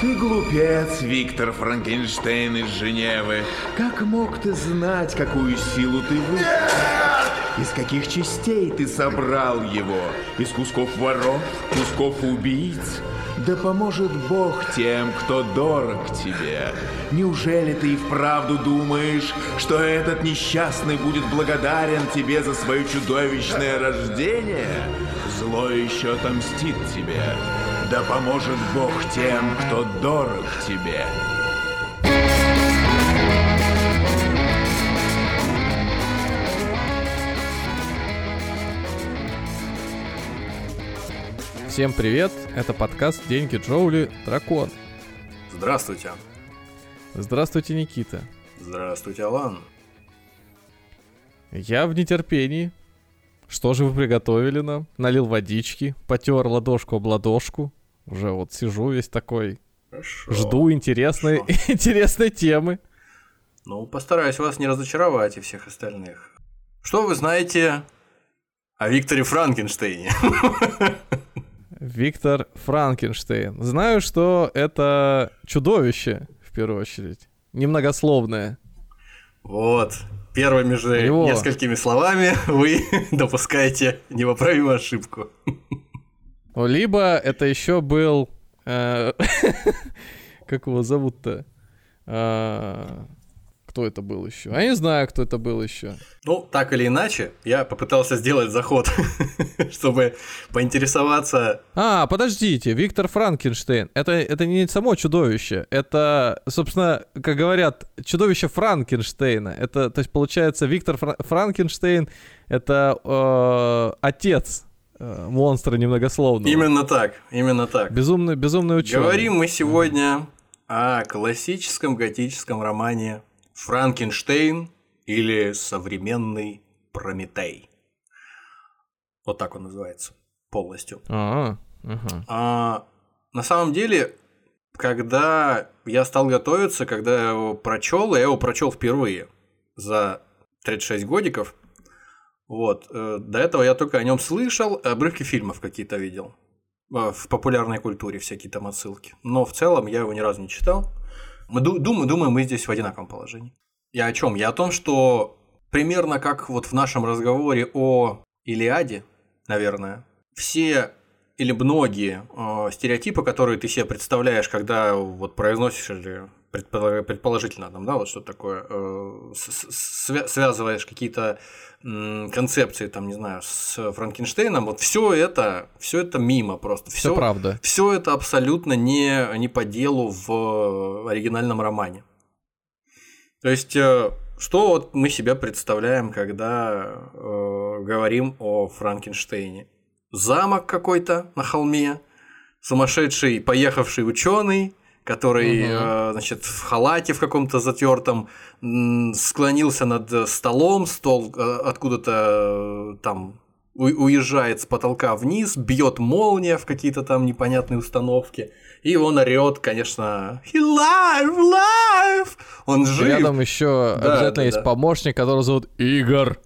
ты глупец, Виктор Франкенштейн из Женевы. Как мог ты знать, какую силу ты вы... Из каких частей ты собрал его? Из кусков воров, кусков убийц? Да поможет Бог тем, кто дорог тебе. Неужели ты и вправду думаешь, что этот несчастный будет благодарен тебе за свое чудовищное рождение? Зло еще отомстит тебе. Да поможет Бог тем, кто дорог тебе. Всем привет, это подкаст «Деньги Джоули. Дракон». Здравствуйте. Здравствуйте, Никита. Здравствуйте, Алан. Я в нетерпении. Что же вы приготовили нам? Налил водички, потер ладошку об ладошку. Уже вот сижу весь такой. Хорошо. Жду интересной, Хорошо. интересной темы. Ну, постараюсь вас не разочаровать и всех остальных. Что вы знаете о Викторе Франкенштейне? Виктор Франкенштейн. Знаю, что это чудовище, в первую очередь. Немногословное. Вот. Первыми же Его. несколькими словами вы допускаете непоправимую ошибку. Либо это еще был... э, Как его зовут-то? А, Кто это был еще? А я не знаю, кто это был еще. Ну, так или иначе, я попытался сделать заход, чтобы поинтересоваться. А, подождите, Виктор Франкенштейн. Это, это не само чудовище. Это, собственно, как говорят, чудовище Франкенштейна. Это, то есть, получается, Виктор Фра- Франкенштейн это э, отец монстра немногословного. Именно так, именно так. Безумный, безумный ученый. Говорим мы сегодня о классическом готическом романе «Франкенштейн» или «Современный Прометей». Вот так он называется полностью. А, ага. А, на самом деле, когда я стал готовиться, когда я его прочел, я его прочел впервые за 36 годиков. Вот. э, До этого я только о нем слышал, обрывки фильмов какие-то видел. э, В популярной культуре всякие там отсылки. Но в целом я его ни разу не читал. Мы ду- думаю, думаю, мы здесь в одинаковом положении. Я о чем? Я о том, что примерно как вот в нашем разговоре о Илиаде, наверное, все или многие э, стереотипы, которые ты себе представляешь, когда вот произносишь или предположительно там, да, вот что такое, э, связываешь какие-то концепции, там, не знаю, с Франкенштейном, вот все это, все это мимо просто. Все правда. Все это абсолютно не, не по делу в оригинальном романе. То есть, э, что вот мы себя представляем, когда э, говорим о Франкенштейне? Замок какой-то на холме, сумасшедший, поехавший ученый, который, Мгм. э, значит, в халате в каком-то затертом склонился над э, столом, стол э, откуда-то э, там уезжает с потолка вниз, бьет молния в какие-то там непонятные установки, и он орет, конечно, he live, live, он жив. Рядом еще Да, обязательно да, есть да. помощник, которого зовут Игорь.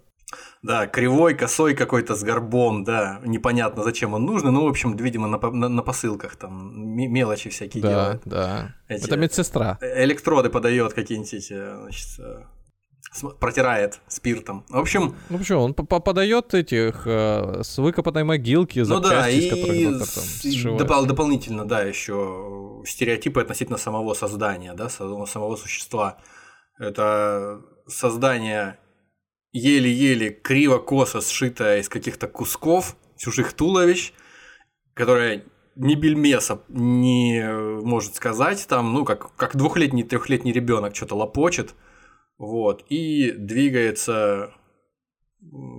Да, кривой, косой какой-то с горбом, да, непонятно зачем он нужен, ну, в общем, видимо, на, на- на посылках там мелочи всякие Да, делает. да. Эти- Это медсестра. Электроды подает какие-нибудь эти, значит, э, протирает спиртом. В общем, Ну почему, он подает этих э, с выкопанной могилки ну да, запчасти, из которых доктор там сшивает. допол- дополнительно, да, еще стереотипы относительно самого создания, да, самого существа. Это создание еле-еле криво-косо сшитое из каких-то кусков чужих туловищ, которое ни бельмеса не может сказать, там, ну, как, как двухлетний, трехлетний ребенок что-то лопочет, вот, и двигается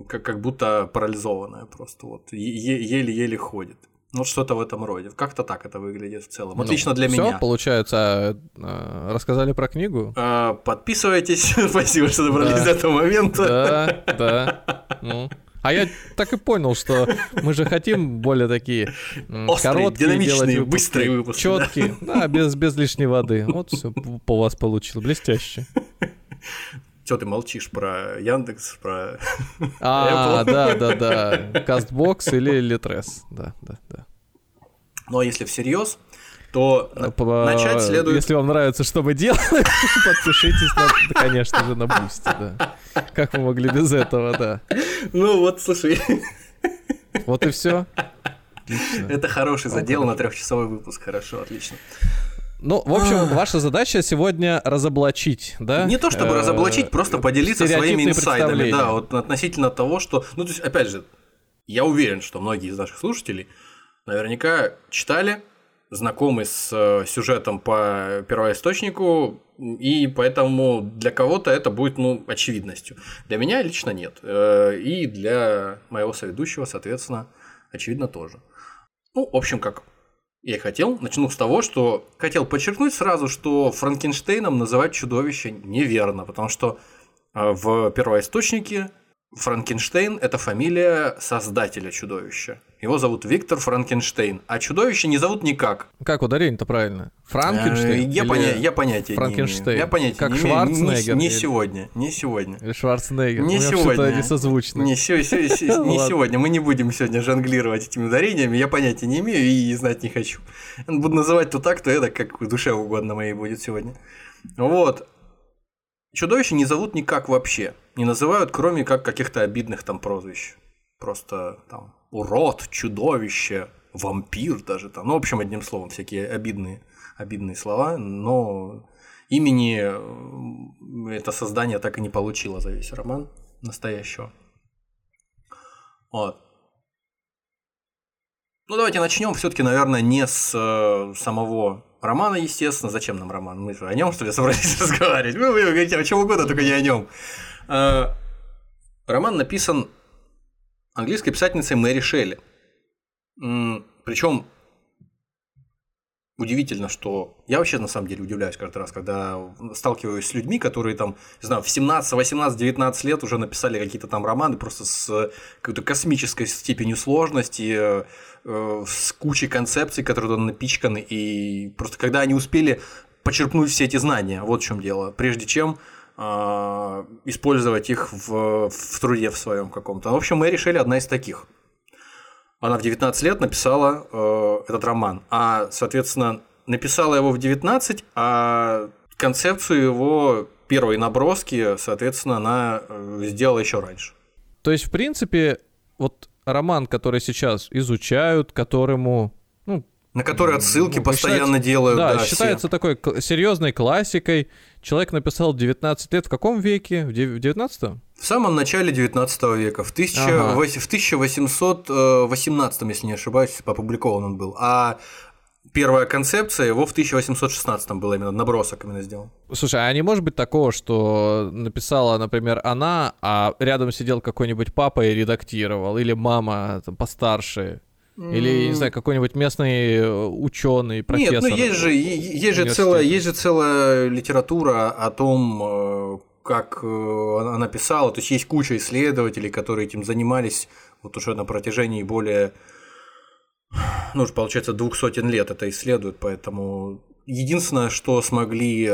как, как будто парализованная просто, вот, еле-еле ходит. Ну, Вот что-то в этом роде. Как-то так это выглядит в целом. Ну, Отлично для всё, меня. получается, э, рассказали про книгу? А, Подписывайтесь. Спасибо, что добрались Да. до этого момента. Да, да. Ну. А я так и понял, что мы же хотим более такие Острые, короткие динамичные, делать выпуски, быстрые выпуски, да. четкие, да, без, без лишней воды. Вот все по вас получилось, блестяще. Что ты молчишь про Яндекс, про... А, да, да, да. Castbox или Литрес. Да, да, да. Ну, а если всерьез, то начать следует... Если вам нравится, что мы делаем, подпишитесь, на, конечно же, на Boosty, да. Как мы могли без этого, да. Ну вот, слушай. Вот и все. Это хороший задел на трехчасовой выпуск, хорошо, отлично. Ну, в общем, ваша задача сегодня разоблачить, да? Не то чтобы разоблачить, просто поделиться своими инсайдами, да, вот относительно того, что... Ну, то есть, опять же, я уверен, что многие из наших слушателей наверняка читали знакомы с э, сюжетом по первоисточнику, и поэтому для кого-то это будет ну, очевидностью. Для меня лично нет. Э, и для моего соведущего, соответственно, очевидно тоже. Ну, в общем, как я хотел. Начну с того, что хотел подчеркнуть сразу, что Франкенштейном называть чудовище неверно, потому что э, в первоисточнике Франкенштейн – это фамилия создателя чудовища. Его зовут Виктор Франкенштейн, а чудовище не зовут никак. Как ударение-то правильно? Франкенштейн? Я, поня... я понятия Франкенштейн. не имею. Я понятия как не Шварценеггер? Не, не сегодня, не сегодня. Или Шварценеггер? Не сегодня. Не созвучно. Не, се- се- се- не сегодня. Мы не будем сегодня жонглировать этими ударениями. Я понятия не имею и знать не хочу. Буду называть то так, то это, как в душе угодно моей будет сегодня. Вот. Чудовище не зовут никак вообще. Не называют, кроме как каких-то обидных там прозвищ. Просто там урод, чудовище, вампир даже там. Ну, в общем, одним словом, всякие обидные, обидные слова, но имени это создание так и не получило за весь роман настоящего. Вот. Ну, давайте начнем все-таки, наверное, не с э, самого романа, естественно. Зачем нам роман? Мы же о нем, что ли, собрались разговаривать? Вы, вы говорите о чем угодно, только не о нем. Э, роман написан английской писательницей Мэри Шелли. Причем удивительно, что я вообще на самом деле удивляюсь каждый раз, когда сталкиваюсь с людьми, которые там, не знаю, в 17, 18, 19 лет уже написали какие-то там романы просто с какой-то космической степенью сложности, э, с кучей концепций, которые туда напичканы, и просто когда они успели почерпнуть все эти знания, вот в чем дело, прежде чем э, использовать их в, в труде в своем каком-то. В общем, мы решили одна из таких. Она в 19 лет написала э, этот роман, а, соответственно, написала его в 19, а концепцию его первой наброски, соответственно, она э, сделала еще раньше. То есть, в принципе, вот роман, который сейчас изучают, которому ну, на который отсылки ну, постоянно делают. Да, да считается все. такой серьезной классикой. Человек написал 19 лет. В каком веке? В 19 В самом начале 19 века. В, 1000, ага. в 1818, если не ошибаюсь, опубликован он был. А первая концепция его в 1816 было именно, набросок именно сделан. Слушай, а не может быть такого, что написала, например, она, а рядом сидел какой-нибудь папа и редактировал, или мама там, постарше? Или, не знаю, какой-нибудь местный э, ученый, профессор. Нет, ну есть же, есть же, целая, есть же целая литература о том, э, как э, она писала. То есть есть куча исследователей, которые этим занимались вот уже на протяжении более, ну, получается, двух сотен лет это исследуют, поэтому единственное, что смогли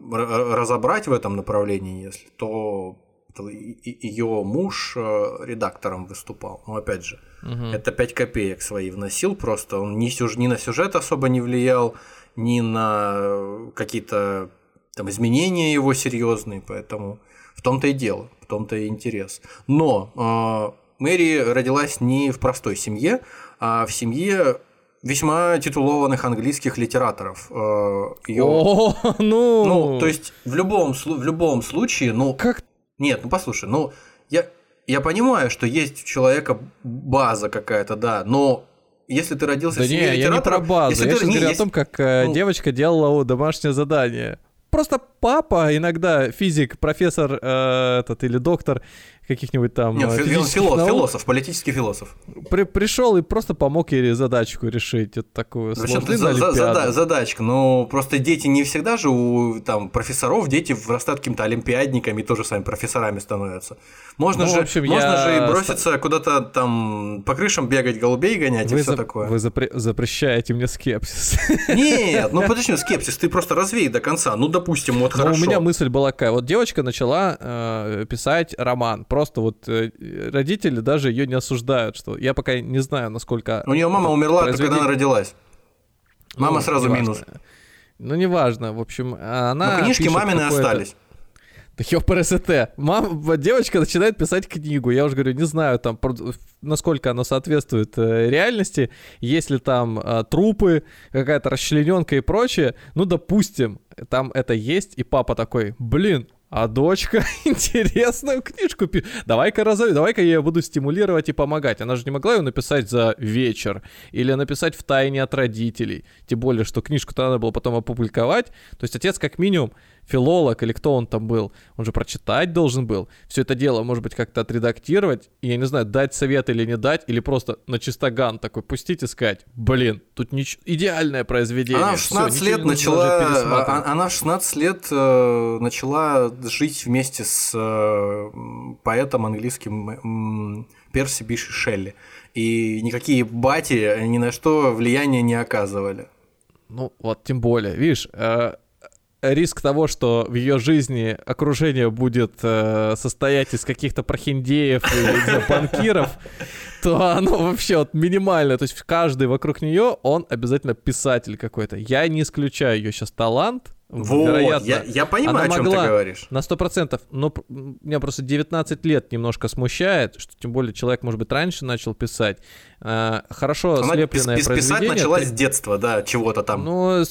разобрать в этом направлении, если то ее муж редактором выступал. Но опять же, Угу. Это 5 копеек свои вносил просто. Он ни, сюж... ни на сюжет особо не влиял, ни на какие-то там изменения его серьезные, поэтому в том-то и дело, в том-то и интерес. Но э, Мэри родилась не в простой семье, в семье весьма титулованных английских литераторов. Э, Её... О, ну... ну, то есть в любом, в любом случае, ну... Как? Нет, ну послушай, ну я, я понимаю, что есть у человека база какая-то, да, но если ты родился да в семье не, я не про базу, я ты... сейчас не, говорю есть... о том, как э, ну... девочка делала домашнее задание. Просто папа, иногда физик, профессор э, этот или доктор, каких-нибудь там Нет, философ, наук, философ, политический философ. При, пришел и просто помог ей задачку решить. Это такую сложную за, за, зада, задачка, но просто дети не всегда же у там, профессоров, дети вырастают какими-то олимпиадниками и тоже сами профессорами становятся. Можно, ну, же, общем, можно я... же и броситься куда-то там по крышам бегать, голубей гонять вы и все за... такое. Вы запре... запрещаете мне скепсис. Нет, ну подожди, скепсис, ты просто развей до конца. Ну, допустим, вот хорошо. у меня мысль была такая. Вот девочка начала э, писать роман просто вот э, родители даже ее не осуждают, что я пока не знаю, насколько... У нее мама умерла, произведение... когда она родилась. Мама Ну, сразу минус. Ну, неважно, в общем, она Но книжки мамины остались. Да ёпрст. Мам, девочка начинает писать книгу. Я уже говорю, не знаю, там, насколько она соответствует э, реальности. Если там э, трупы, какая-то расчлененка и прочее, ну, допустим, там это есть, и папа такой, блин, а дочка интересную книжку пи- Давай-ка разовью, давай-ка я ее буду стимулировать и помогать. Она же не могла ее написать за вечер или написать в тайне от родителей. Тем более, что книжку-то надо было потом опубликовать. То есть отец как минимум филолог или кто он там был, он же прочитать должен был. Все это дело, может быть, как-то отредактировать, и, я не знаю, дать совет или не дать, или просто на чистоган такой пустить и сказать, блин, тут нич... идеальное произведение. Она в всё, 16 ничего лет начала, даже пересматривать». а- она в 16 лет э, начала жить вместе с э, поэтом английским Перси Биши Шелли. И никакие бати ни на что влияния не оказывали. Ну, вот тем более, видишь, э, риск того, что в ее жизни окружение будет э, состоять из каких-то прохиндеев и банкиров, то оно вообще вот минимальное. То есть каждый вокруг нее, он обязательно писатель какой-то. Я не исключаю ее сейчас талант. Вот, вероятно, я, я понимаю, она о чем могла ты говоришь. на сто процентов, но п- м, меня просто 19 лет немножко смущает, что тем более человек, может быть, раньше начал писать. Э, хорошо Она слепленное пис- произведение. начала ты- с детства, да, чего-то там. ну,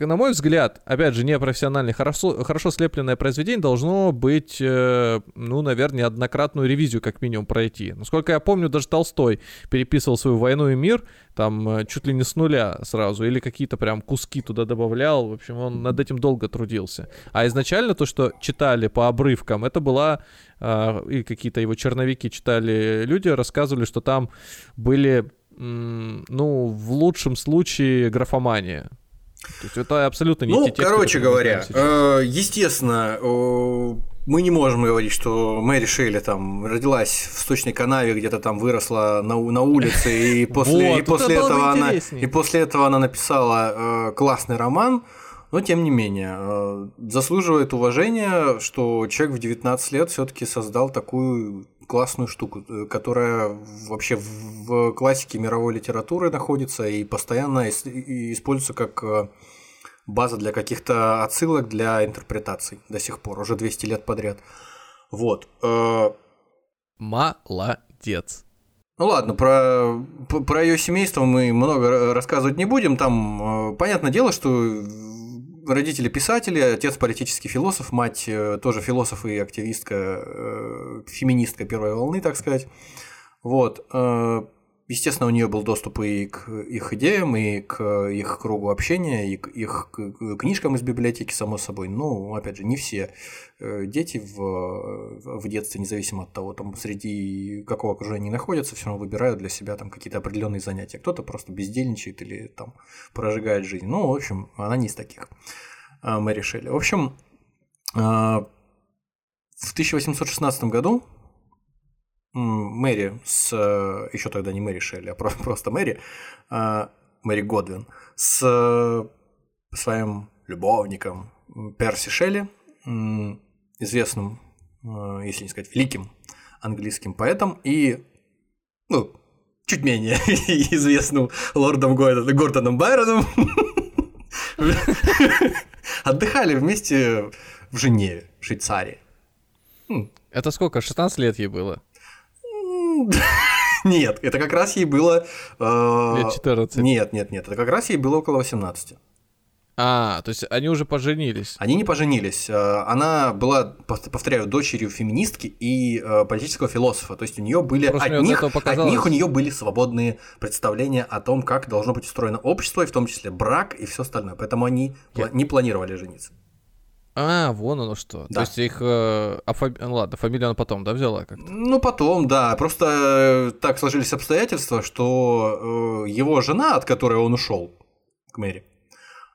на мой взгляд, опять же, непрофессиональное, хорошо, хорошо слепленное произведение должно быть, э, ну, наверное, однократную ревизию как минимум пройти. Насколько я помню, даже Толстой переписывал свою «Войну и мир», там, э, чуть ли не с нуля сразу, или какие-то прям куски туда добавлял, в общем, он над этим долго трудился. А изначально то, что читали по обрывкам, это была, э, и какие-то его черновики читали люди, рассказывали, что там были, м, ну, в лучшем случае графомания. То есть это абсолютно не Ну, те короче говоря, э, естественно, э, мы не можем говорить, что Мэри Шейли там родилась в сточной канаве, где-то там выросла на, на улице, и после, Вот, и после этого она и после этого она написала э, классный роман. Но тем не менее, э, заслуживает уважения, что человек в 19 лет все-таки создал такую классную штуку, э, которая вообще в классике мировой литературы находится и постоянно используется как э, база для каких-то отсылок для интерпретаций до сих пор, уже 200 лет подряд. Вот. Молодец. Ну ладно, про, про ее семейство мы много ра- рассказывать не будем. Там, понятное дело, что родители писатели, отец политический философ, мать э, тоже философ и активистка, э, феминистка первой волны, так сказать. Вот. Естественно, у нее был доступ и к их идеям, и к их кругу общения, и к их книжкам из библиотеки, само собой. Но, опять же, не все э, дети в, в детстве, независимо от того, там, среди какого окружения они находятся, все равно выбирают для себя там какие-то определенные занятия. Кто-то просто бездельничает или там прожигает жизнь. Ну, в общем, она не из таких. а, Мэри Шелли. В общем, а, в 1816 году Мэри с... Еще тогда не Мэри Шелли, а про- просто Мэри, а, Мэри Годвин, с э, своим любовником Перси Шелли, известным, э, если не сказать великим английским поэтом и, ну, чуть менее известным лордом Гордоном Байроном отдыхали вместе в Женеве, в Швейцарии. Это сколько? 16 лет ей было? Нет, это как раз ей было... э, Лет 14. Нет, нет, нет, это как раз ей было около 18. А, то есть они уже поженились. Они не поженились. Э, Она была, пов- повторяю, дочерью феминистки и э, политического философа. То есть у нее были Просто от них, от них у нее были свободные представления о том, как должно быть устроено общество, и в том числе брак и все остальное. Поэтому они пла- не планировали жениться. А, вон оно что. Да. То есть их... э, а фами- ладно, фамилию она потом, да, взяла как-то? Ну, потом, да. Просто э, так сложились обстоятельства, что э, его жена, от которой он ушел к Мэри,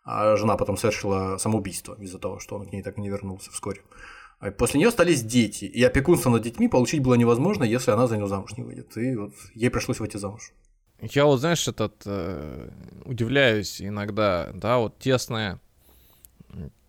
а жена потом совершила самоубийство из-за того, что он к ней так и не вернулся вскоре. А После нее остались дети, и опекунство над детьми получить было невозможно, если она за него замуж не выйдет. И вот ей пришлось выйти замуж. Я вот, знаешь, этот... э, удивляюсь иногда, да, вот тесная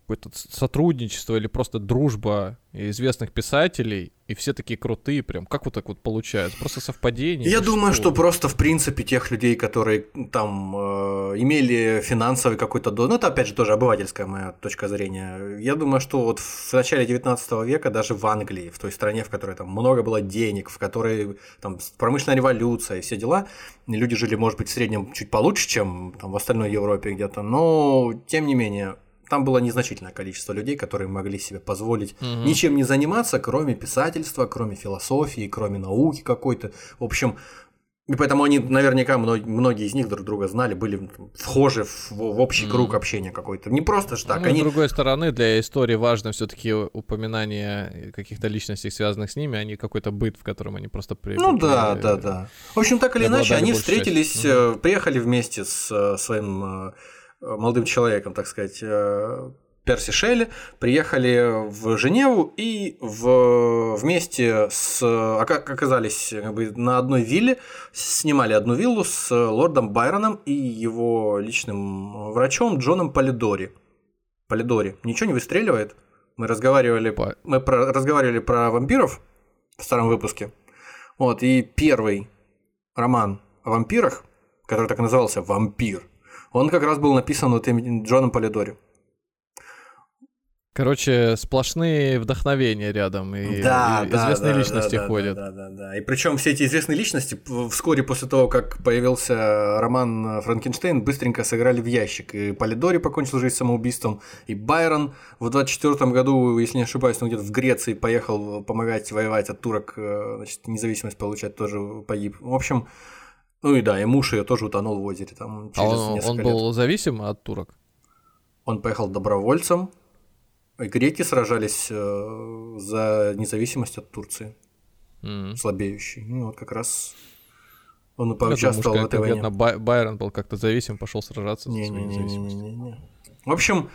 какое-то сотрудничество или просто дружба известных писателей, и все такие крутые прям. Как вот так вот получается? Просто совпадение? Я думаю, что? что просто, в принципе, тех людей, которые там э, имели финансовый какой-то... Ну, это, опять же, тоже обывательская моя точка зрения. Я думаю, что вот в начале 19 века даже в Англии, в той стране, в которой там много было денег, в которой там промышленная революция и все дела, люди жили, может быть, в среднем чуть получше, чем там в остальной Европе где-то, но, тем не менее, там было незначительное количество людей, которые могли себе позволить угу. ничем не заниматься, кроме писательства, кроме философии, кроме науки какой-то. В общем, и поэтому они наверняка, многие из них друг друга знали, были вхожи в, в общий круг общения какой-то. Не просто ж так. Ну, они... С другой стороны, для истории важно все-таки упоминание каких-то личностей, связанных с ними, а не какой-то быт, в котором они просто при... Ну да, да, да. В общем, так или иначе, они встретились, mm. приехали вместе с э, своим э, молодым человеком, так сказать, э, Перси Шелли, приехали в Женеву и в, вместе с, оказались как бы, на одной вилле, снимали одну виллу с лордом Байроном и его личным врачом Джоном Полидори. Полидори. Ничего не выстреливает? Мы разговаривали, мы про, разговаривали про вампиров в старом выпуске. Вот, и первый роман о вампирах, который так и назывался «Вампир», он как раз был написан вот этим Джоном Полидори. Короче, сплошные вдохновения рядом, и, да, и да, известные да, личности да, ходят. Да, да, да, да. И причем все эти известные личности вскоре после того, как появился роман Франкенштейн, быстренько сыграли в ящик. И Полидори покончил жизнь самоубийством, и Байрон в 24 году, если не ошибаюсь, он где-то в Греции поехал помогать воевать от турок, э, значит, независимость получать, тоже погиб. В общем, ну и да, и муж ее тоже утонул в озере там через а он, он был лет. зависим от турок? Он поехал добровольцем. И греки сражались э, за независимость от Турции. Mm. Слабеющий. Ну вот как раз он поучаствовал в этой войне. Бай- Байрон был как-то зависим, пошел сражаться не, за свою не, независимость. Не, не, не. В общем,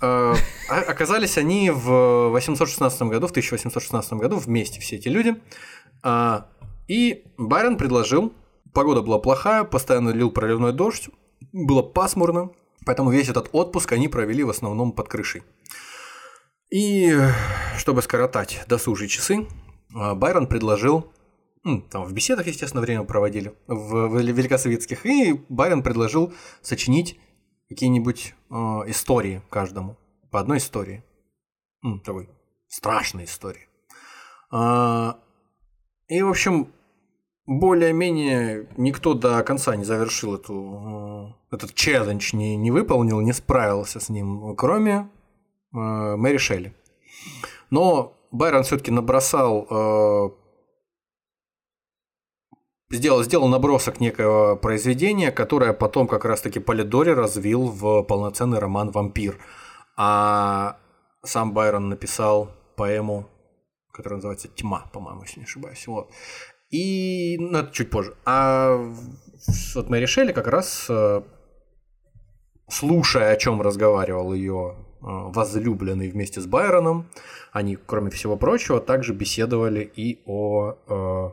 э, оказались они в 816 году, в 1816 году вместе все эти люди. Э, и Байрон предложил Погода была плохая, постоянно лил проливной дождь, было пасмурно, поэтому весь этот отпуск они провели в основном под крышей. И чтобы скоротать досужие часы, а, Байрон предложил, там в беседах, естественно, время проводили, в, великосоветских, и Байрон предложил сочинить какие-нибудь э, истории каждому, по одной истории. Такой страшной истории. А, и, в общем, более-менее никто до конца не завершил эту, э, этот челлендж, не, не выполнил, не справился с ним, кроме э, Мэри Шелли. Но Байрон все-таки набросал, э, сделал, сделал набросок некого произведения, которое потом как раз-таки Полидори развил в полноценный роман «Вампир». А сам Байрон написал поэму, которая называется «Тьма», по-моему, если не ошибаюсь. Вот. И, ну, это чуть позже. А вот мы решили как раз, э, слушая, о чем разговаривал ее э, возлюбленный вместе с Байроном, они, кроме всего прочего, также беседовали и о э,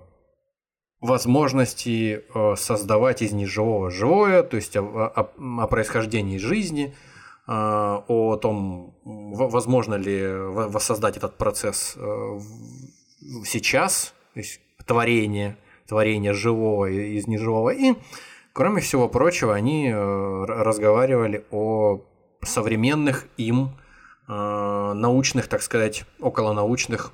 возможности создавать из неживого живое, то есть о, о, о происхождении жизни, о том, возможно ли воссоздать этот процесс сейчас, то есть творение, творение живого из неживого. И, кроме всего прочего, они э, разговаривали о современных им э, научных, так сказать, околонаучных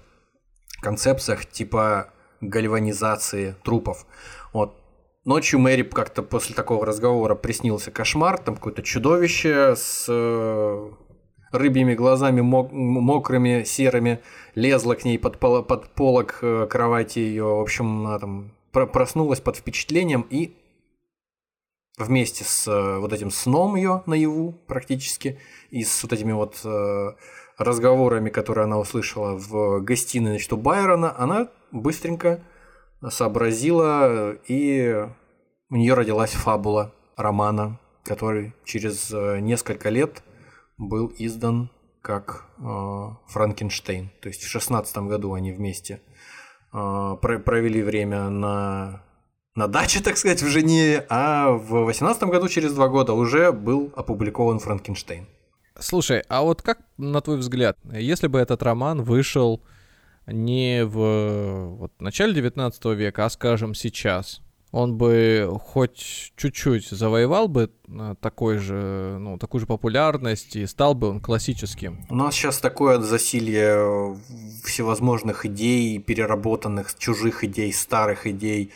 концепциях типа гальванизации трупов. Вот. Ночью Мэри как-то после такого разговора приснился кошмар, там какое-то чудовище с э, рыбьими глазами мок- мокрыми, серыми, лезла к ней под, пол- под полок э, кровати ее. В общем, она там проснулась под впечатлением и вместе с э, вот этим сном ее наяву практически и с вот этими вот э, разговорами, которые она услышала в гостиной значит, у Байрона, она быстренько сообразила и у нее родилась фабула романа, который через несколько лет был издан как э, Франкенштейн. То есть в шестнадцатом году они вместе э, провели время на, на даче, так сказать, в Женеве, а в восемнадцатом году, через два года, уже был опубликован Франкенштейн. Слушай, а вот как, на твой взгляд, если бы этот роман вышел не в вот, начале 19 века, а, скажем, сейчас, он бы хоть чуть-чуть завоевал бы э, такой же, ну, такую же популярность и стал бы он классическим. У нас сейчас такое засилье всевозможных идей, переработанных чужих идей, старых идей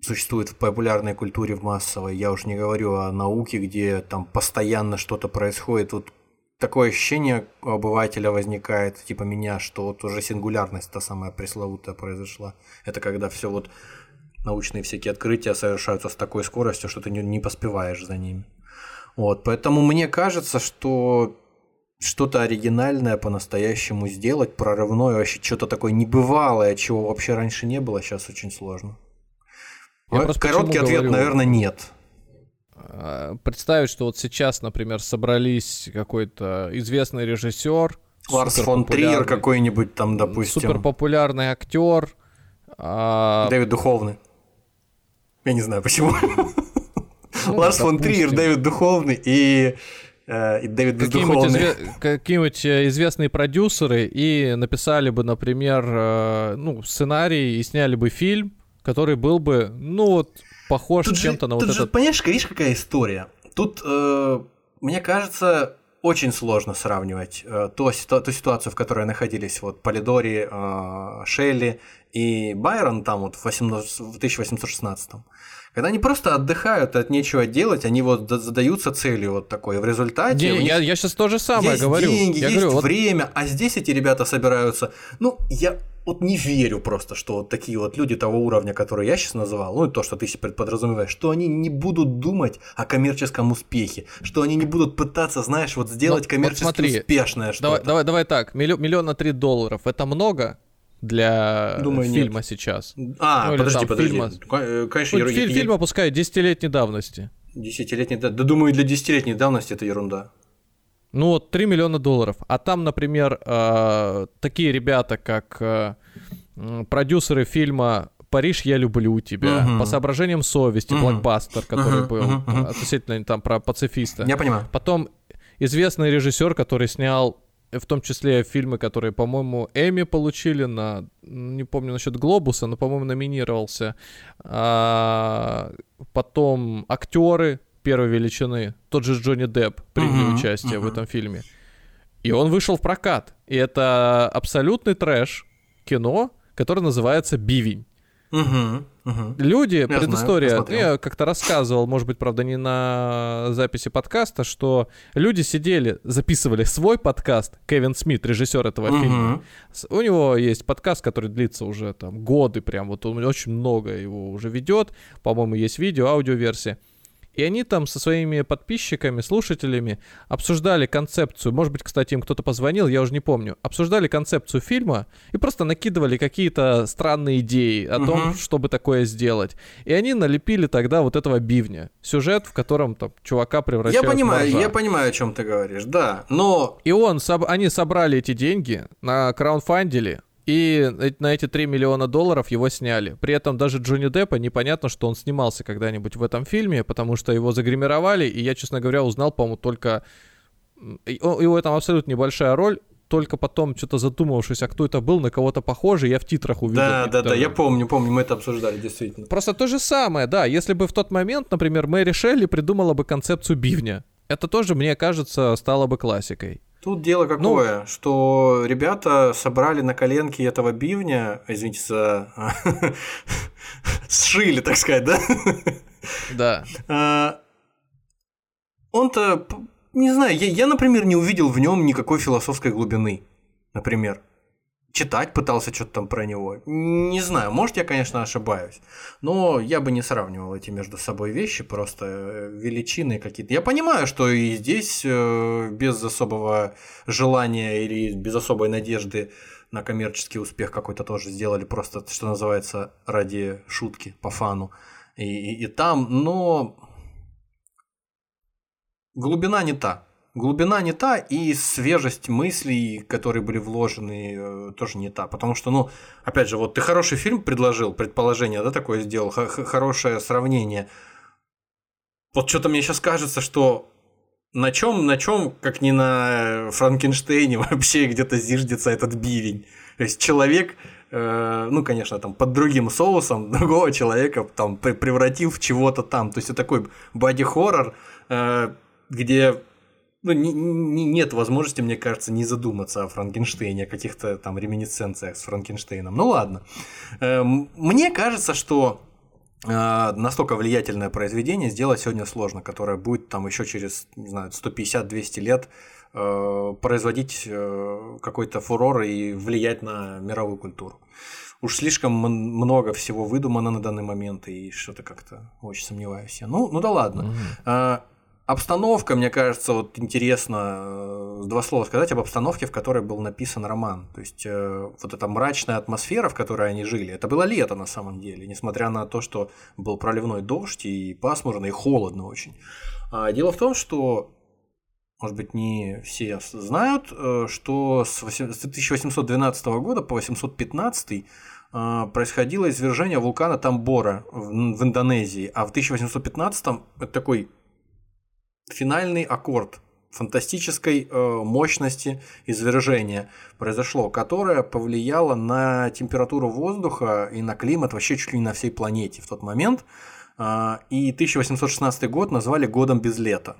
существует в популярной культуре, в массовой. Я уж не говорю о науке, где там постоянно что-то происходит. Вот такое ощущение у обывателя возникает, типа меня, что вот уже сингулярность та самая пресловутая произошла. Это когда все вот научные всякие открытия совершаются с такой скоростью, что ты не, не поспеваешь за ними. Вот, поэтому мне кажется, что что-то оригинальное по-настоящему сделать, прорывное, вообще что-то такое небывалое, чего вообще раньше не было, сейчас очень сложно. Я Короткий ответ, говорю, наверное, нет. А, представить, что вот сейчас, например, собрались какой-то известный режиссер, Ларс фон Триер какой-нибудь там, допустим. Супер популярный актер. А... Дэвид Духовный. Я не знаю почему. Ну, Ларс фон Триер, Дэвид Духовный и э, и Дэвид Бездуховный. Какие-нибудь э, известные продюсеры и написали бы, например, э, ну, сценарий и сняли бы фильм, который был бы, ну вот, похож тут чем-то же, на вот тут этот... Же, понимаешь, видишь, какая история? Тут, э, мне кажется, очень сложно сравнивать э, то, то, ту ситуацию, в которой находились вот Полидори, э, Шелли и Байрон там вот в, 18, в 1816 когда они просто отдыхают от нечего делать, они вот задаются целью вот такой. В результате... Не, я, я сейчас то же самое есть говорю. деньги, я есть говорю, время, вот... а здесь эти ребята собираются... Ну, я вот не верю просто, что вот такие вот люди того уровня, который я сейчас называл, ну и то, что ты себе подразумеваешь, что они не будут думать о коммерческом успехе, что они не будут пытаться, знаешь, вот сделать ну, коммерчески вот смотри, успешное что-то. Давай, давай, давай так, миллион, миллион на три долларов, это много? для Думаю, фильма нет. сейчас. А, ну, подожди, подожди. Фильма... Э, конечно, ну, фильм, я... фильм опускают десятилетней давности. Десятилетней давности. Да думаю, для десятилетней давности это ерунда. Ну вот 3 миллиона долларов. А там, например, э, такие ребята, как э, продюсеры фильма Париж, я люблю тебя. Uh-huh. По соображениям совести, uh-huh. блокбастер, который uh-huh. был uh-huh. относительно там про пацифиста. Я понимаю. Потом известный режиссер, который снял в том числе фильмы, которые, по-моему, Эми получили на, не помню насчет Глобуса, но, по-моему, номинировался. А, потом актеры, первой величины. Тот же Джонни Депп принял uh-huh, участие uh-huh. в этом фильме. И он вышел в прокат. И это абсолютный трэш кино, которое называется «Бивень». Угу, угу. Люди, я предыстория, знаю, я как-то рассказывал, может быть, правда, не на записи подкаста, что люди сидели, записывали свой подкаст, Кевин Смит, режиссер этого угу. фильма. У него есть подкаст, который длится уже там годы, прям вот он очень много его уже ведет. По-моему, есть видео, аудиоверсия. И они там со своими подписчиками, слушателями обсуждали концепцию. Может быть, кстати, им кто-то позвонил, я уже не помню. Обсуждали концепцию фильма и просто накидывали какие-то странные идеи о том, чтобы такое сделать. И они налепили тогда вот этого бивня. Сюжет, в котором там чувака превращают Я понимаю, в я понимаю, о чем ты говоришь, да. Но. И он, они собрали эти деньги на краундфандили, и на эти 3 миллиона долларов его сняли. При этом даже Джонни Деппа непонятно, что он снимался когда-нибудь в этом фильме, потому что его загримировали, и я, честно говоря, узнал, по-моему, только... Его там абсолютно небольшая роль, только потом, что-то задумавшись, а кто это был, на кого-то похожий, я в титрах увидел. Да, да, да, я помню, помню, мы это обсуждали, действительно. Просто то же самое, да, если бы в тот момент, например, Мэри Шелли придумала бы концепцию бивня, это тоже, мне кажется, стало бы классикой. Тут дело ну, какое, ну, что ребята собрали на коленке этого бивня, извините за... сшили, так сказать, да? Да. А, он-то, не знаю, я, я, например, не увидел в нем никакой философской глубины, например читать пытался что-то там про него. Не знаю, может, я, конечно, ошибаюсь. Но я бы не сравнивал эти между собой вещи, просто э, величины какие-то. Я понимаю, что и здесь э, без особого желания или без особой надежды на коммерческий успех какой-то тоже сделали, просто, что называется, ради шутки, по фану. И, и, и там, но глубина не та глубина не та, и свежесть мыслей, которые были вложены, э, тоже не та. Потому что, ну, опять же, вот ты хороший фильм предложил, предположение, да, такое сделал, хорошее сравнение. Вот что-то мне сейчас кажется, что на чем, на чем, как не на Франкенштейне вообще где-то зиждется этот бивень. То есть человек, э, ну, конечно, там под другим соусом другого человека там превратил в чего-то там. То есть это такой боди-хоррор, э, где ну, не, не, нет возможности, мне кажется, не задуматься о Франкенштейне, о каких-то там реминисценциях с Франкенштейном. Ну ладно. Э, мне кажется, что э, настолько влиятельное произведение сделать сегодня сложно, которое будет там еще через, не знаю, 150-200 лет э, производить какой-то фурор и влиять на мировую культуру. Уж слишком много всего выдумано на данный момент, и что-то как-то очень сомневаюсь я. Ну, ну да ладно. Mm-hmm. Обстановка, мне кажется, вот интересно э, два слова сказать об обстановке, в которой был написан роман. То есть э, вот эта мрачная атмосфера, в которой они жили, это было лето на самом деле, несмотря на то, что был проливной дождь и пасмурно, и холодно очень. А дело в том, что, может быть, не все знают, э, что с 1812 года по 815 происходило извержение вулкана Тамбора в Индонезии, а в 1815 это такой финальный аккорд фантастической э, мощности извержения произошло, которое повлияло на температуру воздуха и на климат вообще чуть ли не на всей планете в тот момент. Э, и 1816 год назвали годом без лета.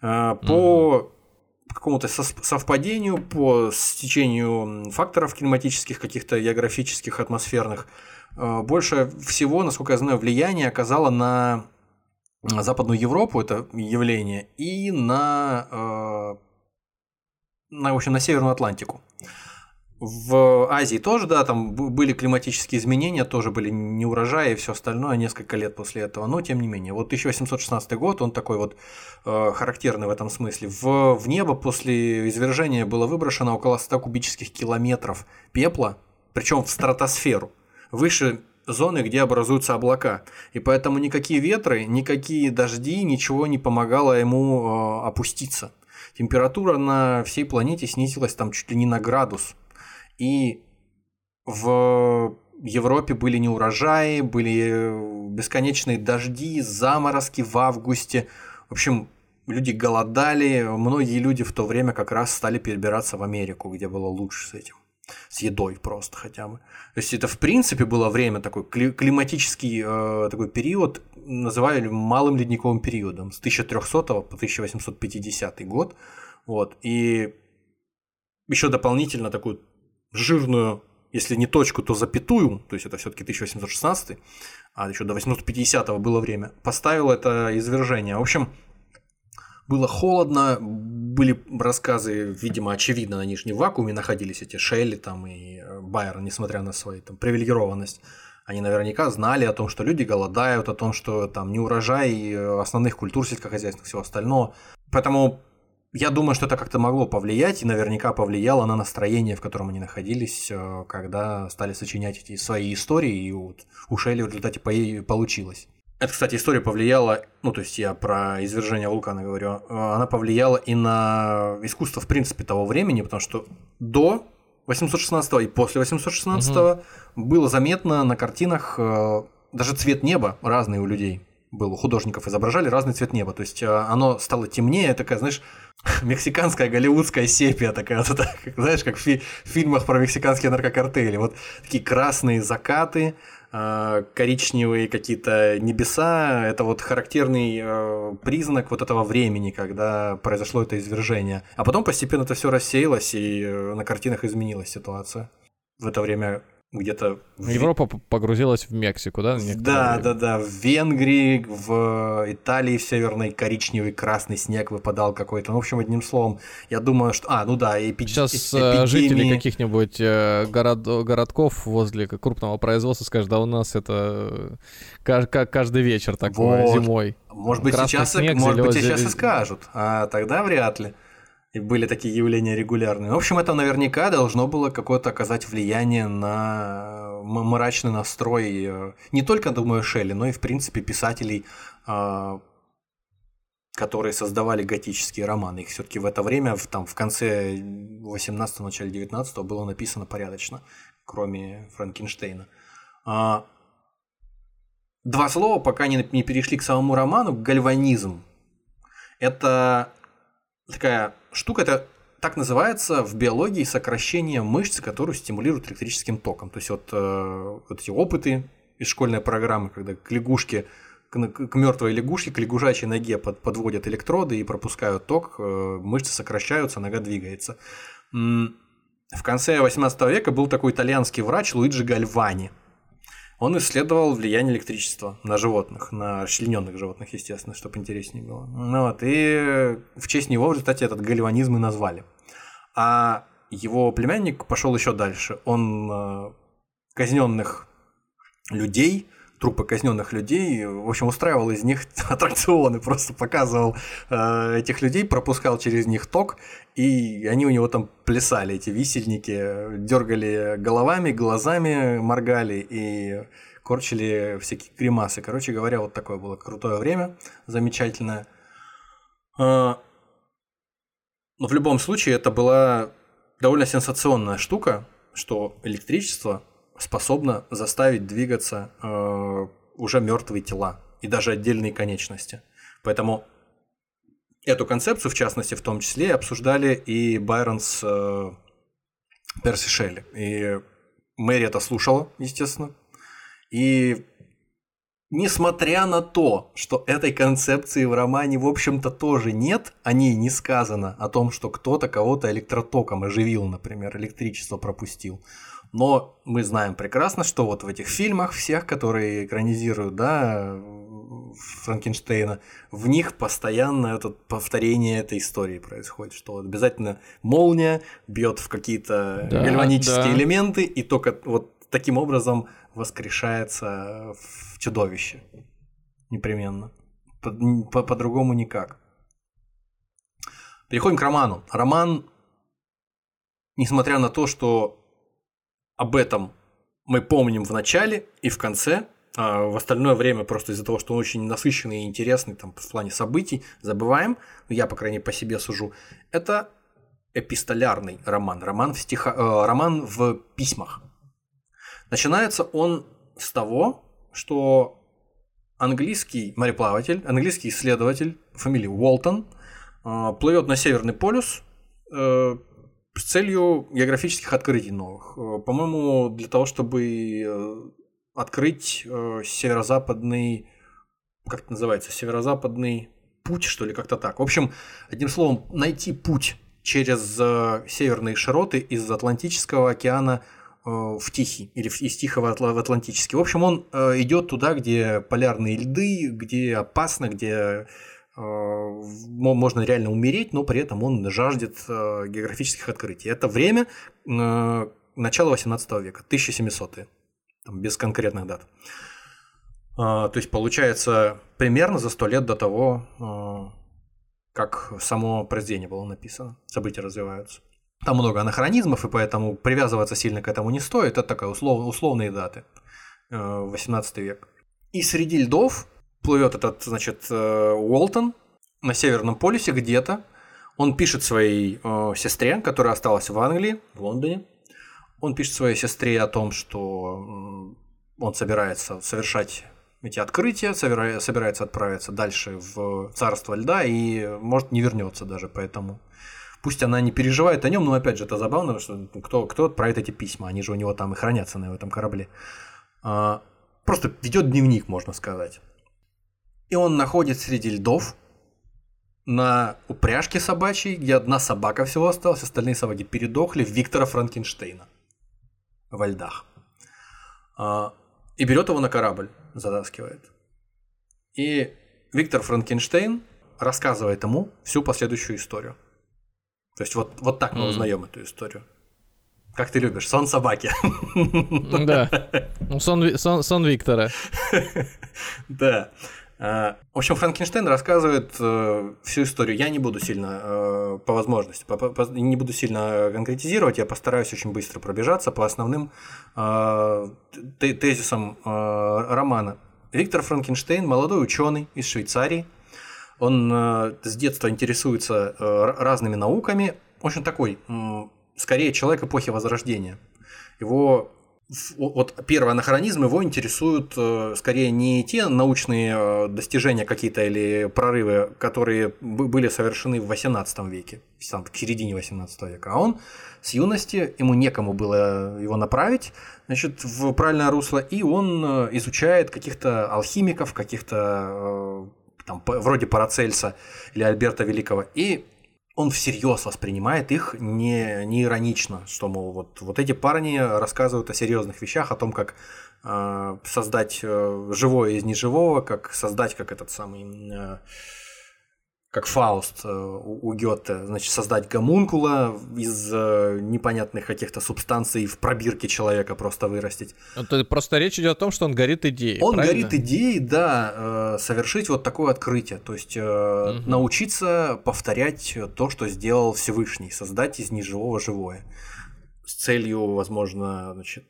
Э, по какому-то совпадению, по стечению факторов климатических, каких-то географических, атмосферных, больше всего, насколько я знаю, влияние оказало на Западную Европу это явление и на, э, на, в общем, на Северную Атлантику. В Азии тоже, да, там были климатические изменения, тоже были неурожаи и все остальное несколько лет после этого, но тем не менее. Вот 1816 год, он такой вот э, характерный в этом смысле. В, в небо после извержения было выброшено около 100 кубических километров пепла, причем в стратосферу, выше зоны, где образуются облака. И поэтому никакие ветры, никакие дожди, ничего не помогало ему э, опуститься. Температура на всей планете снизилась там чуть ли не на градус. И в Европе были неурожаи, были бесконечные дожди, заморозки в августе. В общем, люди голодали, многие люди в то время как раз стали перебираться в Америку, где было лучше с этим с едой просто хотя бы. То есть это в принципе было время такой климатический э, такой период, называли малым ледниковым периодом с 1300 по 1850 год. Вот. И еще дополнительно такую жирную, если не точку, то запятую, то есть это все-таки 1816, а еще до 850 было время, поставил это извержение. В общем, было холодно, были рассказы, видимо, очевидно, не в вакууме находились, эти Шелли там и э, Байрон, несмотря на свою там привилегированность. Они наверняка знали о том, что люди голодают, о том, что там не урожай э, основных культур сельскохозяйственных, всего остального. Поэтому я думаю, что это как-то могло повлиять и наверняка повлияло на настроение, в котором они находились, э, когда стали сочинять эти свои истории, и вот у Шелли в результате получилось. Это, кстати, история повлияла, ну, то есть я про извержение вулкана говорю, э, она повлияла и на искусство, в принципе, того времени, потому что до 816 и после 816 угу. было заметно на картинах э, даже цвет неба разный у людей был, у художников изображали разный цвет неба, то есть э, оно стало темнее, такая, знаешь, мексиканская голливудская сепия такая, вот, знаешь, как в, фи- в фильмах про мексиканские наркокартели, вот такие красные закаты, коричневые какие-то небеса, это вот характерный э, признак вот этого времени, когда произошло это извержение. А потом постепенно это все рассеялось, и э, на картинах изменилась ситуация. В это время где-то... В... Европа погрузилась в Мексику, да? Да, да, да. В Венгрии, в Италии в северной коричневый, красный снег выпадал какой-то. Ну, в общем, одним словом, я думаю, что... А, ну да, эпи... Сейчас эпидемии... жители каких-нибудь э, город... городков возле крупного производства скажут, да у нас это каждый вечер такое, вот. зимой. Может быть, сейчас, снег, может быть, сейчас и скажут, а тогда вряд ли и были такие явления регулярные. В общем, это наверняка должно было какое-то оказать влияние на мрачный настрой э, не только, думаю, Шелли, но и, в принципе, писателей, а, которые создавали готические романы. Их все-таки в это время, в, там, в конце 18-го, начале 19-го было написано порядочно, кроме Франкенштейна. А, два слова, пока не, не перешли к самому роману. Гальванизм. Это такая штука, это так называется в биологии сокращение мышц, которые стимулируют электрическим током. То есть вот, э, вот эти опыты из школьной программы, когда к лягушке, к мертвой лягушке, к лягушачьей ноге под, подводят электроды и пропускают ток, э, мышцы сокращаются, нога двигается. В конце 18 века был такой итальянский врач Луиджи Гальвани. Он исследовал влияние электричества на животных, на расчлененных животных, естественно, чтобы интереснее было. Ну, вот, и в честь него в результате этот гальванизм и назвали. А его племянник пошел еще дальше. Он э, казненных людей, трупы казненных людей, в общем, устраивал из них аттракционы, просто показывал э, этих людей, пропускал через них ток, и они у него там плясали, эти висельники, дергали головами, глазами моргали и корчили всякие гримасы. Короче говоря, вот такое было крутое время, замечательное. Э, но в любом случае это была довольно сенсационная штука, что электричество способно заставить двигаться э, уже мертвые тела и даже отдельные конечности. Поэтому эту концепцию, в частности, в том числе, обсуждали и Байрон с э, Перси Шелли. И Мэри это слушала, естественно. И Несмотря на то, что этой концепции в романе, в общем-то, тоже нет, о ней не сказано, о том, что кто-то кого-то электротоком оживил, например, электричество пропустил. Но мы знаем прекрасно, что вот в этих фильмах всех, которые экранизируют, да, Франкенштейна, в них постоянно это повторение этой истории происходит, что обязательно молния бьет в какие-то да, гальванические да. элементы, и только вот таким образом воскрешается в чудовище. Непременно. По-другому по, по никак. Переходим к роману. Роман, несмотря на то, что об этом мы помним в начале и в конце, а в остальное время просто из-за того, что он очень насыщенный и интересный там, в плане событий, забываем, я, по крайней мере, по себе сужу, это эпистолярный роман, роман в, стиха, э, роман в письмах. Начинается он с того, что английский мореплаватель, английский исследователь по фамилии Уолтон э, плывет на Северный полюс э, с целью географических открытий новых. Э, по-моему, для того, чтобы открыть северо-западный, как это называется, северо-западный путь, что ли, как-то так. В общем, одним словом, найти путь через северные широты из Атлантического океана Э, в Тихий или из Тихого в Атлантический. В общем, он э, идет туда, где полярные льды, где опасно, где э, можно реально умереть, но при этом он жаждет географических открытий. Это время начала 18 века, 1700-е, там, без конкретных дат. То есть получается примерно за сто лет до того, как само произведение было написано, события развиваются. Там много анахронизмов, и поэтому привязываться сильно к этому не стоит. Это такая услов, условные даты. 18 э, век. И среди льдов плывет этот, значит, э, Уолтон на Северном полюсе где-то. Он пишет своей э, сестре, которая осталась в Англии, в Лондоне. Он пишет своей сестре о том, что он собирается совершать эти открытия, собирается отправиться дальше в царство льда и, может, не вернется даже, поэтому Пусть она не переживает о нем, но опять же это забавно, что кто, кто отправит эти письма, они же у него там и хранятся на этом корабле. А, просто ведет дневник, можно сказать. И он находит среди льдов на упряжке собачьей, где одна собака всего осталась, остальные собаки передохли, Виктора Франкенштейна во льдах. А, и берет его на корабль, затаскивает. И Виктор Франкенштейн рассказывает ему всю последующую историю. То есть вот, вот так мы узнаем эту историю. Как ты любишь, сон собаки. Да. Ну, сон, сон, сон Виктора. Да. А, в общем, Франкенштейн рассказывает э, всю историю. Я не буду сильно, э, по возможности, не буду сильно конкретизировать, я постараюсь очень быстро пробежаться по основным э, тезисам романа. Виктор Франкенштейн – молодой ученый из Швейцарии – он э, с детства интересуется э, разными науками. Общем, такой, скорее, человек эпохи Возрождения. Его вот первый анахронизм его интересуют э, скорее не те научные э, достижения какие-то или прорывы, которые были совершены в XVIII веке, там, к середине XVIII века, а он с юности, ему некому было его направить значит, в правильное русло, и он э, изучает каких-то алхимиков, каких-то там, вроде Парацельса или Альберта Великого, и он всерьез воспринимает их не, не иронично, что, мол, вот, вот эти парни рассказывают о серьезных вещах, о том, как э, создать э, живое из неживого, как создать, как этот самый... Э, как Фауст э, у Гёте, значит, создать гомункула из э, непонятных каких-то субстанций в пробирке человека просто вырастить. Это ну, просто речь идет о том, что он горит идеей. Он правильно? горит идеей, да, э, совершить вот такое открытие, то есть угу. научиться повторять то, что сделал Всевышний, создать из неживого живое с целью, возможно, значит,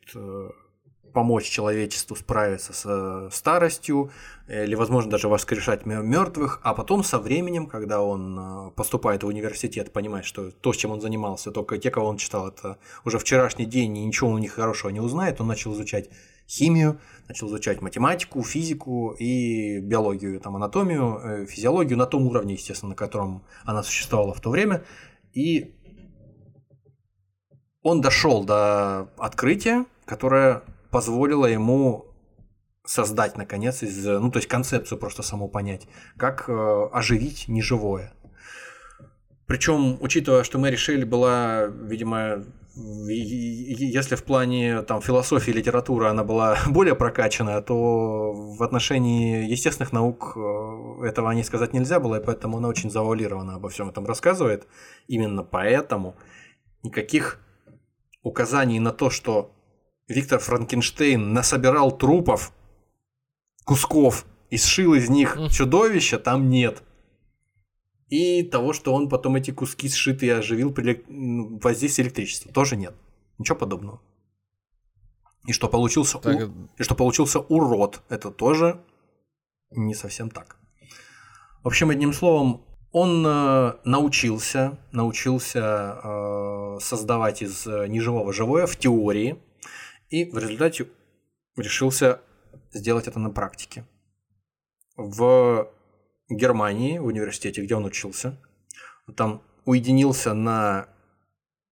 помочь человечеству справиться с э, старостью, или, возможно, даже воскрешать мертвых, а потом со временем, когда он э, поступает в университет, понимает, что то, чем он занимался, только те, кого он читал, это уже вчерашний день, и ничего у них хорошего не узнает, он начал изучать химию, начал изучать математику, физику и биологию, там, анатомию, э, физиологию на том уровне, естественно, на котором она существовала в то время, и он дошел до открытия, которое позволило ему создать, наконец, из, ну, то есть концепцию просто саму понять, как э, оживить неживое. Причем, учитывая, что Мэри Шелли была, видимо, если в плане там, философии и литературы она была более прокачанная, то в отношении естественных наук э, этого не сказать нельзя было, и поэтому она очень завуалированно обо всем этом рассказывает. Именно поэтому никаких указаний на то, что Виктор Франкенштейн насобирал трупов, кусков и сшил из них чудовища, там нет. И того, что он потом эти куски сшитые оживил при воздействии электричества, тоже нет. Ничего подобного. И что получился, так... у... и что получился урод, это тоже не совсем так. В общем, одним словом, он э, научился, научился э, создавать из э, неживого живое в теории, и в результате решился сделать это на практике. В Германии, в университете, где он учился, там уединился на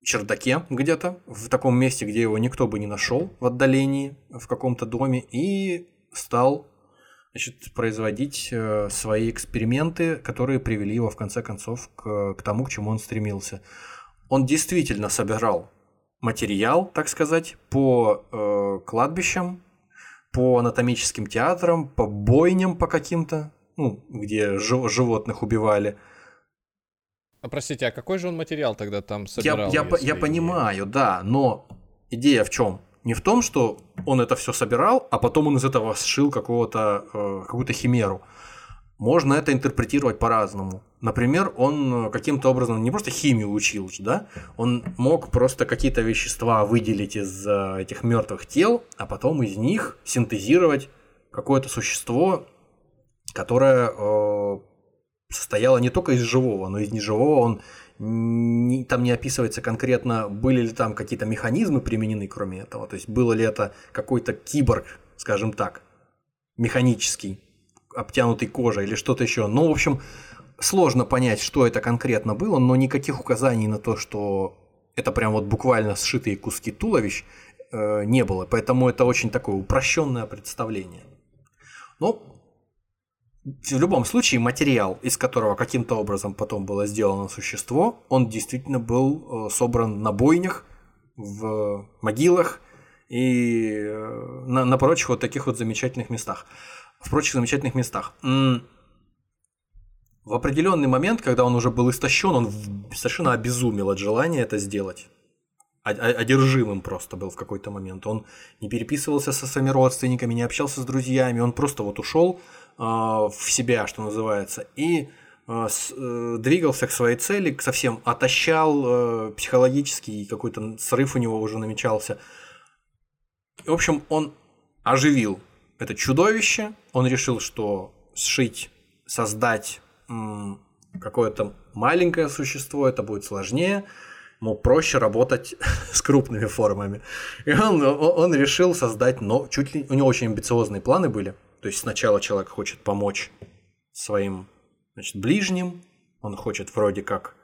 чердаке где-то, в таком месте, где его никто бы не нашел, в отдалении, в каком-то доме, и стал значит, производить э, свои эксперименты, которые привели его в конце концов к, к тому, к чему он стремился. Он действительно собирал материал, так сказать, по э, кладбищам, по анатомическим театрам, по бойням по каким-то, ну, где жив- животных убивали. А простите, а какой же он материал тогда там собирал? Я, я, я понимаю, да, но идея в чем? Не в том, что он это все собирал, а потом он из этого сшил какого-то, э, какую-то химеру. Можно это интерпретировать по-разному. Например, он э, каким-то образом не просто химию учил, да, он мог просто какие-то вещества выделить из э, этих мертвых тел, а потом из них синтезировать какое-то существо, которое э, состояло не только из живого, но и из неживого. Он не, там не описывается конкретно, были ли там какие-то механизмы применены, кроме этого. То есть было ли это какой-то киборг, скажем так, механический, обтянутый кожей или что-то еще. Ну, в общем, сложно понять, что это конкретно было, но никаких указаний на то, что это прям вот буквально сшитые куски туловищ, э, не было. Поэтому это очень такое упрощенное представление. Но в любом случае материал, из которого каким-то образом потом было сделано существо, он действительно был э, собран на бойнях, в могилах и э, на, на прочих вот таких вот замечательных местах в прочих замечательных местах. В определенный момент, когда он уже был истощен, он совершенно обезумел от желания это сделать. Одержимым просто был в какой-то момент. Он не переписывался со своими родственниками, не общался с друзьями, он просто вот ушел э, в себя, что называется, и с, э, двигался к своей цели, совсем отощал э, психологический, какой-то срыв у него уже намечался. В общем, он оживил это чудовище. Он решил, что сшить, создать какое-то маленькое существо, это будет сложнее. ему проще работать с крупными формами. И он, он решил создать, но чуть ли у него очень амбициозные планы были. То есть сначала человек хочет помочь своим значит, ближним, он хочет вроде как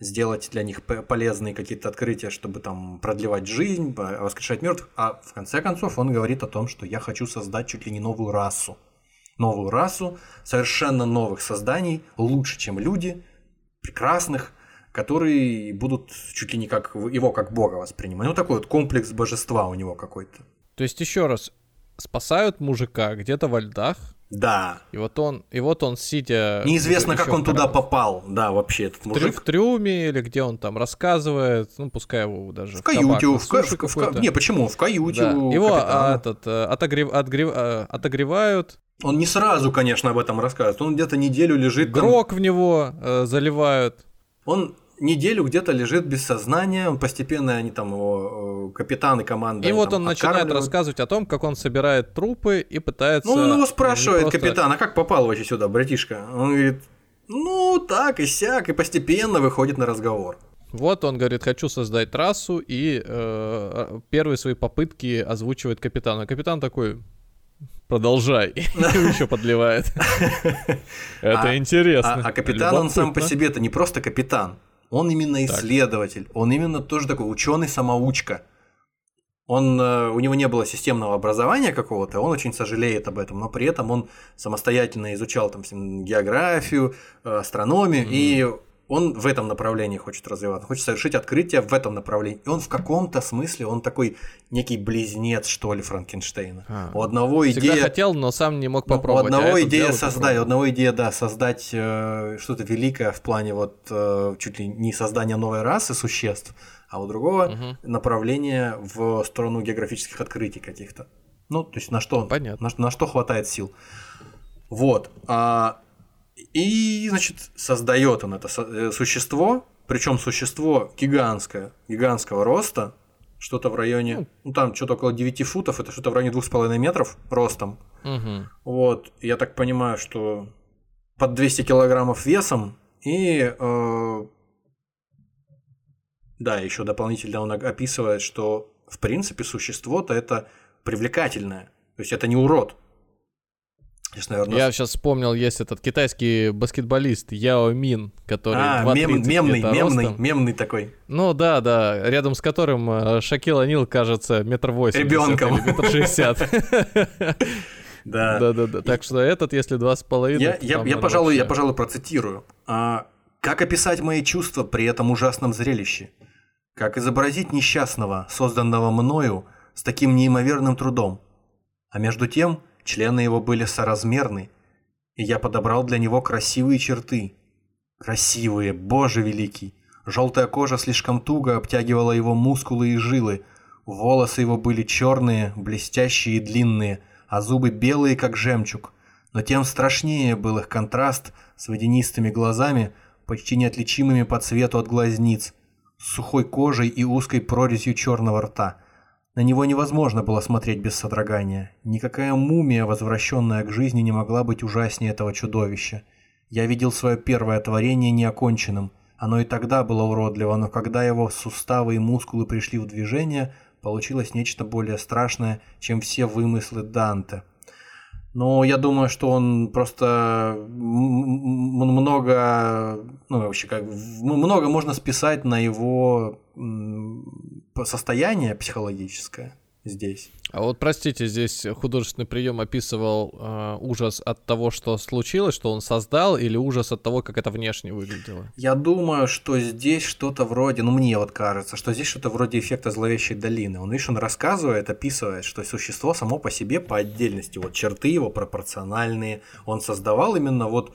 сделать для них полезные какие-то открытия, чтобы там продлевать жизнь, воскрешать мертвых, а в конце концов он говорит о том, что я хочу создать чуть ли не новую расу. Новую расу совершенно новых созданий, лучше, чем люди, прекрасных, которые будут чуть ли не как его как бога воспринимать. Ну такой вот комплекс божества у него какой-то. То есть еще раз, спасают мужика где-то во льдах, да. И вот он, и вот он сидя... Неизвестно, как он туда попал, да, вообще, этот мужик. В трюме или где он там рассказывает, ну, пускай его даже... В каюте, в, в, в, в, не, почему, в каюте да. Его а, этот, э, отогрев, отгрев, э, отогревают. Он не сразу, конечно, об этом рассказывает, он где-то неделю лежит... Грок там... в него э, заливают. Он неделю где-то лежит без сознания, он постепенно, они там его, э, капитан и команда. И вот он начинает рассказывать о том, как он собирает трупы и пытается... Ну, он его спрашивает, просто... капитан, а как попал вообще сюда, братишка? Он говорит, ну, так и сяк, и постепенно выходит на разговор. Вот он говорит, хочу создать трассу, и э, первые свои попытки озвучивает капитан. А капитан такой, продолжай, еще подливает. Это интересно. А, а капитан, он сам по себе это не просто капитан, он именно исследователь, так. он именно тоже такой ученый-самоучка. Он, э, у него не было системного образования какого-то, он очень сожалеет об этом, но при этом он самостоятельно изучал там географию, э, астрономию, mm-hmm. и он в этом направлении хочет развиваться, хочет совершить открытие в этом направлении. И он в каком-то смысле, он такой некий близнец, что ли, Франкенштейна. А, у одного идея... Всегда хотел, но сам не мог попробовать. У одного а идея создать, у одного идея, да, создать э, что-то великое в плане вот э, чуть ли не создания новой расы существ, а у другого угу. направление в сторону географических открытий каких-то. Ну, то есть на что, Понятно. На, на что хватает сил. Вот. А и, значит, создает он это э, существо, причем существо гигантское, гигантского роста, что-то в районе, ну, ну там что-то около 9 футов, это что-то в районе 2,5 метров ростом. Угу. Вот, я так понимаю, что под 200 килограммов весом, и э, да, еще дополнительно он описывает, что в принципе существо-то это привлекательное, то есть это не урод, Сейчас, наверное... Я сейчас вспомнил, есть этот китайский баскетболист Яо Мин, который а, мем, мемный, мемный, ростом. мемный такой. Ну да, да, рядом с которым э, Шакил Анил кажется метр восемь. Ребенком. Метр шестьдесят. Да. Да, да, да. Так что этот, если два с половиной. Я, я, я, пожалуй, я, пожалуй, процитирую. А, как описать мои чувства при этом ужасном зрелище? Как изобразить несчастного, созданного мною, с таким неимоверным трудом? А между тем, Члены его были соразмерны, и я подобрал для него красивые черты. Красивые, боже великий! Желтая кожа слишком туго обтягивала его мускулы и жилы, волосы его были черные, блестящие и длинные, а зубы белые, как жемчуг. Но тем страшнее был их контраст с водянистыми глазами, почти неотличимыми по цвету от глазниц, с сухой кожей и узкой прорезью черного рта – на него невозможно было смотреть без содрогания. Никакая мумия, возвращенная к жизни, не могла быть ужаснее этого чудовища. Я видел свое первое творение неоконченным. Оно и тогда было уродливо, но когда его суставы и мускулы пришли в движение, получилось нечто более страшное, чем все вымыслы Данте. Но я думаю, что он просто много, ну вообще как много можно списать на его состояние психологическое здесь. А вот простите, здесь художественный прием описывал э, ужас от того, что случилось, что он создал, или ужас от того, как это внешне выглядело? Я думаю, что здесь что-то вроде, ну мне вот кажется, что здесь что-то вроде эффекта зловещей долины. Он, видишь, он рассказывает, описывает, что существо само по себе по отдельности, вот черты его пропорциональные, он создавал именно вот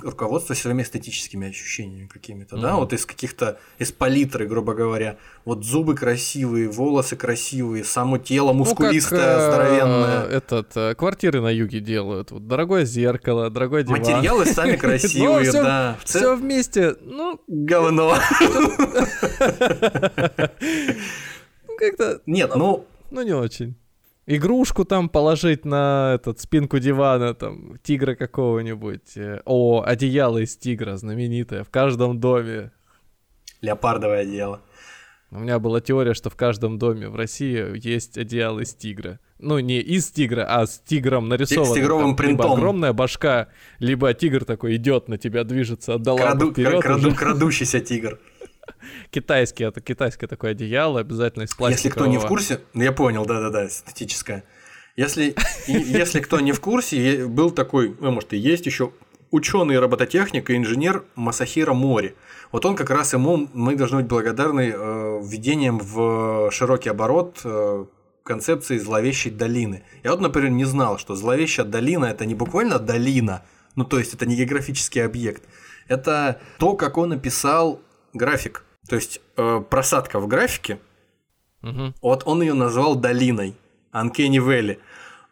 руководствуясь своими эстетическими ощущениями какими-то, mm-hmm. да, вот из каких-то, из палитры, грубо говоря, вот зубы красивые, волосы красивые, само тело мускулистое, ну, как, здоровенное. Э, этот, э, квартиры на юге делают, вот дорогое зеркало, дорогой диван. Материалы сами ну, красивые, да. Все вместе, ну... Говно. Как-то... Нет, ну... Ну, не очень игрушку там положить на этот спинку дивана, там, тигра какого-нибудь. Э, о, одеяло из тигра знаменитое в каждом доме. Леопардовое одеяло. У меня была теория, что в каждом доме в России есть одеяло из тигра. Ну, не из тигра, а с тигром нарисовано. С тигровым Там принтом. Либо огромная башка, либо тигр такой идет на тебя, движется, отдала Краду- вперед. краду- уже. крадущийся тигр. Китайский, это китайское такое одеяло, обязательно из Если пластикового. кто не в курсе, ну, я понял, да-да-да, эстетическое. Если, если кто не в курсе, был такой, ну, может, и есть еще ученый робототехник и инженер Масахира Мори. Вот он как раз ему мы должны быть благодарны э, введением в широкий оборот э, концепции зловещей долины. Я вот, например, не знал, что зловещая долина это не буквально долина, ну то есть это не географический объект, это то, как он описал график. То есть э, просадка в графике, Мгм. вот он ее назвал долиной, Uncanny Valley.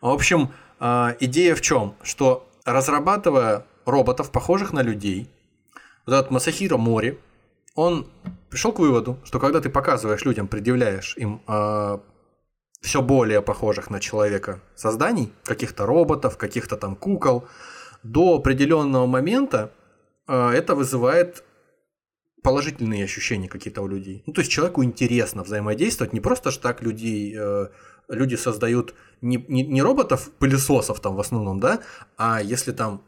В общем, э, идея в чем? Что разрабатывая роботов, похожих на людей, вот этот Масахиро Мори, он пришел к выводу, что когда ты показываешь людям, предъявляешь им все более похожих на человека созданий, каких-то роботов, каких-то там кукол, до определенного момента э, это вызывает положительные ощущения какие-то у людей. Ну, то есть человеку интересно взаимодействовать, не просто ж так людей, э, люди создают не, не, не роботов-пылесосов там в основном, да, а если там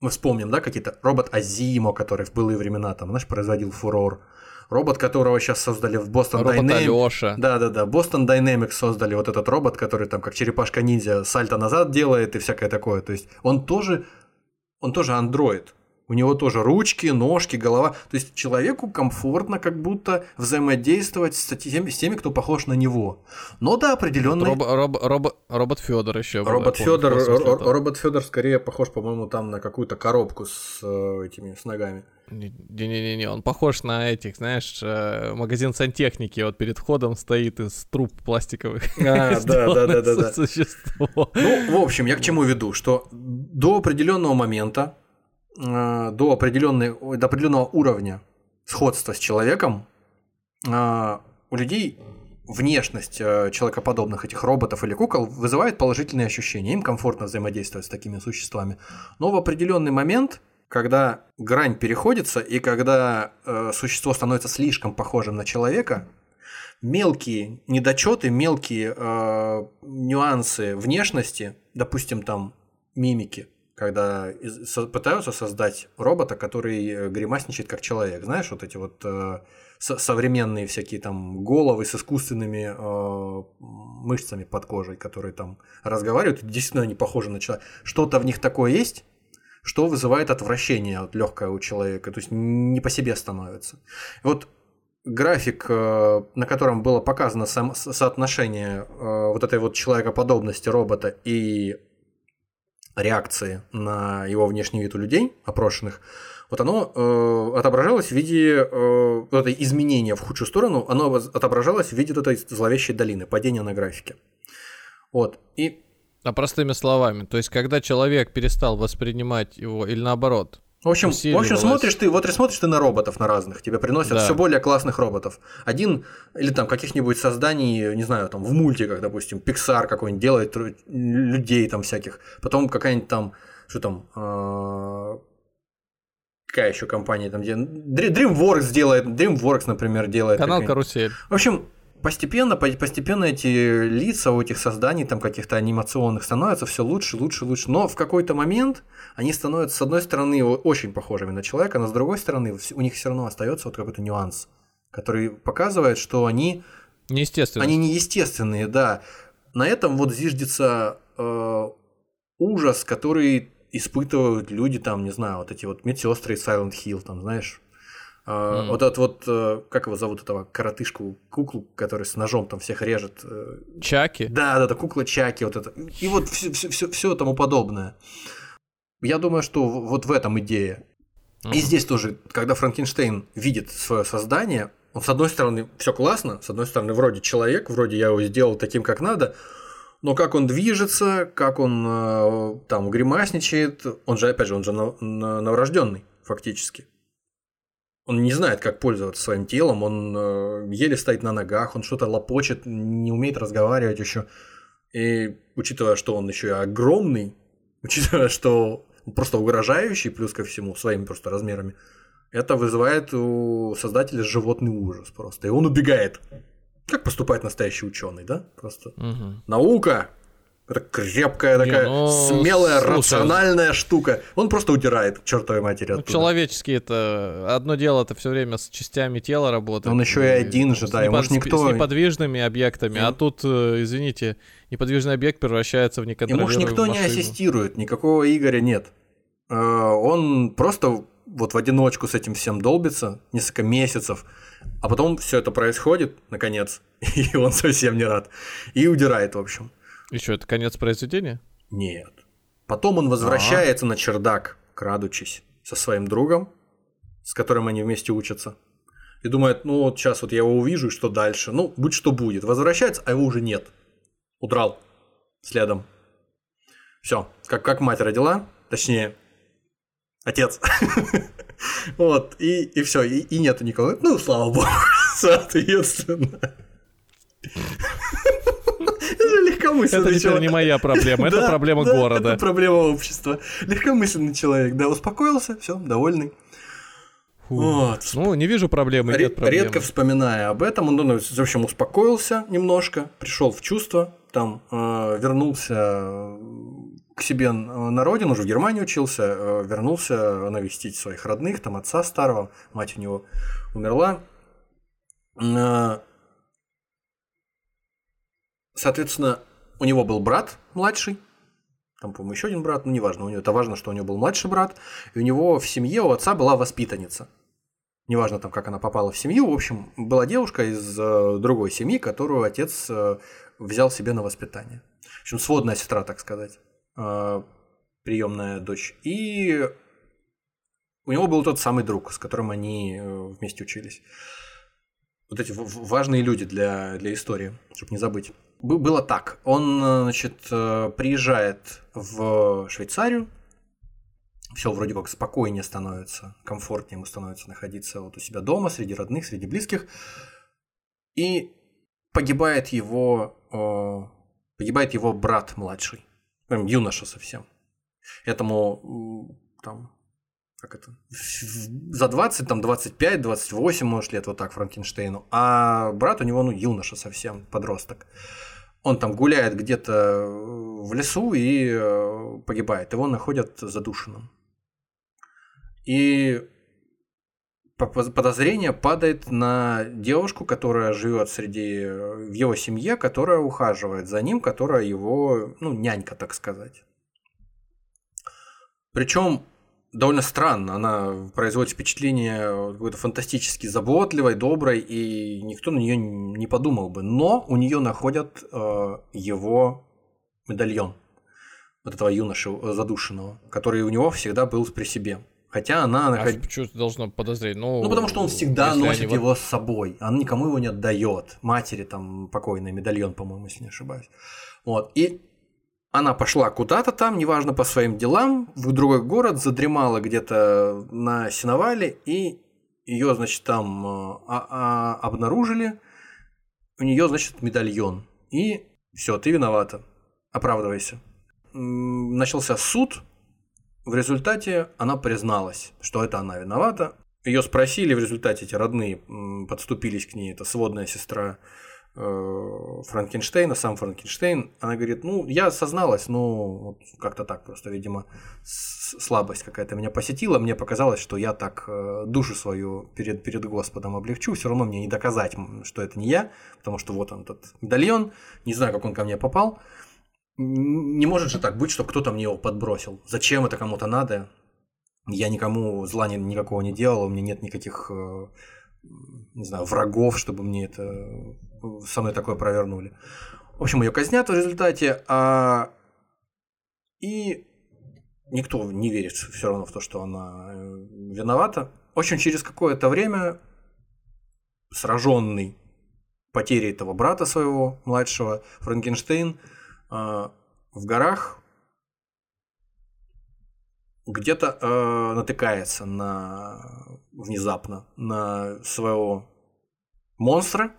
мы вспомним, да, какие-то робот Азимо, который в былые времена там, знаешь, производил фурор, робот, которого сейчас создали в Робот Dynamics. Алёша. Да, да, да. Boston Dynamics создали вот этот робот, который там как черепашка ниндзя сальто назад делает и всякое такое. То есть он тоже, он тоже андроид. У него тоже ручки, ножки, голова. То есть человеку комфортно как будто взаимодействовать с теми, с теми кто похож на него. Но до определенной... Робо- робо- робо- робот Федор еще. Робот Федор, робот Федор скорее похож, по-моему, там на какую-то коробку с э, этими с ногами. Не-не-не, он похож на этих, знаешь, э, магазин сантехники, вот перед входом стоит из труб пластиковых. А, да, да, да, да, да. Существо. Ну, в общем, я к чему веду, что до определенного момента, до, определенной, ой, до определенного уровня сходства с человеком, э, у людей внешность э, человекоподобных этих роботов или кукол вызывает положительные ощущения. Им комфортно взаимодействовать с такими существами. Но в определенный момент, когда грань переходится и когда э, существо становится слишком похожим на человека, мелкие недочеты, мелкие э, нюансы внешности, допустим, там мимики, когда из- со- пытаются создать робота, который э, гримасничает как человек. Знаешь, вот эти вот э, со- современные всякие там головы с искусственными э, мышцами под кожей, которые там разговаривают, действительно они похожи на человека. Что-то в них такое есть, что вызывает отвращение вот, легкое у человека, то есть не по себе становится. Вот график, э, на котором было показано со- соотношение э, вот этой вот человекоподобности робота и реакции на его внешний вид у людей, опрошенных, вот оно э, отображалось в виде э, вот это изменение в худшую сторону, оно отображалось в виде вот этой зловещей долины, падения на графике. Вот. И А простыми словами, то есть когда человек перестал воспринимать его, или наоборот, В общем, в общем, смотришь ты, вот смотришь ты на роботов на разных, тебе приносят Да. все более классных роботов. Один или там каких-нибудь созданий, не знаю, там в мультиках, допустим, Pixar какой-нибудь делает людей там всяких. Потом какая-нибудь там, что там, а, какая еще компания там, где Dre- DreamWorks делает, DreamWorks, например, делает. канал. «Карусель». В общем, постепенно, по- постепенно эти лица у этих созданий, там каких-то анимационных, становятся все лучше, лучше, лучше. Но в какой-то момент они становятся, с одной стороны, очень похожими на человека, но с другой стороны, у них все равно остается вот какой-то нюанс, который показывает, что они, Неестественно. они неестественные, да. На этом вот зиждется э, ужас, который испытывают люди, там, не знаю, вот эти вот медсестры из Silent Hill, там, знаешь, Мгм. Вот этот вот, э, как его зовут, этого коротышку, куклу, который с ножом там всех режет. э, Чаки. Да, да, да, кукла Чаки, вот это. И вот все, все, все, тому подобное. Я думаю, что вот в этом идея. И Мгм. здесь тоже, когда Франкенштейн видит свое создание, он, с одной стороны, все классно, с одной стороны, вроде человек, вроде я его сделал таким, как надо, но как он движется, как он э, там гримасничает, он же, опять же, он же новорожденный фактически. Он не знает, как пользоваться своим телом, он э, еле стоит на ногах, он что-то лопочет, не умеет разговаривать еще. И учитывая, что он еще и огромный, учитывая, что он просто угрожающий, плюс ко всему, своими просто размерами, это вызывает у создателя животный ужас просто. И он убегает. Как поступает настоящий ученый, да? Просто Мгм. наука. Это крепкая Не, такая, ну, смелая, слушай, рациональная штука. Он просто удирает к чертовой матери Ну, оттуда. человеческий это одно дело, это все время с частями тела работает. Он еще и один же, да, ему непод- ж никто- С неподвижными объектами, а Им- тут, э, извините, неподвижный объект превращается в Ему неконтролируемую ж никто не машину. ассистирует, никакого Игоря нет. Э, Он просто вот в одиночку с этим всем долбится несколько месяцев, а потом все это происходит, наконец, и он совсем не рад. И удирает, в общем. И это конец произведения? Нет. Потом он возвращается на чердак, крадучись, со своим другом, с которым они вместе учатся. И думает, ну вот сейчас вот я его увижу, и что дальше? Ну, будь что будет. Возвращается, а его уже нет. Удрал следом. Все, как, как мать родила, точнее, отец. Вот, и, и все, и, и нету никого. Ну, слава богу, соответственно. Это легкомысленный Это теперь не моя проблема, это проблема да, города. Это проблема общества. Легкомысленный человек, да, успокоился, все, довольный. Вот. Ну, не вижу проблемы, Ре- нет проблем. Редко вспоминая об этом, он, ну, в общем, успокоился немножко, пришел в чувство, там э, вернулся э, к себе э, на родину, уже в Германии учился, э, вернулся навестить своих родных, там отца старого, мать у него умерла. Э, Соответственно, у него был брат младший, там, по-моему, еще один брат, ну, неважно, у него это важно, что у него был младший брат, и у него в семье у отца была воспитанница. Неважно там, как она попала в семью, в общем, была девушка из э, другой семьи, которую отец э, взял себе на воспитание. В общем, сводная сестра, так сказать, э, приемная дочь. И у него был тот самый друг, с которым они э, вместе учились. Вот эти важные люди для, для истории, чтобы не забыть. Бы- Было так. Он, значит, э, приезжает в Швейцарию, все вроде как спокойнее становится, комфортнее ему становится находиться вот у себя дома, среди родных, среди близких. И погибает его, э, погибает его брат младший, юноша совсем. Этому там, как это, за 20, там 25, 28, может, лет вот так Франкенштейну, а брат у него, ну, юноша совсем, подросток. Он там гуляет где-то в лесу и э, погибает. Его находят задушенным. И по- по- подозрение падает на девушку, которая живет среди э, в его семье, которая ухаживает за ним, которая его, ну, нянька, так сказать. Причем довольно странно, она производит впечатление какой-то фантастически заботливой, доброй, и никто на нее не подумал бы. Но у нее находят э, его медальон вот этого юноши э, задушенного, который у него всегда был при себе. Хотя она А наход- что ты должно подозреть? Ну, ну, потому что он всегда носит они его с собой. Он никому его не отдает. Матери там покойный медальон, по-моему, если не ошибаюсь. Вот. И она пошла куда-то там, неважно, по своим делам, в другой город, задремала где-то на сеновале, и ее, значит, там э, а- а- обнаружили. У нее, значит, медальон. И все, ты виновата. Оправдывайся. Начался суд, в результате она призналась, что это она виновата. Ее спросили, в результате эти родные подступились к ней, это сводная сестра Франкенштейна, сам Франкенштейн. Она говорит, ну, я созналась, но вот как-то так просто, видимо, слабость какая-то меня посетила. Мне показалось, что я так э, душу свою перед, перед Господом облегчу. Все равно мне не доказать, что это не я, потому что вот он, этот медальон. Не знаю, как он ко мне попал. Не может же так быть, что кто-то мне его подбросил. Зачем это кому-то надо? Я никому зла ни- никакого не делал, у меня нет никаких, э, не знаю, врагов, чтобы мне это э, со мной такое провернули. В общем, ее казнят в результате, а и никто не верит все равно в то, что она э, виновата. В общем, через какое-то время сраженный потерей этого брата своего младшего Франкенштейн э, в горах где-то э, натыкается на внезапно на своего монстра,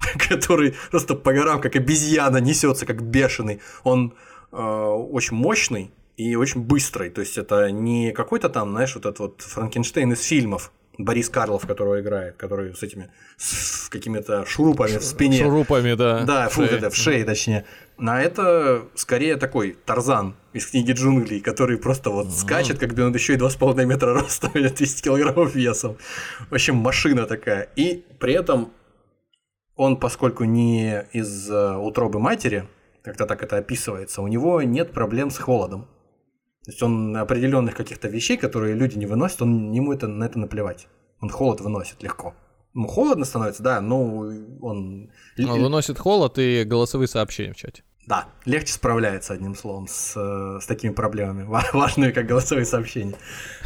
который просто по горам как обезьяна несется, как бешеный. Он э, очень мощный и очень быстрый. То есть это не какой-то там, знаешь, вот этот вот Франкенштейн из фильмов, Борис Карлов, которого играет, который с этими с какими-то шурупами в спине. Шурупами, да. Да, фу, это в шее, точнее. На это скорее такой Тарзан из книги Джунглей, который просто вот скачет, как бы он еще и 2,5 метра роста, 200 килограммов весом. В общем, машина такая. И при этом он, поскольку не из э, утробы матери, как-то так это описывается, у него нет проблем с холодом. То есть он определенных каких-то вещей, которые люди не выносят, он ему это на это наплевать. Он холод выносит легко. Ну, холодно становится, да, но он... Он выносит холод и голосовые сообщения в чате. Да, легче справляется, одним словом, с, с такими проблемами, важными, как голосовые сообщения.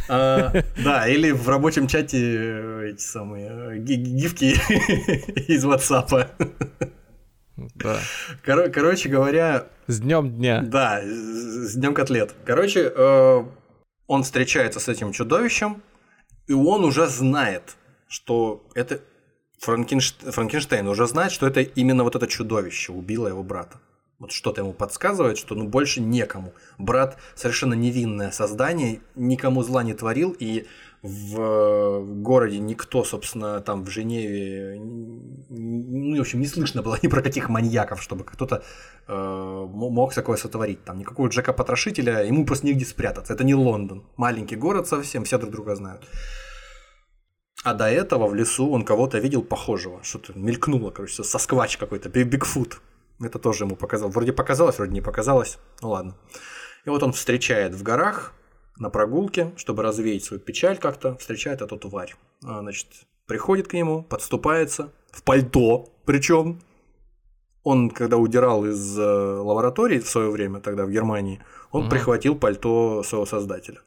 А, да, или в рабочем чате э, эти самые гифки из WhatsApp. Да. Кор- короче говоря... С днем дня. Да, с днем котлет. Короче, э, он встречается с этим чудовищем, и он уже знает, что это Франкенш... Франкенштейн уже знает, что это именно вот это чудовище убило его брата. Вот что-то ему подсказывает, что ну больше некому. Брат совершенно невинное создание, никому зла не творил, и в городе никто, собственно, там в Женеве, ну, в общем, не слышно было ни про каких маньяков, чтобы кто-то э, мог такое сотворить. Там никакого Джека Потрошителя, ему просто негде спрятаться. Это не Лондон. Маленький город совсем, все друг друга знают. А до этого в лесу он кого-то видел похожего. Что-то мелькнуло, короче, сосквач какой-то, Бигфут. Это тоже ему показал. Вроде показалось, вроде не показалось. Ну ладно. И вот он встречает в горах на прогулке, чтобы развеять свою печаль как-то, встречает эту тварь. А, значит, приходит к нему, подступается, в пальто причем. Он, когда удирал из э, лаборатории в свое время, тогда в Германии, он угу. прихватил пальто своего создателя.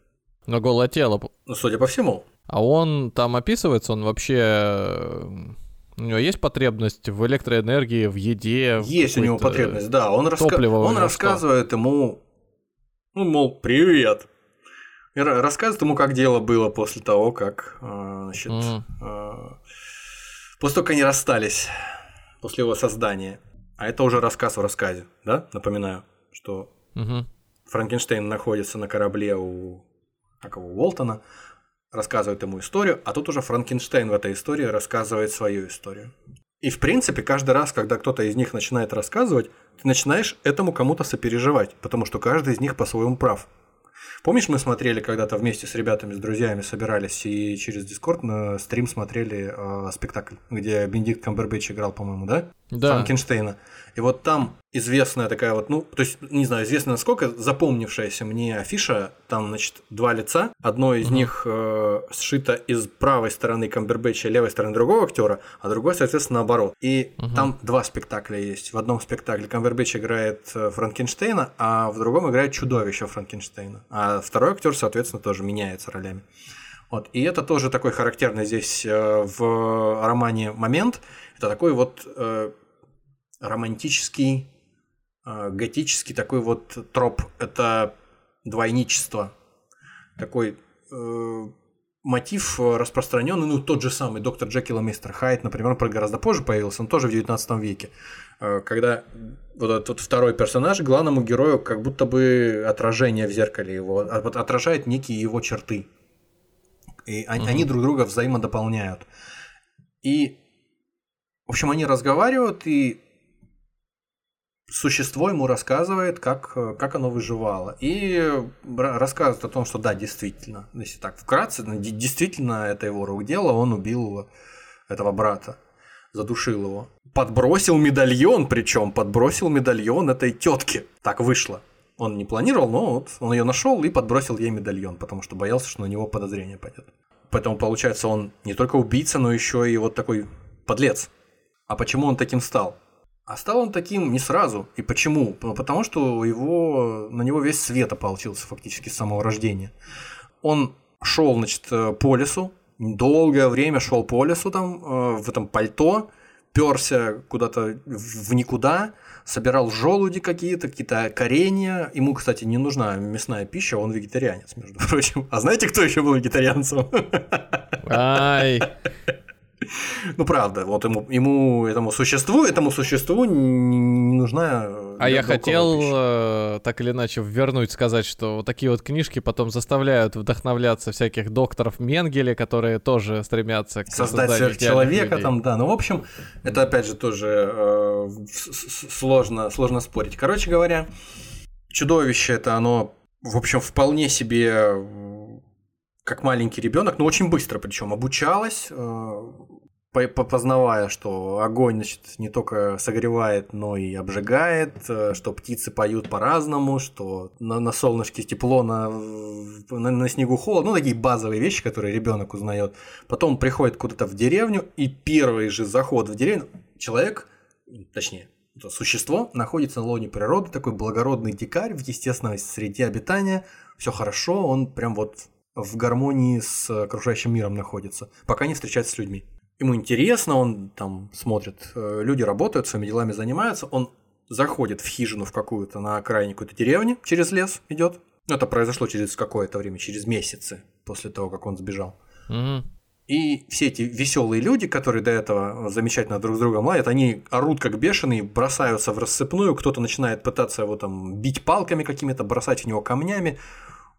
Но голое тело. Ну, судя по всему. А он там описывается, он вообще... Э, у него есть потребность в электроэнергии, в еде? Есть у него потребность, да. Он, раска... он рассказывает ему, ну, мол, привет, и рассказывает ему, как дело было после того, как, а, значит, mm. после того, как они расстались, после его создания. А это уже рассказ в рассказе, да? Напоминаю, что mm-hmm. Франкенштейн находится на корабле у какого Уолтона, рассказывает ему историю, а тут уже Франкенштейн в этой истории рассказывает свою историю. И в принципе, каждый раз, когда кто-то из них начинает рассказывать, ты начинаешь этому кому-то сопереживать, потому что каждый из них по-своему прав. Помнишь, мы смотрели когда-то вместе с ребятами, с друзьями собирались и через Дискорд на стрим смотрели э, спектакль, где Бенедикт Камбербэтч играл, по-моему, да? Да. Франкенштейна. И вот там известная такая вот, ну, то есть, не знаю, известно насколько, запомнившаяся мне афиша, там, значит, два лица, одно из угу. них э, сшито из правой стороны Камбербэтча, левой стороны другого актера, а другой, соответственно, наоборот. И угу. там два спектакля есть. В одном спектакле Камбербэтч играет э, Франкенштейна, а в другом играет чудовище Франкенштейна. А второй актер, соответственно, тоже меняется ролями. Вот. И это тоже такой характерный здесь э, в романе момент. Это такой вот э, романтический, э, готический такой вот троп. Это двойничество. Такой э, мотив распространенный, ну тот же самый доктор Джекил и мистер Хайд, например, он гораздо позже появился, он тоже в 19 веке, э, когда вот этот вот второй персонаж главному герою как будто бы отражение в зеркале его, а отражает некие его черты. И они, угу. они друг друга взаимодополняют. И, в общем, они разговаривают, и существо ему рассказывает, как, как оно выживало. И рассказывает о том, что да, действительно, если так вкратце, действительно это его рук дело, он убил этого брата, задушил его. Подбросил медальон, причем подбросил медальон этой тетке. Так вышло. Он не планировал, но вот он ее нашел и подбросил ей медальон, потому что боялся, что на него подозрение пойдет. Поэтому получается, он не только убийца, но еще и вот такой подлец. А почему он таким стал? А стал он таким не сразу. И почему? Потому что его, на него весь света получился фактически с самого рождения. Он шел, значит, э, по лесу, долгое время шел по лесу там, э, в этом пальто, перся куда-то в никуда, собирал желуди какие-то, какие-то коренья. Ему, кстати, не нужна мясная пища, он вегетарианец, между прочим. А знаете, кто еще был вегетарианцем? Ай. Ну правда, вот ему, ему этому существу, этому существу не нужна. Э, а я хотел э, так или иначе вернуть, сказать, что вот такие вот книжки потом заставляют вдохновляться всяких докторов Менгеле, которые тоже стремятся к создать сверхчеловека там, да. Ну в общем, это опять же тоже э, сложно, сложно спорить. Короче говоря, чудовище это оно, в общем, вполне себе как маленький ребенок, но очень быстро причем обучалась, э, познавая, что огонь значит, не только согревает, но и обжигает, э, что птицы поют по-разному, что на, на солнышке тепло, на, на, на снегу холодно, ну такие базовые вещи, которые ребенок узнает. Потом приходит куда-то в деревню, и первый же заход в деревню человек, точнее, существо находится на лоне природы, такой благородный дикарь в естественной среде обитания, все хорошо, он прям вот в гармонии с окружающим миром находится, пока не встречается с людьми. Ему интересно, он там смотрит, э, люди работают, своими делами занимаются, он заходит в хижину в какую-то на окраине какой-то деревни, через лес идет. Это произошло через какое-то время, через месяцы после того, как он сбежал. Угу. И все эти веселые люди, которые до этого замечательно друг с другом ладят, они орут как бешеные, бросаются в рассыпную, кто-то начинает пытаться его там бить палками какими-то, бросать в него камнями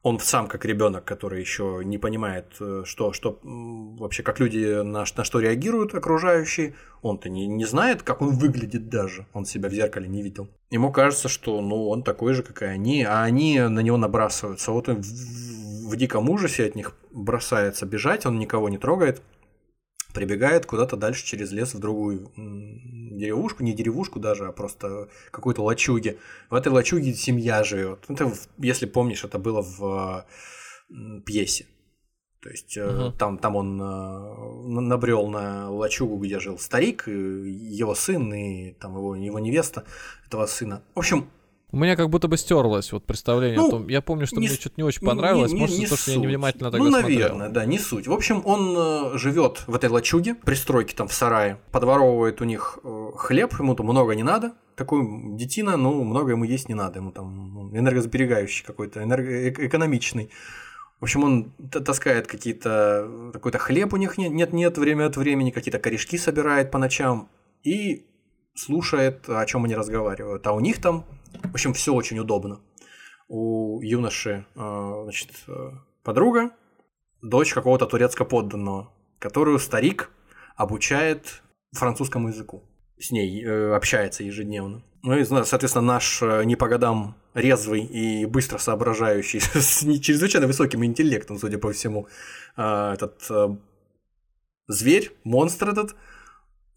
он сам как ребенок, который еще не понимает, э, что, что вообще, как люди на, на что реагируют окружающие, он-то не, не знает, как он выглядит даже, он себя в зеркале не видел. Ему кажется, что ну, он такой же, как и они, а они на него набрасываются. Вот он в, в диком ужасе от них бросается бежать, он никого не трогает, прибегает куда-то дальше через лес в другую деревушку, не деревушку даже, а просто какую-то лачуги. В этой лачуге семья живет. Это, если помнишь, это было в пьесе. То есть угу. там, там он э, набрел на лачугу, где жил старик, его сын и там его, его невеста этого сына. В общем, у меня как будто бы стерлось вот представление ну, о том. Я помню, что не, мне что-то не очень понравилось. Не, не, Может, не то, что я невнимательно тогда Ну, наверное, смотрел. да, не суть. В общем, он э, живет в этой лачуге, пристройке там в сарае, подворовывает у них э, хлеб, ему там много не надо. Такой детина, ну, много ему есть не надо. Ему там ну, энергосберегающий какой-то, энерго- экономичный. В общем, он таскает какие-то какой-то хлеб у них нет, нет, нет время от времени, какие-то корешки собирает по ночам и слушает, о чем они разговаривают. А у них там в общем, все очень удобно. У юноши, э, значит, э, подруга, дочь какого-то турецко подданного, которую старик обучает французскому языку. С ней э, общается ежедневно. Ну и, соответственно, наш не по годам резвый и быстро соображающий, с чрезвычайно высоким интеллектом, судя по всему, этот зверь, монстр этот,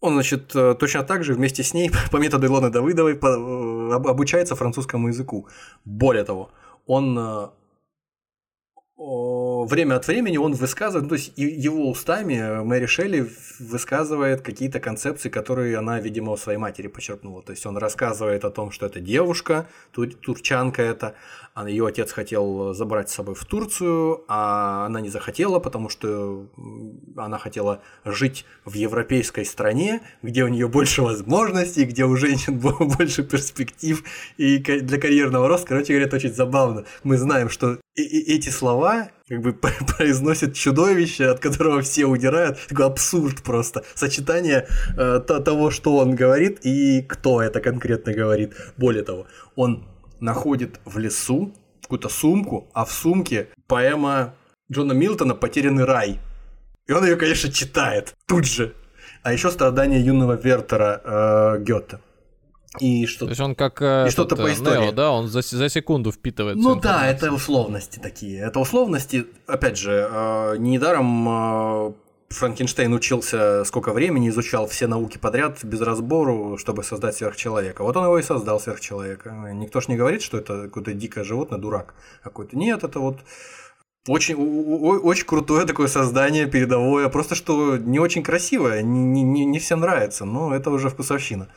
он, значит, э, точно так же вместе с ней по методу Илоны Давыдовой э, обучается французскому языку. Более того, он э, время от времени он высказывает, ну, то есть его устами Мэри Шелли высказывает какие-то концепции, которые она, видимо, у своей матери почерпнула. То есть он рассказывает о том, что это девушка, тур турчанка это, а ее отец хотел забрать с собой в Турцию, а она не захотела, потому что она хотела жить в европейской стране, где у нее больше возможностей, где у женщин больше перспектив и для карьерного роста. Короче говоря, это очень забавно. Мы знаем, что эти слова как бы произносит чудовище, от которого все удирают. Такой абсурд просто. Сочетание э, того, что он говорит и кто это конкретно говорит. Более того, он находит в лесу какую-то сумку, а в сумке поэма Джона Милтона «Потерянный рай». И он ее, конечно, читает тут же. А еще страдания юного Вертера э, Гёте. И что, То есть он как э, и что-то по э, истории. Нео, да, он за, за секунду впитывает. Ну да, это условности такие. Это условности, опять же, э, недаром э, Франкенштейн учился сколько времени, изучал все науки подряд без разбору, чтобы создать сверхчеловека. Вот он его и создал сверхчеловека. Никто ж не говорит, что это какое-то дикое животное, дурак какой-то. Нет, это вот очень, очень крутое такое создание передовое, просто что не очень красивое, не, не, не всем нравится, но это уже вкусовщина.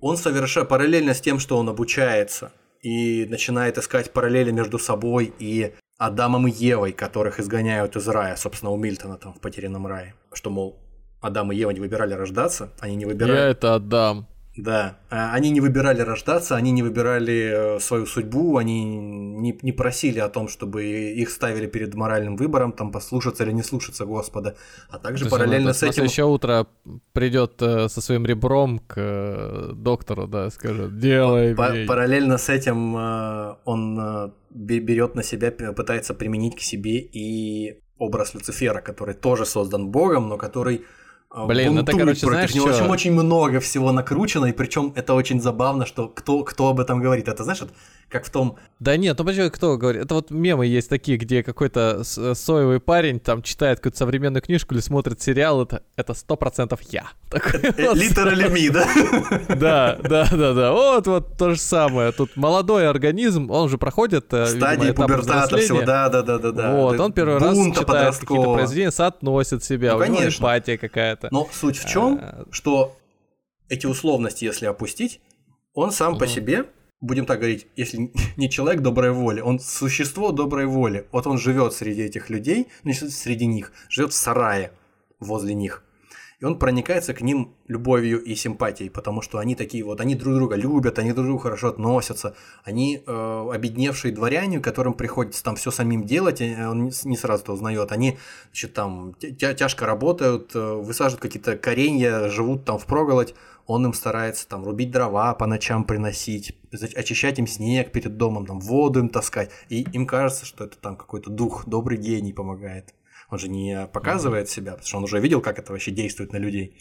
Он совершает параллельно с тем, что он обучается и начинает искать параллели между собой и Адамом и Евой, которых изгоняют из рая, собственно, у Мильтона там в «Потерянном рае». Что, мол, Адам и Ева не выбирали рождаться, они не выбирали... Я это Адам. Да, а, они не выбирали рождаться, они не выбирали э, свою судьбу, они не, не просили о том, чтобы их ставили перед моральным выбором, там послушаться или не слушаться Господа, а также параллельно он, с этим... еще утро придет э, со своим ребром к э, доктору, да, скажет, делай По Параллельно с этим он берет на себя, пытается применить к себе и образ Люцифера, который тоже создан Богом, но который Блин, это, короче, знаешь, него. Очень, очень много всего накручено, и причем это очень забавно, что кто, кто об этом говорит. Это, знаешь, как в том... Да нет, ну почему кто говорит? Это вот мемы есть такие, где какой-то соевый парень там читает какую-то современную книжку или смотрит сериал, это это сто процентов я. Literally me, да? Да, да, да, да. Вот, вот то же самое. Тут молодой организм, он же проходит э, Стадии пубертата всего, да, да, да, да, да. Вот, он первый раз читает какие-то произведения, соотносит себя, ну, у него эмпатия какая-то. Но суть в чем, а, что эти условности, если опустить, он сам по себе будем так говорить, если не человек доброй воли, он существо доброй воли. Вот он живет среди этих людей, ну, среди них, живет в сарае возле них. И он проникается к ним любовью и симпатией, потому что они такие вот, они друг друга любят, они друг другу хорошо относятся, они э, обедневшие дворяне, которым приходится там все самим делать, он не сразу это узнает, они значит, там тя тяжко работают, э, высаживают какие-то коренья, живут там в проголодь, он им старается там рубить дрова по ночам приносить, очищать им снег перед домом, там воду им таскать. И им кажется, что это там какой-то дух, добрый гений помогает. Он же не показывает себя, потому что он уже видел, как это вообще действует на людей.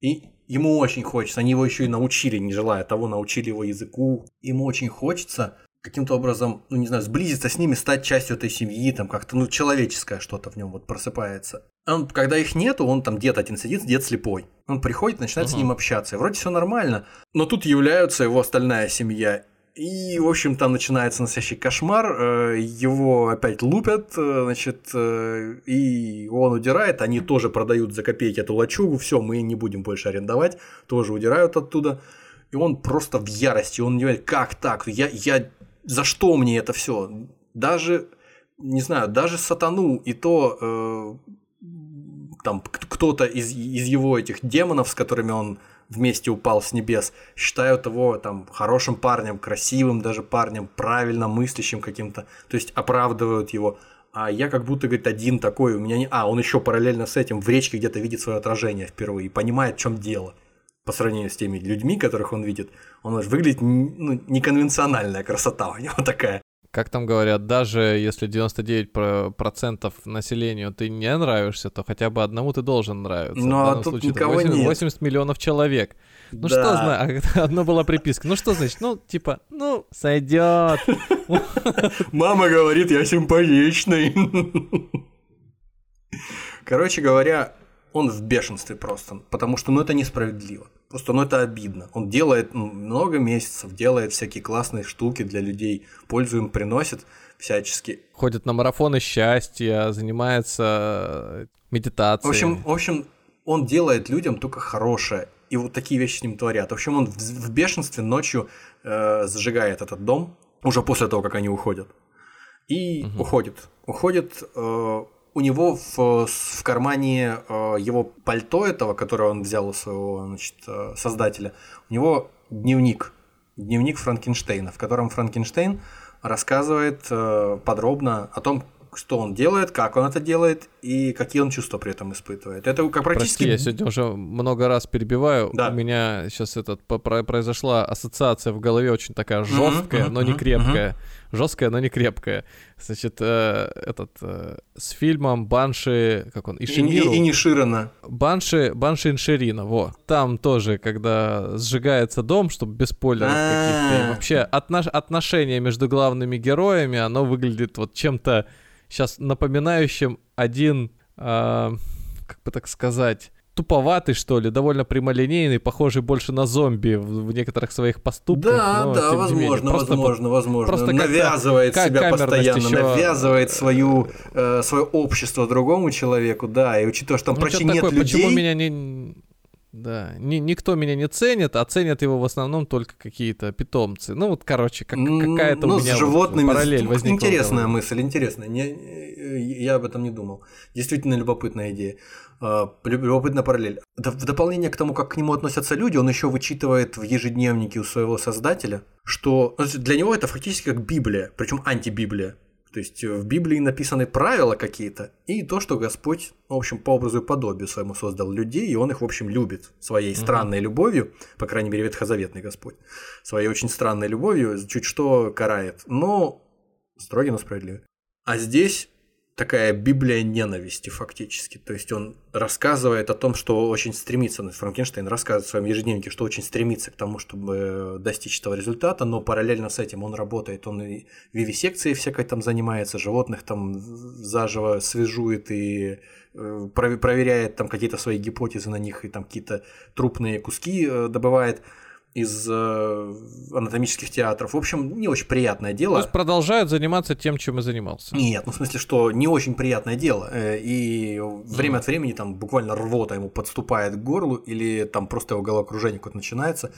И ему очень хочется, они его еще и научили, не желая того, научили его языку. Ему очень хочется каким-то образом, ну не знаю, сблизиться с ними, стать частью этой семьи, там как-то, ну, человеческое что-то в нем вот просыпается. Он, когда их нету, он там дед один сидит, дед слепой. Он приходит, начинает uh-huh. с ним общаться. И вроде все нормально, но тут являются его остальная семья. И, в общем, там начинается настоящий кошмар. Э, его опять лупят, э, значит, э, и он удирает. Они тоже продают за копейки эту лачугу. Все, мы не будем больше арендовать. Тоже удирают оттуда. И он просто в ярости. Он не понимает, как так? Я, я за что мне это все? Даже, не знаю, даже сатану и то э, там кто-то из, из его этих демонов, с которыми он вместе упал с небес, считают его там хорошим парнем, красивым даже парнем, правильно мыслящим каким-то, то есть оправдывают его. А я как будто, говорит, один такой, у меня не... А, он еще параллельно с этим в речке где-то видит свое отражение впервые и понимает, в чем дело по сравнению с теми людьми, которых он видит, он выглядит ну, неконвенциональная красота у него такая. Как там говорят, даже если 99% населению ты не нравишься, то хотя бы одному ты должен нравиться. Ну а тут случае, никого 80, нет. 80 миллионов человек. Ну да. что значит, одна была приписка. Ну что значит, ну типа, ну сойдет. Мама говорит, я симпатичный. Короче говоря, он в бешенстве просто, потому что, ну, это несправедливо. Просто, ну, это обидно. Он делает много месяцев, делает всякие классные штуки для людей, пользу им приносит всячески. Ходит на марафоны счастья, занимается медитацией. В общем, в общем, он делает людям только хорошее, и вот такие вещи с ним творят. В общем, он в, в бешенстве ночью э, зажигает этот дом, уже после того, как они уходят, и угу. уходит. Уходит э, у него в, в кармане э, его пальто этого, которое он взял у своего значит, э, создателя, у него дневник, дневник Франкенштейна, в котором Франкенштейн рассказывает э, подробно о том, что он делает, как он это делает и какие он чувства при этом испытывает. Это как практически... Прости, я сегодня уже много раз перебиваю. Да. У меня сейчас этот произошла ассоциация в голове очень такая жесткая, mm-hmm, но не крепкая. Mm-hmm. Жесткая, но не крепкая. Значит, э, этот э, с фильмом Банши, как он, Ишимиру. И, и, и не. Банши, Банши Инширина, во. Там тоже, когда сжигается дом, чтобы без спойлеров каких-то. вообще отнош... отношение между главными героями, оно выглядит вот чем-то сейчас напоминающим один, э, как бы так сказать, туповатый, что ли, довольно прямолинейный, похожий больше на зомби в, в некоторых своих поступках. Да, но, да, возможно, менее, возможно, возможно. Просто навязывает как, себя постоянно, еще... навязывает свою, э, свое общество другому человеку, да, и учитывая, что там ну, почти нет такое, людей... Почему меня не Да, Ни, никто меня не ценит, а ценят его в основном только какие-то питомцы. Ну вот, короче, как, какая-то ну, у меня с животными вот параллель возникла. Интересная мысль, интересная. Не, я об этом не думал. Действительно любопытная идея. А, любопытная параллель. В дополнение к тому, как к нему относятся люди, он еще вычитывает в ежедневнике у своего создателя, что для него это фактически как Библия, причем антибиблия. То есть в Библии написаны правила какие-то, и то, что Господь, в общем, по образу и подобию своему создал людей, и Он их, в общем, любит своей странной угу. любовью, по крайней мере, ветхозаветный Господь, своей очень странной любовью чуть что карает, но строгий, но справедливый. А здесь такая Библия ненависти фактически. То есть он рассказывает о том, что очень стремится, Франкенштейн рассказывает в своем ежедневнике, что очень стремится к тому, чтобы достичь этого результата, но параллельно с этим он работает, он и вивисекцией всякой там занимается, животных там заживо свяжует и э, проверяет там какие-то свои гипотезы на них и там какие-то трупные куски э, добывает из э, анатомических театров. В общем, не очень приятное дело. То есть продолжают заниматься тем, чем и занимался. Нет, ну в смысле, что не очень приятное дело. Э, и время mm. от времени там буквально рвота ему подступает к горлу, или там просто его головокружение какое-то начинается.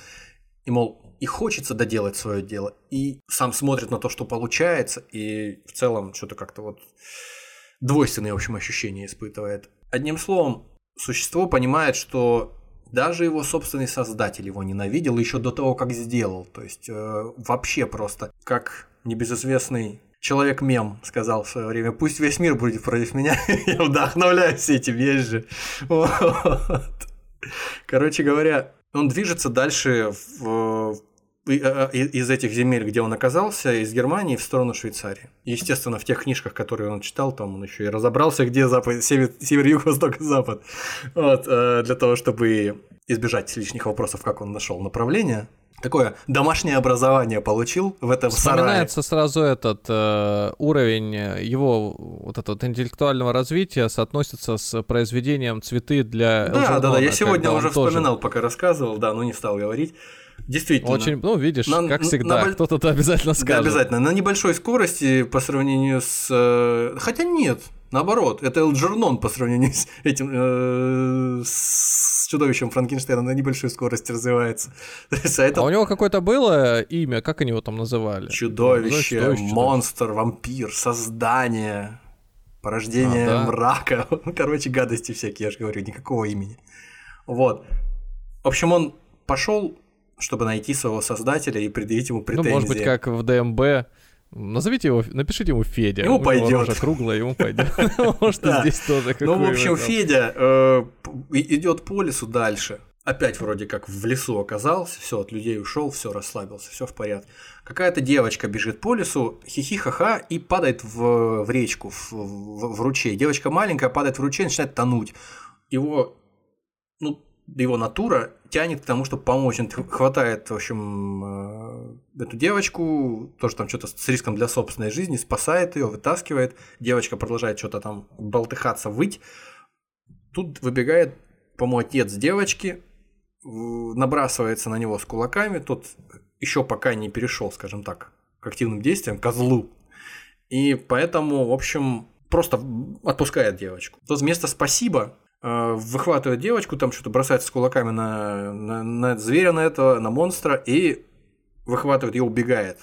И, мол, и хочется доделать свое дело, и сам смотрит на то, что получается, и в целом что-то как-то вот двойственные, в общем, ощущения испытывает. Одним словом, существо понимает, что даже его собственный создатель его ненавидел еще до того, как сделал. То есть э, вообще просто как небезызвестный человек-мем сказал в свое время, пусть весь мир будет против меня, я вдохновляюсь этим, есть же. Вот. Короче говоря, он движется дальше в, Э, из этих земель, где он оказался, из Германии в сторону Швейцарии. Естественно, в тех книжках, которые он читал, там он еще и разобрался, где запад, север, север юг, восток и запад. Вот, э, для того, чтобы избежать лишних вопросов, как он нашел направление. Такое домашнее образование получил в этом Вспоминается сарае. сразу этот э, уровень его вот этого интеллектуального развития соотносится с произведением «Цветы для Да, Элджернона», да, да, я сегодня уже вспоминал, пока рассказывал, да, но не стал говорить. Действительно. Очень, ну, видишь, на, как всегда, на, кто-то обязательно скажет. Да, обязательно. На небольшой скорости по сравнению с... Э, хотя нет, наоборот, это Элджернон по сравнению с этим... Э, с чудовищем Франкенштейна на небольшой скорости развивается. а, это... а у него какое-то было имя, как они его там называли? Чудовище, ну, чудовище монстр, вампир, создание, порождение а, да? мрака. Короче, гадости всякие, я же говорю, никакого имени. Вот. В общем, он пошел чтобы найти своего создателя и предъявить ему претензии. Ну, может быть, как в ДМБ. Назовите его, напишите ему Федя. Ему пойдет. Рожа круглая, ему пойдет. Может, здесь тоже Ну, в общем, Федя э, идет по лесу дальше. Опять вроде как в лесу оказался, все, от людей ушел, все, расслабился, все в порядке. Какая-то девочка бежит по лесу, хихи-ха-ха, и падает в, в речку, в, в, в ручей. Девочка маленькая падает в ручей, начинает тонуть. Его, ну, его натура тянет к тому, чтобы помочь. Он хватает, в общем, э, эту девочку, тоже там что-то с риском для собственной жизни, спасает ее, вытаскивает. Девочка продолжает что-то там болтыхаться, выть. Тут выбегает, по-моему, отец девочки, набрасывается на него с кулаками. Тот еще пока не перешел, скажем так, к активным действиям, козлу. И поэтому, в общем, просто отпускает девочку. Тот вместо спасибо выхватывает девочку, там что-то бросается с кулаками на, на, на зверя на этого, на монстра, и выхватывает ее, убегает.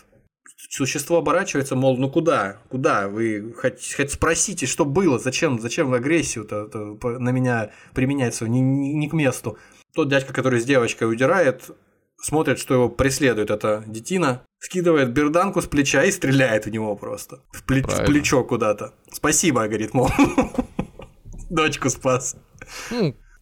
Существо оборачивается, мол, ну куда? Куда? Вы хоть, хоть спросите, что было, зачем, зачем агрессию-то на меня применяется, не, не, не к месту. Тот дядька, который с девочкой удирает, смотрит, что его преследует эта детина, скидывает берданку с плеча и стреляет в него просто. В, плеч, в плечо куда-то. Спасибо, говорит, мол. Дочку спас.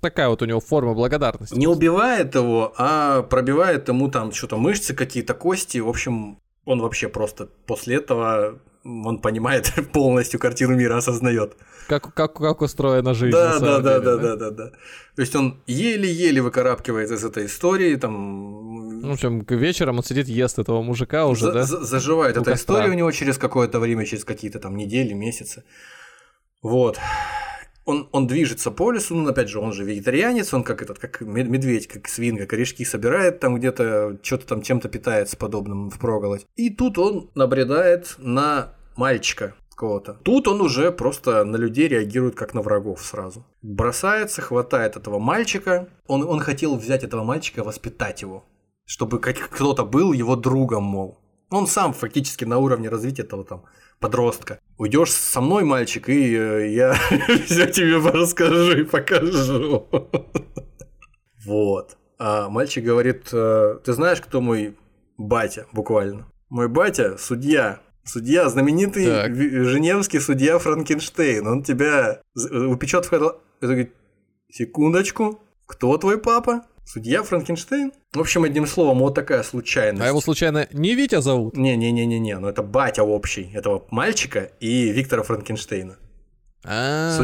Такая вот у него форма благодарности. Не убивает его, а пробивает ему там что-то мышцы какие-то, кости. В общем, он вообще просто после этого он понимает полностью картину мира, осознает. Как, как, как устроена жизнь. Да, да, да, деле, да, да, да, да. То есть он еле-еле выкарабкивается из этой истории, там. Ну, в общем, вечером он сидит, ест этого мужика уже, за, да? Заживает эта история у него через какое-то время, через какие-то там недели, месяцы. Вот он, он движется по лесу, ну, опять же, он же вегетарианец, он как этот, как медведь, как свинга, корешки собирает там где-то, что-то там чем-то питается подобным впроголодь. И тут он набредает на мальчика, кого-то. Тут он уже просто на людей реагирует как на врагов сразу. Бросается, хватает этого мальчика. Он, он хотел взять этого мальчика, воспитать его. Чтобы кто-то был его другом, мол. Он сам фактически на уровне развития этого там подростка. Уйдешь со мной, мальчик, и э, я все тебе расскажу и покажу. Вот. А мальчик говорит, «Э, ты знаешь, кто мой батя, буквально? Мой батя – судья. Судья, знаменитый так. женевский судья Франкенштейн. Он тебя упечет в... Секундочку, кто твой папа? Судья Франкенштейн? В общем, одним словом, вот такая случайность. А его случайно не Витя зовут? Не-не-не-не-не, ну это батя общий этого мальчика и Виктора Франкенштейна. А.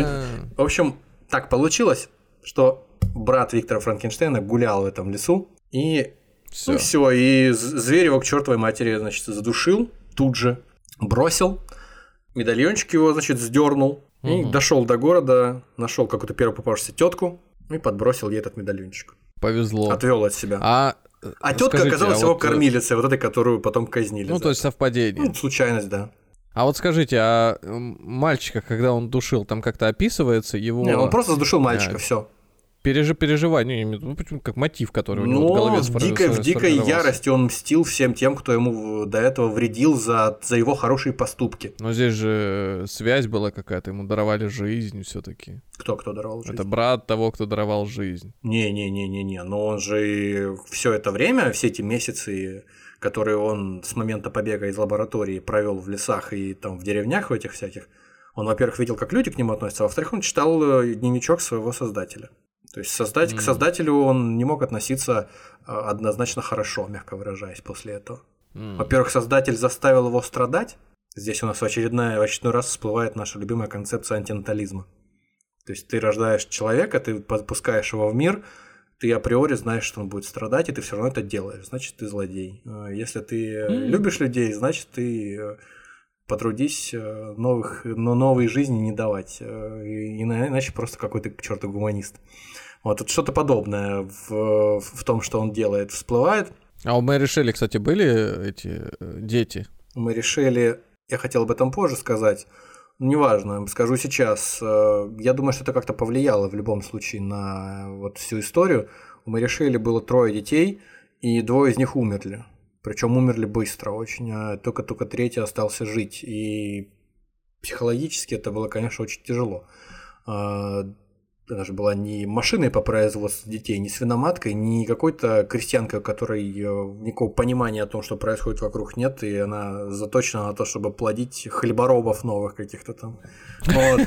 В общем, так получилось, что брат Виктора Франкенштейна гулял в этом лесу и все. Ну все, и зверь его к чертовой матери, значит, задушил тут же, бросил, медальончик его, значит, сдернул угу. и дошел до города, нашел какую-то первую попавшуюся тетку и подбросил ей этот медальончик. Повезло. Отвел от себя. А а тетка оказалась а его вот... Э, кормилицей, вот этой, которую потом казнили. Ну, то есть совпадение. Ну, случайность, да. А вот скажите, а мальчика, когда он душил, там как-то описывается его... Не, он просто задушил мальчика, а, все переж... переживание, ну, почему как мотив, который у него Но в голове в дикой, в дикой ярости он мстил всем тем, кто ему до этого вредил за, за его хорошие поступки. Но здесь же связь была какая-то, ему даровали жизнь все-таки. Кто кто даровал жизнь? Это брат того, кто даровал жизнь. Не-не-не-не-не, но он же все это время, все эти месяцы, которые он с момента побега из лаборатории провел в лесах и там в деревнях в этих всяких, он, во-первых, видел, как люди к нему относятся, а во-вторых, он читал э, дневничок своего создателя. То есть создать, mm. к создателю он не мог относиться а, однозначно хорошо, мягко выражаясь, после этого. Mm. Во-первых, создатель заставил его страдать. Здесь у нас в, очередной, в очередной раз всплывает наша любимая концепция антинатализма. То есть ты рождаешь человека, ты подпускаешь его в мир, ты априори знаешь, что он будет страдать, и ты все равно это делаешь. Значит, ты злодей. А если ты mm. любишь людей, значит, ты э, потрудись э, новых, но новой жизни не давать. Э, иначе просто какой-то к черту гуманист. Вот это что-то подобное в, в том, что он делает, всплывает. А у Мэри Шелли, кстати, были эти э, дети? У Мэри Шелли, я хотел об этом позже сказать, неважно, скажу сейчас. Э, я думаю, что это как-то повлияло в любом случае на вот всю историю. У Мэри Шелли было трое детей, и двое из них умерли. Причем умерли быстро очень, а только-только третий остался жить. И психологически это было, конечно, очень тяжело. Она же была не машиной по производству детей, не свиноматкой, не какой-то крестьянкой, которой никакого понимания о том, что происходит вокруг нет, и она заточена на то, чтобы плодить хлеборобов новых каких-то там. Вот.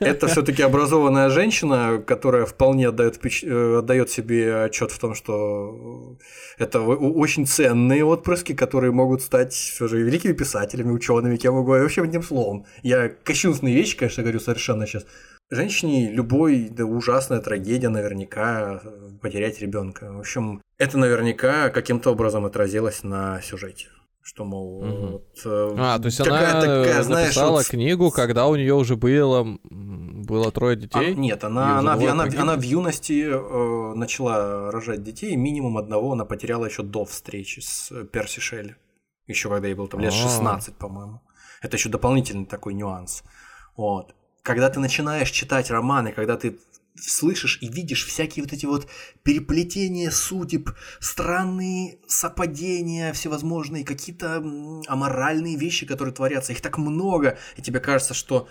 Это все-таки образованная женщина, которая вполне отдает, э, отдает себе отчет в том, что это очень ценные отпрыски, которые могут стать все же великими писателями, учеными, кем угодно, вообще одним словом. Я кощунственные вещи, конечно, говорю совершенно сейчас. Женщине любой, да ужасная трагедия наверняка э, потерять ребенка. В общем, это наверняка каким-то образом отразилось на сюжете. Что, мол, угу. вот, э, а, то есть она такая, знаешь, написала вот... книгу, когда у нее уже было, было трое а, детей? А, нет, она, она, она, она, она в юности э, начала рожать детей, минимум одного она потеряла еще до встречи с Перси Шелли. Еще когда ей было там лет 16, а. по-моему. Это еще дополнительный такой нюанс. Вот когда ты начинаешь читать романы, когда ты слышишь и видишь всякие вот эти вот переплетения судеб, странные совпадения всевозможные, какие-то аморальные вещи, которые творятся, их так много, и тебе кажется, что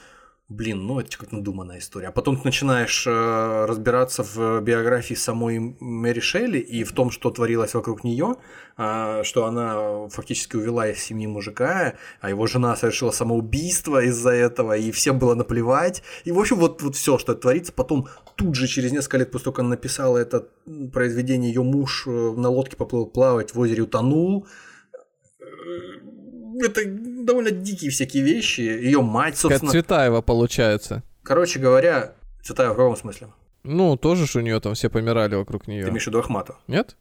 блин, ну это как надуманная история. А потом ты начинаешь э, разбираться в биографии самой Мэри Шелли и в том, что творилось вокруг нее, э, что она фактически увела из семьи мужика, а его жена совершила самоубийство из-за этого, и всем было наплевать. И, в общем, вот, вот все, что творится, потом тут же, через несколько лет после того, как она написала это произведение, ее муж э, на лодке поплыл плавать, в озере утонул это довольно дикие всякие вещи. Ее мать, собственно. Как Цветаева получается. Короче говоря, Цветаева в каком смысле? Ну, тоже ж у нее там все помирали вокруг нее. Ты имеешь в виду Ахматова? Нет?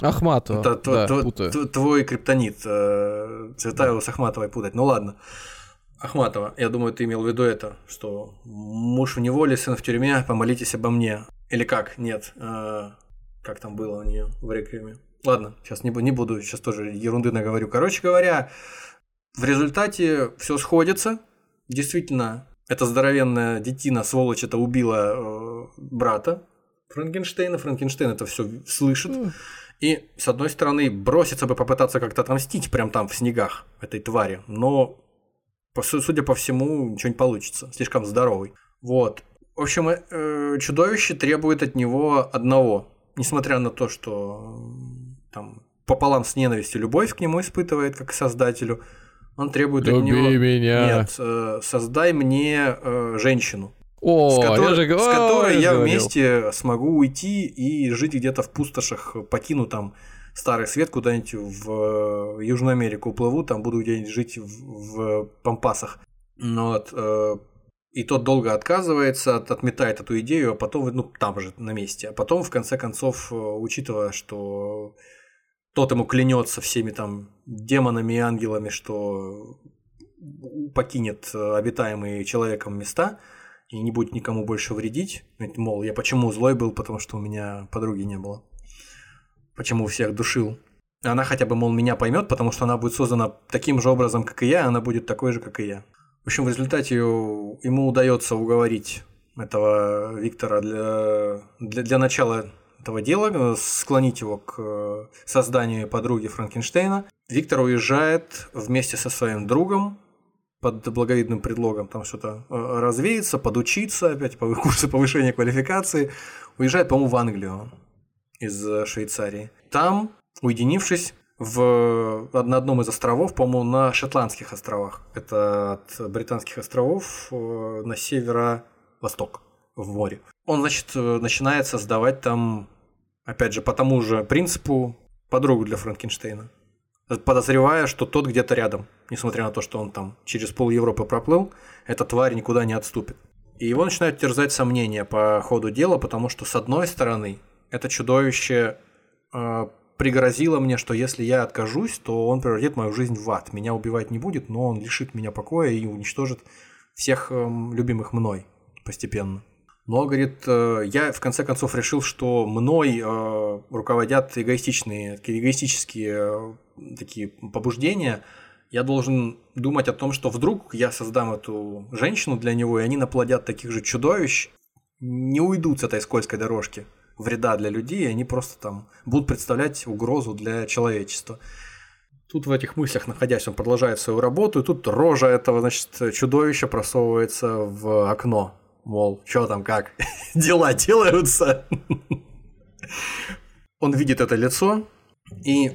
Ахматова. Это да, тв- твой криптонит. Э, Цветаева с Ахматовой путать. Ну ладно. Ахматова, я думаю, ты имел в виду это, что муж в неволе, сын в тюрьме, помолитесь обо мне. Или как? Нет. Э, как там было у нее в реквиеме? Ладно, сейчас не, не буду, сейчас тоже ерунды наговорю. Короче говоря, в результате все сходится, действительно, эта здоровенная детина, сволочь, это убила э, брата Франкенштейна. Франкенштейн это все слышит. И, с одной стороны, броситься бы попытаться как-то отомстить прям там в снегах этой твари, но, судя по всему, ничего не получится. Слишком здоровый. Вот. В общем, э, чудовище требует от него одного. Несмотря на то, что там пополам с ненавистью любовь к нему испытывает, как к создателю, он требует Люби от него... меня. Нет, э, создай мне э, женщину. О, с которой, я же с которой я говорил. вместе смогу уйти и жить где-то в пустошах, покину там старый свет куда-нибудь в э, Южную Америку уплыву, там буду где-нибудь жить в, в Пампасах. Ну Вот, э, и тот долго отказывается, от- отметает эту идею, а потом, ну, там же, на месте. А потом, в конце концов, э, учитывая, что тот ему клянется всеми там демонами и ангелами, что покинет э, обитаемые человеком места и не будет никому больше вредить. Ведь, Мол, я почему злой был, потому что у меня подруги не было. Почему всех душил. Она хотя бы, мол, меня поймет, потому что она будет создана таким же образом, как и я, она будет такой же, как и я. В общем, в результате ему удается уговорить этого Виктора для, для, для начала этого дела, э, склонить его к э, созданию подруги Франкенштейна. Виктор уезжает вместе со своим другом под благовидным предлогом там что-то э, развеяться, подучиться, опять курсы повышения квалификации. Уезжает, по-моему, в Англию из Швейцарии. Там, уединившись в, на одном из островов, по-моему, на Шотландских островах. Это от британских островов на северо-восток в море. Он, значит, начинает создавать там, опять же, по тому же принципу подругу для Франкенштейна. Подозревая, что тот где-то рядом, несмотря на то, что он там через пол Европы проплыл, эта тварь никуда не отступит. И его начинают терзать сомнения по ходу дела, потому что, с одной стороны, это чудовище э, пригрозило мне, что если я откажусь, то он превратит мою жизнь в ад. Меня убивать не будет, но он лишит меня покоя и уничтожит всех эм, любимых мной постепенно. Но, говорит, э, я в конце концов решил, что мной э, руководят эгоистичные, эгоистические э, такие побуждения. Я должен думать о том, что вдруг я создам эту женщину для него, и они наплодят таких же чудовищ, не уйдут с этой скользкой дорожки вреда для людей, и они просто там будут представлять угрозу для человечества. Тут в этих мыслях, находясь, он продолжает свою работу, и тут рожа этого, значит, чудовища просовывается в окно. Мол, что там, как? Дела делаются. Он видит это лицо, и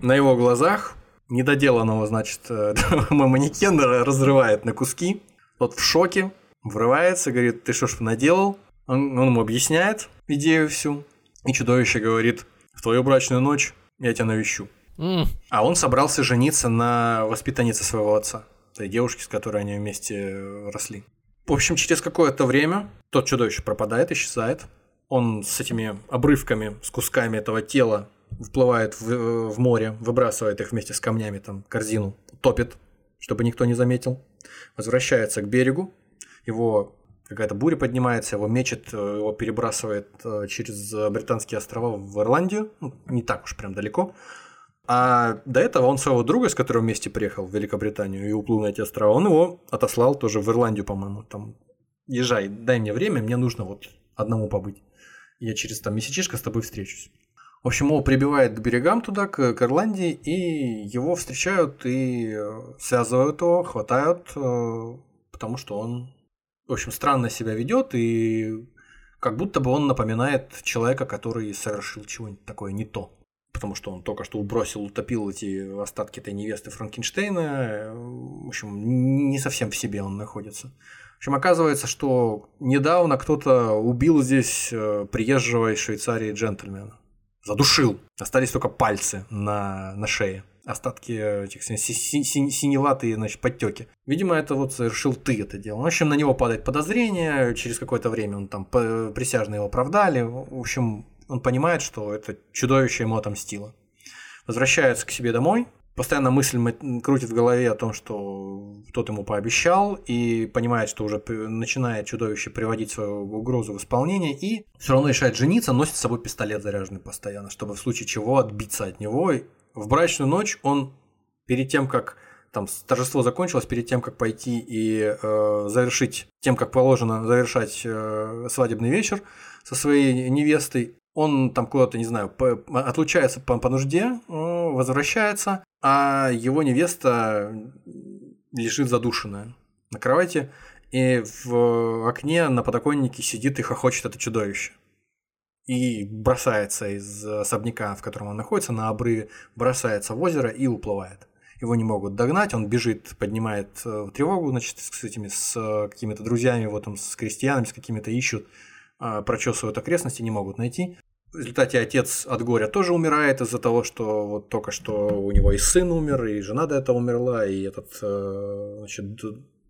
на его глазах недоделанного, значит, мой манекен разрывает на куски. Тот в шоке, врывается, говорит, ты что ж наделал? Он, он ему объясняет идею всю. И чудовище говорит, в твою брачную ночь я тебя навещу. М, А он собрался жениться на воспитаннице своего отца, той девушке, с которой они вместе э, росли. В общем, через какое-то время тот чудовище пропадает, исчезает. Он с этими обрывками, с кусками этого тела вплывает в, э, в море, выбрасывает их вместе с камнями, там, корзину, топит, чтобы никто не заметил. Возвращается к берегу, его какая-то буря поднимается, его мечет, э, его перебрасывает э, через британские острова в Ирландию, ну, не так уж прям далеко. А до этого он своего друга, с которым вместе приехал в Великобританию и уплыл на эти острова, он его отослал тоже в Ирландию, по-моему, там, езжай, дай мне время, мне нужно вот одному побыть. Я через там месячишко с тобой встречусь. В общем, его прибивает к берегам туда, к, к Ирландии, и его встречают и э, связывают его, хватают, э, потому что он, в общем, странно себя ведет, и как будто бы он напоминает человека, который совершил чего-нибудь такое не то. Потому что он только что убросил, утопил эти остатки этой невесты Франкенштейна. В общем, не совсем в себе он находится. В общем, оказывается, что недавно кто-то убил здесь э, приезжего из Швейцарии джентльмена. Задушил. Остались только пальцы на, на шее. Остатки этих си- си- си- синеватые, значит, подтеки. Видимо, это вот совершил ты это дело. В общем, на него падает подозрение. Через какое-то время он там присяжные его оправдали. В общем, он понимает, что это чудовище ему отомстило. Возвращается к себе домой. Постоянно мысль крутит в голове о том, что тот ему пообещал, и понимает, что уже начинает чудовище приводить свою угрозу в исполнение, и все равно решает жениться, носит с собой пистолет заряженный постоянно, чтобы в случае чего отбиться от него. В брачную ночь он перед тем, как там торжество закончилось перед тем, как пойти и э, завершить, тем, как положено завершать э, свадебный вечер со своей невестой, он там куда-то, не знаю, по, отлучается по, по нужде, возвращается, а его невеста лежит задушенная на кровати, и в окне на подоконнике сидит и хохочет это чудовище. И бросается из особняка, в котором он находится, на обрыве, бросается в озеро и уплывает. Его не могут догнать, он бежит, поднимает э, тревогу, значит, с этими, с э, какими-то друзьями, вот там, с крестьянами, с какими-то ищут, э, прочесывают окрестности, не могут найти. В результате отец от горя тоже умирает из-за того, что вот только что у него и сын умер, и жена до этого умерла, и этот значит,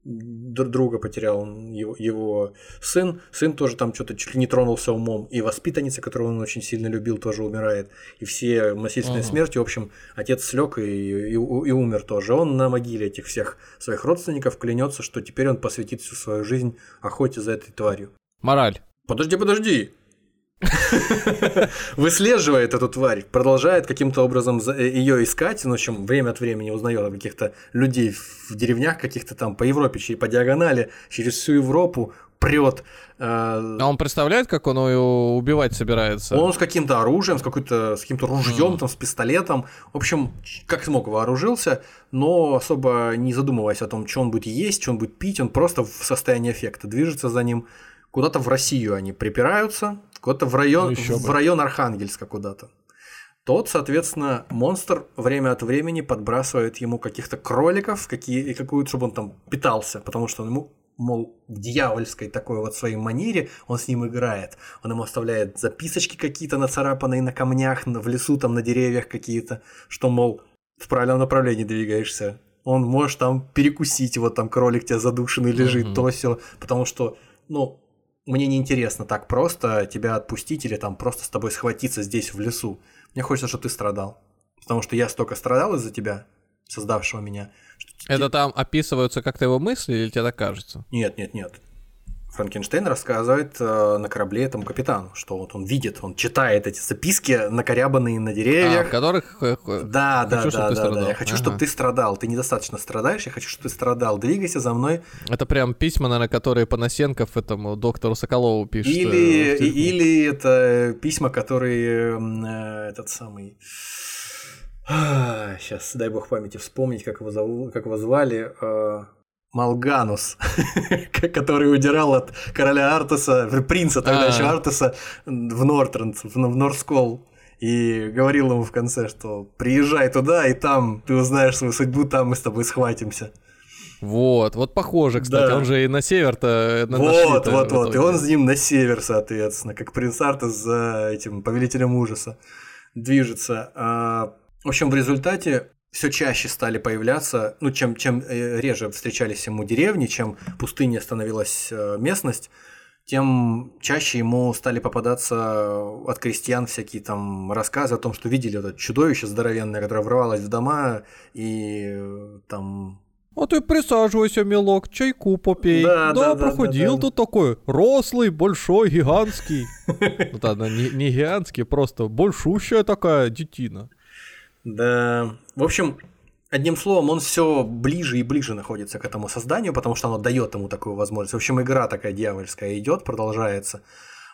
друга потерял его, его сын. Сын тоже там что-то чуть ли не тронулся умом. И воспитанница, которую он очень сильно любил, тоже умирает. И все насильственные uh-huh. смерти. В общем, отец слег и, и, и умер тоже. Он на могиле этих всех своих родственников клянется, что теперь он посвятит всю свою жизнь охоте за этой тварью. Мораль. Подожди, подожди. выслеживает эту тварь, продолжает каким-то образом э, ее искать, ну, в общем, время от времени узнает каких-то людей в деревнях каких-то там по Европе, по диагонали, через всю Европу прет. Э, а он представляет, как он ее убивать собирается? Он с каким-то оружием, с, какой-то, с каким-то ружьем, mm. там, с пистолетом. В общем, как смог вооружился, но особо не задумываясь о том, что он будет есть, что он будет пить, он просто в состоянии эффекта движется за ним. Куда-то в Россию они припираются, куда-то в район, ну, в район Архангельска куда-то. Тот, соответственно, монстр время от времени подбрасывает ему каких-то кроликов, какие, и какую-то, чтобы он там питался, потому что он ему мол, в дьявольской такой вот своей манере он с ним играет. Он ему оставляет записочки какие-то нацарапанные на камнях, в лесу, там на деревьях какие-то, что, мол, в правильном направлении двигаешься. Он может там перекусить, вот там кролик тебя задушенный лежит, mm-hmm. то все, потому что, ну, мне не интересно так просто тебя отпустить или там просто с тобой схватиться здесь в лесу. Мне хочется, чтобы ты страдал. Потому что я столько страдал из-за тебя, создавшего меня. Это там описываются как-то его мысли или тебе так кажется? Нет, нет, нет. Франкенштейн рассказывает э, на корабле этому капитану, что вот он видит, он читает эти записки, накорябанные на деревьях. А, в которых да, да, да, да, да. Я хочу, ага. чтобы ты страдал. Ты недостаточно страдаешь, я хочу, чтобы ты страдал. Двигайся за мной. Это прям письма, наверное, которые Панасенков этому доктору Соколову пишет. Или, э, или это письма, которые э, этот самый. Сейчас, дай бог памяти вспомнить, как его, зовут, как его звали. Э, Малганус, который удирал от короля Артаса, принца тогда еще Артаса в Нортранд, в Норскол. И говорил ему в конце, что приезжай туда, и там ты узнаешь свою судьбу, там мы с тобой схватимся. Вот, вот похоже, кстати, да. он же и на север-то Вот, вот, вот, и он с ним на север, соответственно, как принц Артас за этим повелителем ужаса движется. А, в общем, в результате все чаще стали появляться, ну, чем, чем э, реже встречались ему деревни, чем пустыне становилась э, местность, тем чаще ему стали попадаться от крестьян всякие там рассказы о том, что видели это чудовище здоровенное, которое врывалось в дома и э, там а ты присаживайся, милок, чайку попей. Да, да, да проходил да, да, тут да. такой рослый, большой, гигантский. Ну не, не гигантский, просто большущая такая детина. Да. В общем, одним словом, он все ближе и ближе находится к этому созданию, потому что оно дает ему такую возможность. В общем, игра такая дьявольская идет, продолжается.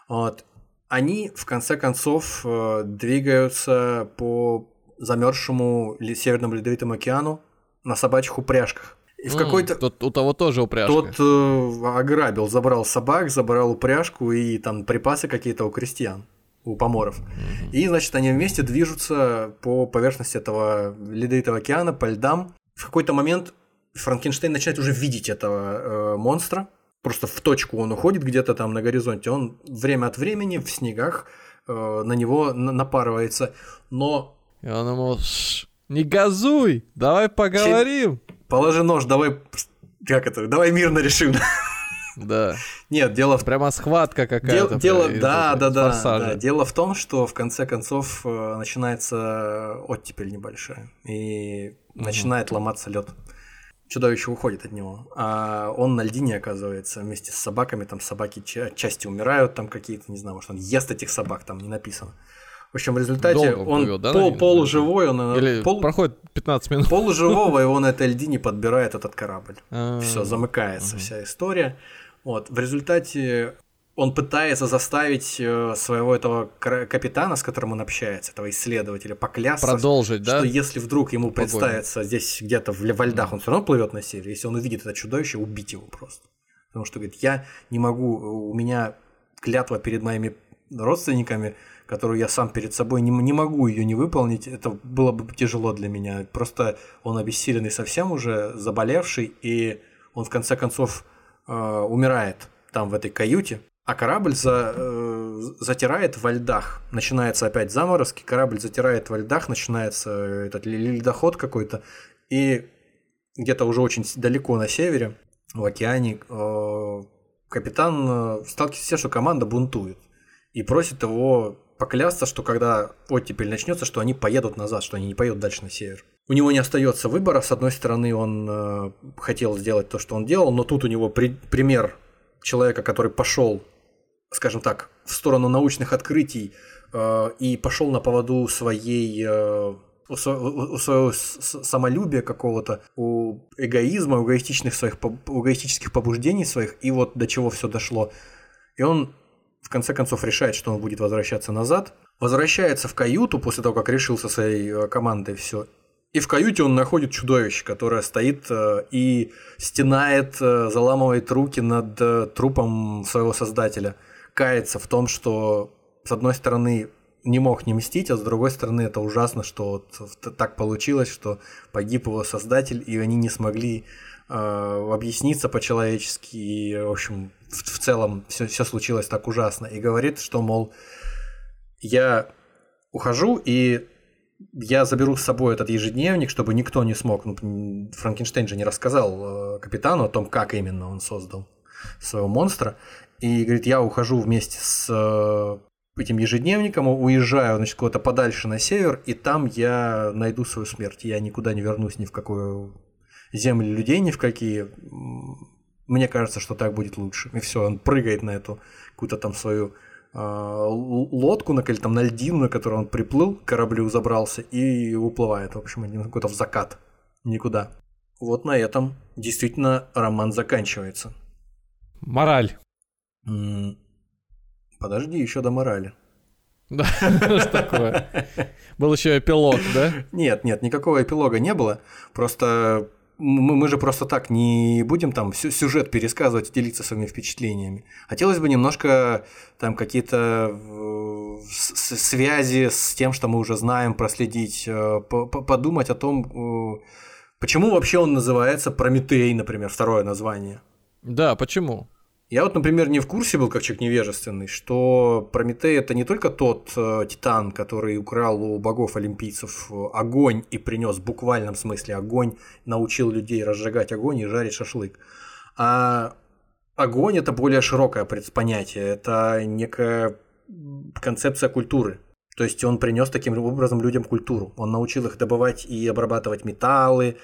Вот. Они, в конце концов, э, двигаются по замерзшему Северному Ледовитому океану на собачьих упряжках. И в mm, какой-то... Тот, у того тоже упряжка. Тот э, ограбил, забрал собак, забрал упряжку и там припасы какие-то у крестьян у поморов. Mm-hmm. И, значит, они вместе движутся по поверхности этого ледовитого океана, по льдам. В какой-то момент Франкенштейн начинает уже видеть этого э, монстра. Просто в точку он уходит где-то там на горизонте. Он время от времени в снегах э, на него на- напарывается. Но... И он ему... Не газуй! Давай поговорим! Положи нож, давай... Как это? Давай мирно решим. Да. Нет, дело в... Прямо схватка какая-то. Дело, да, да, да, да. Дело в том, что в конце концов э, начинается оттепель небольшая. И угу. начинает ломаться лед. Чудовище уходит от него. А он на льдине оказывается вместе с собаками. Там собаки части умирают, там какие-то, не знаю, может, он ест этих собак, там не написано. В общем, в результате Долго он плывет, да, пол, на- полуживой, он э, Или пол, проходит 15 минут. полуживого его на этой льдине подбирает этот корабль. А, Все, замыкается вся история. Вот. В результате он пытается заставить э, своего этого капитана, с которым он общается, этого исследователя, поклясться, Продолжить, да? что если вдруг ему Погоню. представится здесь где-то в, во льдах, он все равно плывет на север, если он увидит это чудовище, убить его просто. Потому что, говорит, я не могу, у меня клятва перед моими родственниками, которую я сам перед собой не, не могу ее не выполнить, это было бы тяжело для меня. Просто он обессиленный совсем уже, заболевший, и он в конце концов э, умирает там в этой каюте, а корабль за, э, затирает во льдах. Начинается опять заморозки, корабль затирает во льдах, начинается этот ле- ледоход какой-то, и где-то уже очень далеко на севере, в океане, э, капитан э, сталкивается с тем, что команда бунтует и просит его поклясться, что когда оттепель начнется, что они поедут назад, что они не поедут дальше на север. У него не остается выбора. С одной стороны, он э, хотел сделать то, что он делал, но тут у него при- пример человека, который пошел, скажем так, в сторону научных открытий э, и пошел на поводу своей э, у сво- у- своего самолюбия какого-то, у эгоизма, у эгоистичных своих, у эгоистических побуждений своих, и вот до чего все дошло. И он в конце концов решает, что он будет возвращаться назад, возвращается в каюту после того, как решил со своей э, командой все. И в каюте он находит чудовище, которое стоит э, и стенает, э, заламывает руки над э, трупом своего создателя. Кается в том, что с одной стороны не мог не мстить, а с другой стороны это ужасно, что вот так получилось, что погиб его создатель, и они не смогли э, объясниться по-человечески, и, в общем, в, в целом все, все случилось так ужасно. И говорит, что, мол, я ухожу, и я заберу с собой этот ежедневник, чтобы никто не смог. Ну, Франкенштейн же не рассказал э, капитану о том, как именно он создал своего монстра. И говорит, я ухожу вместе с э, этим ежедневником, уезжаю, значит, куда-то подальше на север, и там я найду свою смерть. Я никуда не вернусь ни в какую землю людей, ни в какие. Мне кажется, что так будет лучше. И все, он прыгает на эту какую-то там свою лодку, на, или там на льдину, на которую он приплыл, к кораблю забрался и уплывает, в общем, какой-то в закат, никуда. Вот на этом действительно роман заканчивается. Мораль. Подожди, еще до морали. Да, что такое? Был еще эпилог, да? Нет, нет, никакого эпилога не было. Просто мы, мы же просто так не будем там сю- сюжет пересказывать и делиться своими впечатлениями. Хотелось бы немножко там какие-то э, связи с тем, что мы уже знаем, проследить, э, по- по- подумать о том, э, почему вообще он называется Прометей, например, второе название. Да, почему? Я вот, например, не в курсе был, как человек невежественный, что Прометей это не только тот э, титан, который украл у богов-олимпийцев э, огонь и принес в буквальном смысле огонь, научил людей разжигать огонь и жарить шашлык. А огонь это более широкое понятие, это некая концепция культуры. То есть он принес таким образом людям культуру. Он научил их добывать и обрабатывать металлы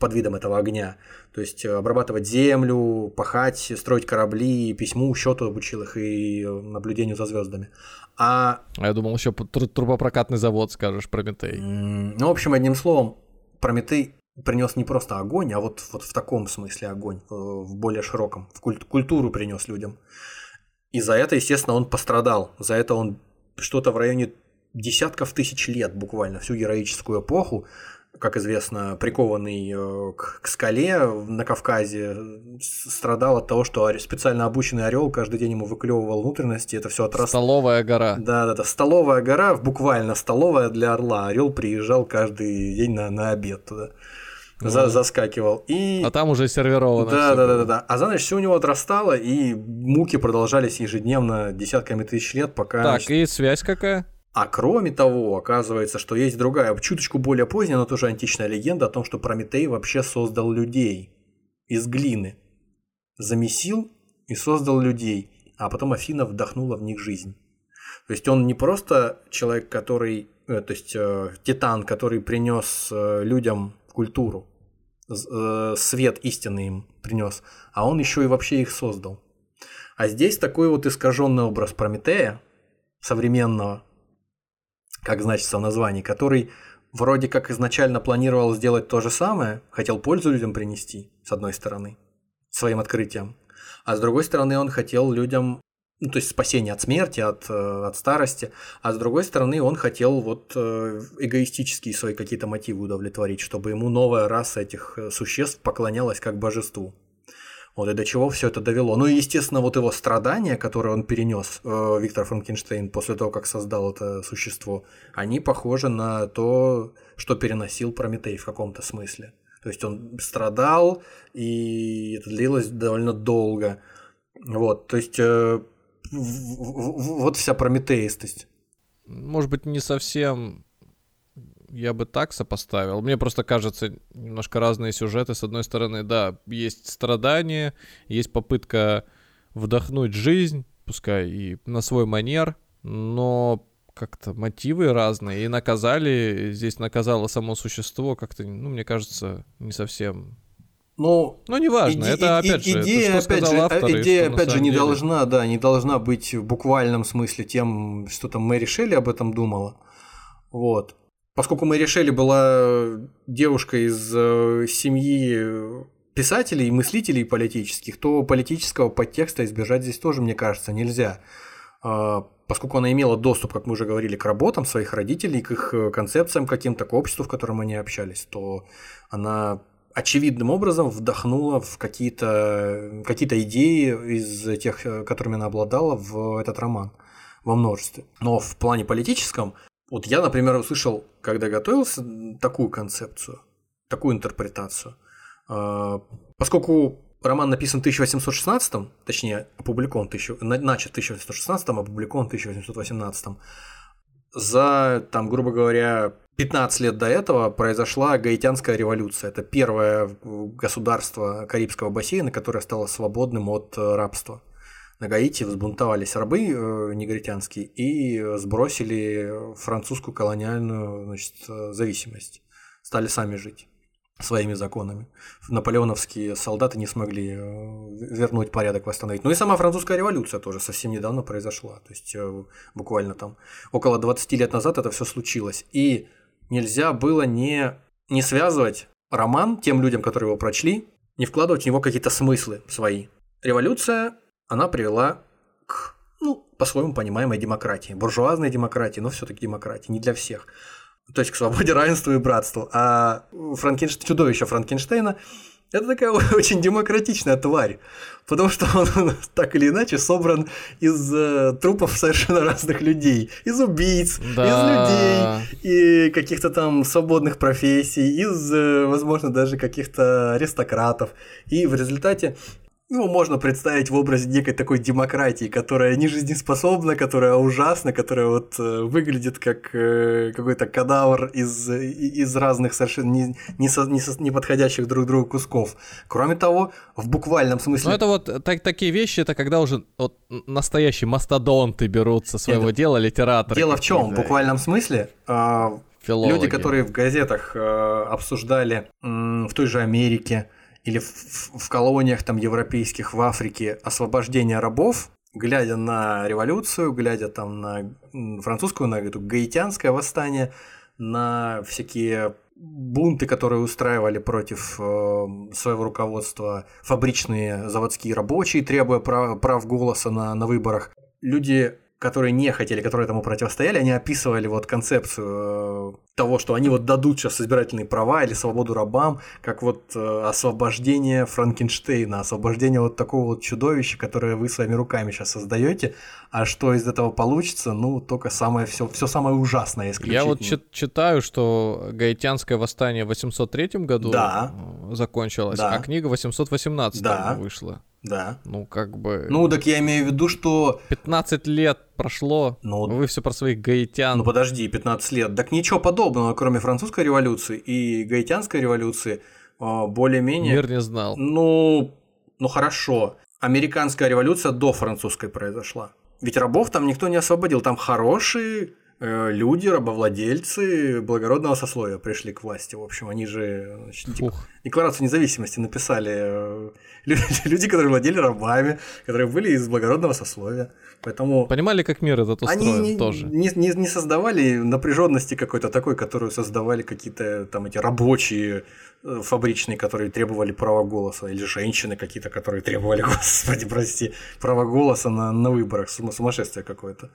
под видом этого огня. То есть э, обрабатывать землю, пахать, строить корабли, письму, счету обучил их и э, наблюдению за звездами. А, А я думал, еще трубопрокатный завод скажешь, Прометей. ну, в общем, одним словом, Прометей принес не просто огонь, а вот, вот в таком смысле огонь, э, в более широком, в куль- культуру принес людям. И за это, естественно, он пострадал. За это он что-то в районе десятков тысяч лет, буквально всю героическую эпоху, как известно, прикованный э, к, скале на Кавказе, страдал от того, что специально обученный орел каждый день ему выклевывал внутренности, это все отрастало. Столовая гора. Да, да, да. Столовая гора, буквально столовая для орла. Орел приезжал каждый день на, на обед туда. За- заскакивал. И... А там уже сервировано. Да, да, да, да, да. А за ночь все у него отрастало, и муки продолжались ежедневно десятками тысяч лет, пока. Так, и связь какая? А кроме того, оказывается, что есть другая, чуточку более поздняя, но тоже античная легенда о том, что Прометей вообще создал людей из глины. Замесил и создал людей, а потом Афина вдохнула в них жизнь. То есть он не просто человек, который, э, то есть э, титан, который принес э, людям культуру, свет истины им принес, а он еще и вообще их создал. А здесь такой вот искаженный образ Прометея, современного, как значится в названии, который вроде как изначально планировал сделать то же самое, хотел пользу людям принести, с одной стороны, своим открытием, а с другой стороны он хотел людям ну, то есть спасение от смерти, от, э, от старости, а с другой стороны он хотел вот э, эгоистические свои какие-то мотивы удовлетворить, чтобы ему новая раса этих э, существ поклонялась как божеству. Вот и до чего все это довело. Ну и, естественно, вот его страдания, которые он перенес, э, Виктор Франкенштейн, после того, как создал это существо, они похожи на то, что переносил Прометей в каком-то смысле. То есть он страдал, и это длилось довольно долго. Вот, то есть э, вот вся прометеистость. Может быть, не совсем я бы так сопоставил. Мне просто кажется, немножко разные сюжеты. С одной стороны, да, есть страдания, есть попытка вдохнуть жизнь, пускай и на свой манер, но как-то мотивы разные. И наказали, здесь наказало само существо как-то, ну, мне кажется, не совсем ну, ну неважно, иде, это опять и, же, идея, это, опять же, автор, идея, опять же, не деле... должна, да, не должна быть в буквальном смысле тем, что там Мэри Шелли об этом думала. Вот. Поскольку мы решили, была девушка из э, семьи писателей мыслителей политических, то политического подтекста избежать здесь тоже, мне кажется, нельзя. А, поскольку она имела доступ, как мы уже говорили, к работам своих родителей, к их э, концепциям каким-то, к обществу, в котором они общались, то она очевидным образом вдохнула в какие-то какие идеи из тех, э, которыми она обладала, в этот роман во множестве. Но в плане политическом вот я, например, услышал, когда готовился, такую концепцию, такую интерпретацию. А, поскольку роман написан в 1816, точнее, опубликован, начат в 1816, опубликован в 1818, за, там, грубо говоря, 15 лет до этого произошла Гаитянская революция. Это первое государство Карибского бассейна, которое стало свободным от э, рабства на Гаити взбунтовались рабы э, негритянские и сбросили французскую колониальную значит, зависимость. Стали сами жить своими законами. Наполеоновские солдаты не смогли э, вернуть порядок, восстановить. Ну и сама французская революция тоже совсем недавно произошла. То есть э, буквально там около 20 лет назад это все случилось. И нельзя было не, не связывать роман тем людям, которые его прочли, не вкладывать в него какие-то смыслы свои. Революция она привела к, ну, по-своему понимаемой демократии, буржуазной демократии, но все-таки демократии, не для всех. То есть к свободе, равенству и братству. А Франкенш... чудовище Франкенштейна это такая очень демократичная тварь, потому что он так или иначе собран из э, трупов совершенно разных людей, из убийц, да. из людей и каких-то там свободных профессий, из, э, возможно, даже каких-то аристократов. И в результате ну, можно представить в образе некой такой демократии, которая не жизнеспособна, которая ужасна, которая вот э, выглядит как э, какой-то кадавр из, из разных совершенно не, не, со, не, со, не подходящих друг другу кусков. Кроме того, в буквальном смысле... Ну, это вот так, такие вещи, это когда уже вот, настоящие мастодонты берутся своего это... дела, литераторы. Дело в чем? В буквальном смысле э, люди, которые в газетах э, обсуждали э, в той же Америке, или в, в колониях там европейских в Африке освобождение рабов, глядя на революцию, глядя там на французскую, на это гаитянское восстание, на всякие бунты, которые устраивали против э, своего руководства фабричные заводские рабочие, требуя прав, прав голоса на, на выборах. Люди которые не хотели, которые этому противостояли, они описывали вот концепцию э, того, что они вот дадут сейчас избирательные права или свободу рабам, как вот э, освобождение Франкенштейна, освобождение вот такого вот чудовища, которое вы своими руками сейчас создаете, а что из этого получится, ну, только самое все, все самое ужасное исключительно. Я вот читаю, что гаитянское восстание в 803 году да. закончилось, да. а книга в 818 да. вышла. Да. Ну, как бы... Ну, так я имею в виду, что... 15 лет прошло, ну, вы все про своих гаитян. Ну, подожди, 15 лет. Так ничего подобного, кроме французской революции и гаитянской революции, а, более-менее... Мир не знал. Ну, ну хорошо. Американская революция до французской произошла. Ведь рабов там никто не освободил. Там хорошие люди, рабовладельцы благородного сословия пришли к власти. В общем, они же значит, типа, Декларацию независимости написали э, люди, которые владели рабами, которые были из благородного сословия. Поэтому Понимали, как мир этот устроен они не, тоже. Не, не, не создавали напряженности какой-то такой, которую создавали какие-то там эти рабочие э, фабричные, которые требовали права голоса, или женщины какие-то, которые требовали, господи, прости, права голоса на, на выборах, сумасшествие какое-то.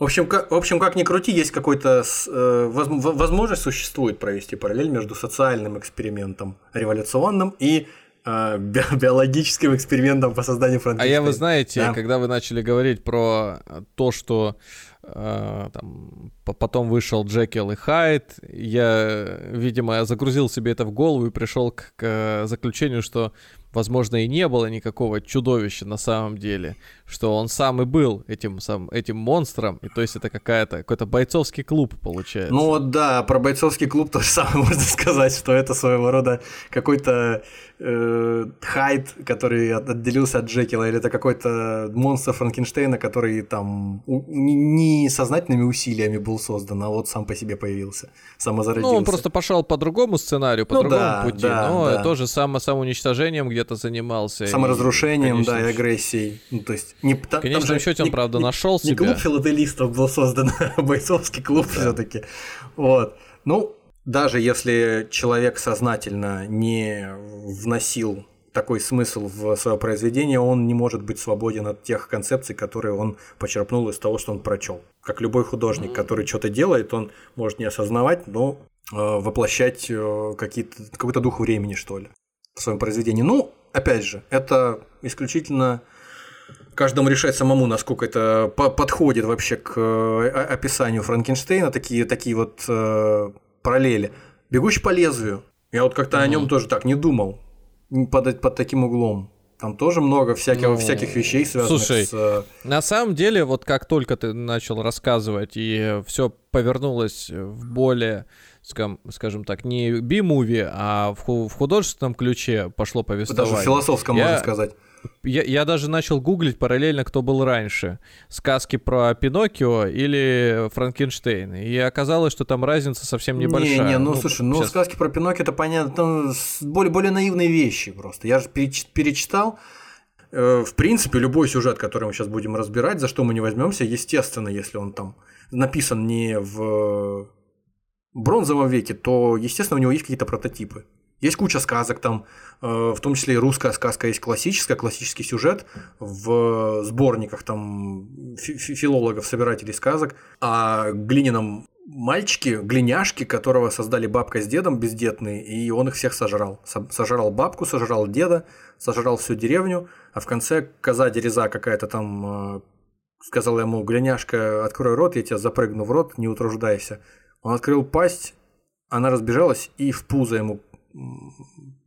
В общем, как, в общем, как ни крути, есть какой-то э, возможность существует провести параллель между социальным экспериментом революционным и э, биологическим экспериментом по созданию Франкенштейна. А я, вы знаете, да. когда вы начали говорить про то, что э, там, потом вышел Джекил и Хайд, я, видимо, загрузил себе это в голову и пришел к, к заключению, что возможно, и не было никакого чудовища на самом деле, что он сам и был этим, сам, этим монстром, и то есть это какая-то, какой-то бойцовский клуб получается. Ну вот да, про бойцовский клуб то же самое можно сказать, что это своего рода какой-то э, Хайд, который отделился от Джекила, или это какой-то монстр Франкенштейна, который там не сознательными усилиями был создан, а вот сам по себе появился, самозародился. Ну, он просто пошел по другому сценарию, по ну, другому да, пути, да, но да. тоже само самоуничтожением где-то занимался. Саморазрушением, и, да, и агрессией. Ну, то есть, не, в конечном же, счете он, не, правда, не, нашел себя. Не клуб филателистов был создан, а бойцовский клуб да. все-таки. Вот. Ну, даже если человек сознательно не вносил такой смысл в свое произведение, он не может быть свободен от тех концепций, которые он почерпнул из того, что он прочел. Как любой художник, который что-то делает, он может не осознавать, но э, воплощать э, какой-то дух времени, что ли, в своем произведении. Ну, опять же, это исключительно каждому решать самому, насколько это подходит вообще к э, описанию Франкенштейна, такие, такие вот параллели. Бегущий по лезвию. Я вот как-то mm-hmm. о нем тоже так не думал. Под, под таким углом. Там тоже много всякого, ну, всяких вещей связанных слушай, с... Э, на самом деле, вот как только ты начал рассказывать, и все повернулось в более, скажем так, не би-муви, а в художественном ключе пошло повествование. Даже философском, я... можно сказать. Я, я даже начал гуглить параллельно, кто был раньше. Сказки про Пиноккио или Франкенштейн. И оказалось, что там разница совсем небольшая. Не, не, ну, ну слушай, ну сейчас... сказки про Пиноккио это понятно, там более, более наивные вещи просто. Я же перечитал. Э, в принципе, любой сюжет, который мы сейчас будем разбирать, за что мы не возьмемся, естественно, если он там написан не в бронзовом веке, то, естественно, у него есть какие-то прототипы. Есть куча сказок там, э, в том числе и русская сказка есть классическая, классический сюжет в сборниках там филологов, собирателей сказок о глиняном мальчике, глиняшке, которого создали бабка с дедом бездетные, и он их всех сожрал. Сожрал бабку, сожрал деда, сожрал всю деревню, а в конце коза дереза какая-то там э, сказала ему, глиняшка, открой рот, я тебя запрыгну в рот, не утруждайся. Он открыл пасть, она разбежалась и в пузо ему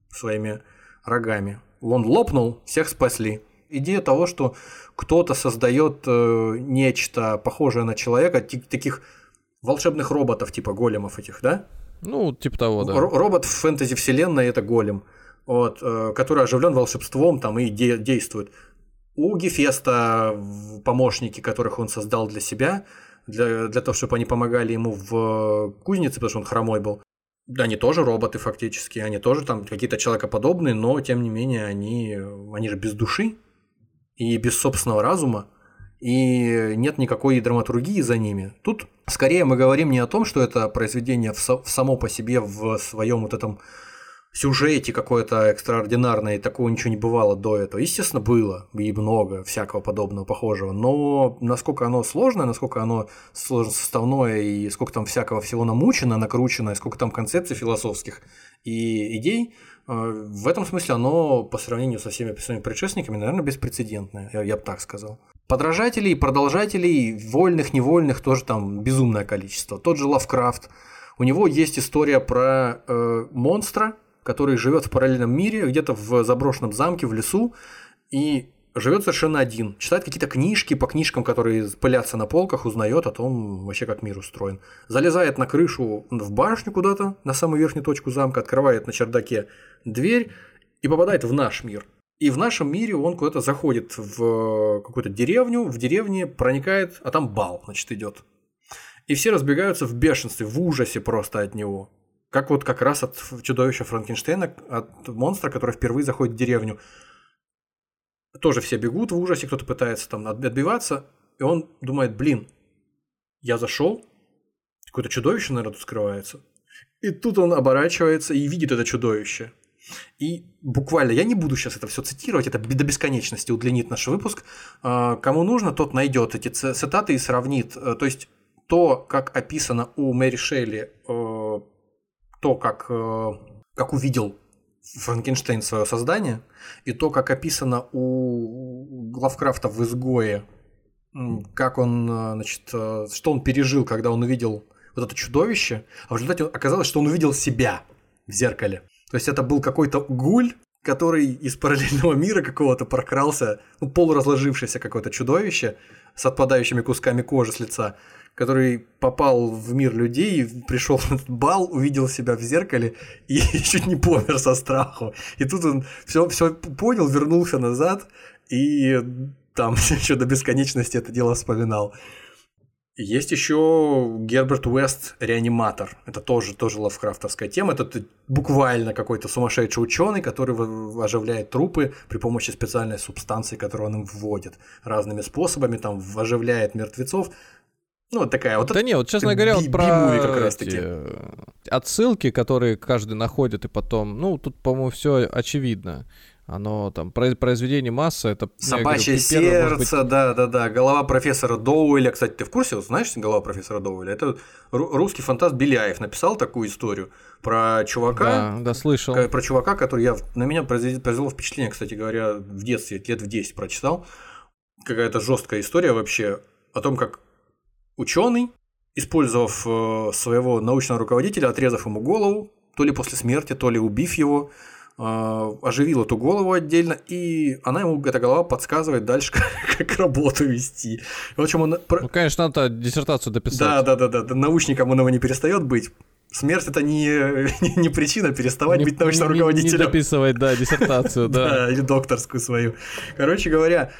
своими рогами. Он лопнул, всех спасли. Идея того, что кто-то создает э, нечто похожее на человека, таких волшебных роботов, типа големов этих, да? Ну, типа того, да. Робот в фэнтези вселенной это голем, вот, э, который оживлен волшебством там и де- действует. У Гефеста помощники, которых он создал для себя, для, для того, чтобы они помогали ему в кузнице, потому что он хромой был, они тоже роботы фактически, они тоже там какие-то человекоподобные, но тем не менее они, они же без души и без собственного разума, и нет никакой драматургии за ними. Тут скорее мы говорим не о том, что это произведение в, в само по себе в своем вот этом сюжете какое-то экстраординарное, и такого ничего не бывало до этого. Естественно, было и много всякого подобного похожего, но насколько оно сложное, насколько оно сложно составное, и сколько там всякого всего намучено, накручено, и сколько там концепций философских и идей, э, в этом смысле оно по сравнению со всеми своими предшественниками, наверное, беспрецедентное, я, я бы так сказал. Подражателей, продолжателей, вольных, невольных тоже там безумное количество. Тот же Лавкрафт, у него есть история про э, монстра, который живет в параллельном мире, где-то в заброшенном замке, в лесу, и живет совершенно один. Читает какие-то книжки по книжкам, которые пылятся на полках, узнает о том вообще, как мир устроен. Залезает на крышу в башню куда-то, на самую верхнюю точку замка, открывает на чердаке дверь и попадает в наш мир. И в нашем мире он куда-то заходит в какую-то деревню, в деревне проникает, а там бал, значит, идет. И все разбегаются в бешенстве, в ужасе просто от него. Как вот как раз от чудовища Франкенштейна, от монстра, который впервые заходит в деревню. Тоже все бегут в ужасе, кто-то пытается там отбиваться, и он думает, блин, я зашел, какое-то чудовище, наверное, тут скрывается. И тут он оборачивается и видит это чудовище. И буквально, я не буду сейчас это все цитировать, это до бесконечности удлинит наш выпуск. А, кому нужно, тот найдет эти цитаты и сравнит. Э, то есть то, как описано у Мэри Шелли, э, то, как, э, как увидел Франкенштейн свое создание, и то, как описано у Лавкрафта в «Изгое», как он, значит, что он пережил, когда он увидел вот это чудовище, а в результате оказалось, что он увидел себя в зеркале. То есть это был какой-то гуль, который из параллельного мира какого-то прокрался, ну, полуразложившееся какое-то чудовище с отпадающими кусками кожи с лица, который попал в мир людей, пришел на этот бал, увидел себя в зеркале и чуть не помер со страху. И тут он все, все понял, вернулся назад и там еще до бесконечности это дело вспоминал. Есть еще Герберт Уэст реаниматор. Это тоже, тоже лавкрафтовская тема. Это буквально какой-то сумасшедший ученый, который оживляет трупы при помощи специальной субстанции, которую он им вводит разными способами, там оживляет мертвецов. Ну, вот такая вот. Да не, вот, честно говоря, вот про как раз таки. отсылки, которые каждый находит, и потом, ну, тут, по-моему, все очевидно. Оно там произведение масса, это собачье говорю, сердце, быть... да, да, да, голова профессора Доуэля. Кстати, ты в курсе, вот, знаешь, голова профессора Доуэля? Это русский фантаст Беляев написал такую историю про чувака. Да, да, слышал. Про чувака, который я на меня произвело впечатление, кстати говоря, в детстве, лет в 10 прочитал. Какая-то жесткая история вообще о том, как ученый, использовав э, своего научного руководителя, отрезав ему голову, то ли после смерти, то ли убив его, а, оживил эту голову отдельно, и она ему, эта голова, подсказывает дальше, как, как работу вести. В общем, он... Ну, конечно, надо диссертацию дописать. Да, да, да, да. Научником он его не перестает быть. Смерть это не, не, не причина переставать не, быть научным не, руководителем. Не дописывать, да, диссертацию, да. Да, или докторскую свою. Короче говоря,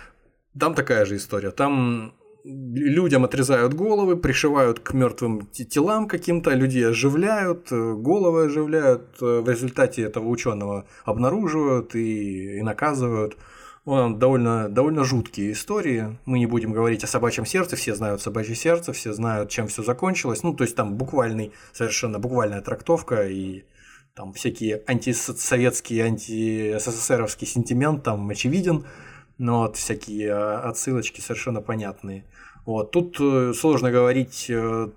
там такая же история. Там людям отрезают головы, пришивают к мертвым телам каким-то, людей оживляют, э, головы оживляют, э, в результате этого ученого обнаруживают и, и наказывают. Он довольно, довольно жуткие истории. Мы не будем говорить о собачьем сердце, все знают собачье сердце, все знают, чем все закончилось. Ну, то есть там буквальный, совершенно буквальная трактовка и там всякие антисоветские, анти-СССРовский сентимент там очевиден но вот всякие а, отсылочки совершенно понятные. Вот. Тут э, сложно говорить э,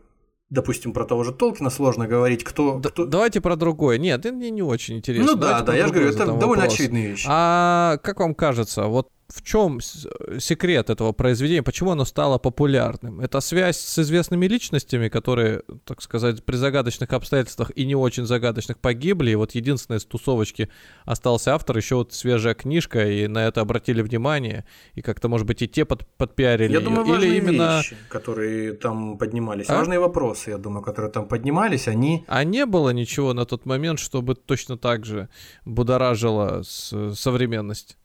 допустим, про того же Толкина сложно говорить, кто... Да, кто... Давайте про другое. Нет, это мне не очень интересно. Ну да, да, я же говорю, это довольно вопрос. очевидные вещи. А как вам кажется, вот в чем секрет этого произведения, почему оно стало популярным? Это связь с известными личностями, которые, так сказать, при загадочных обстоятельствах и не очень загадочных погибли, и вот единственное из тусовочки остался автор, еще вот свежая книжка, и на это обратили внимание, и как-то, может быть, и те под, подпиарили Я думаю, Или именно... вещи, которые там поднимались, а? важные вопросы, я думаю, которые там поднимались, они... А не было ничего на тот момент, чтобы точно так же будоражило современность?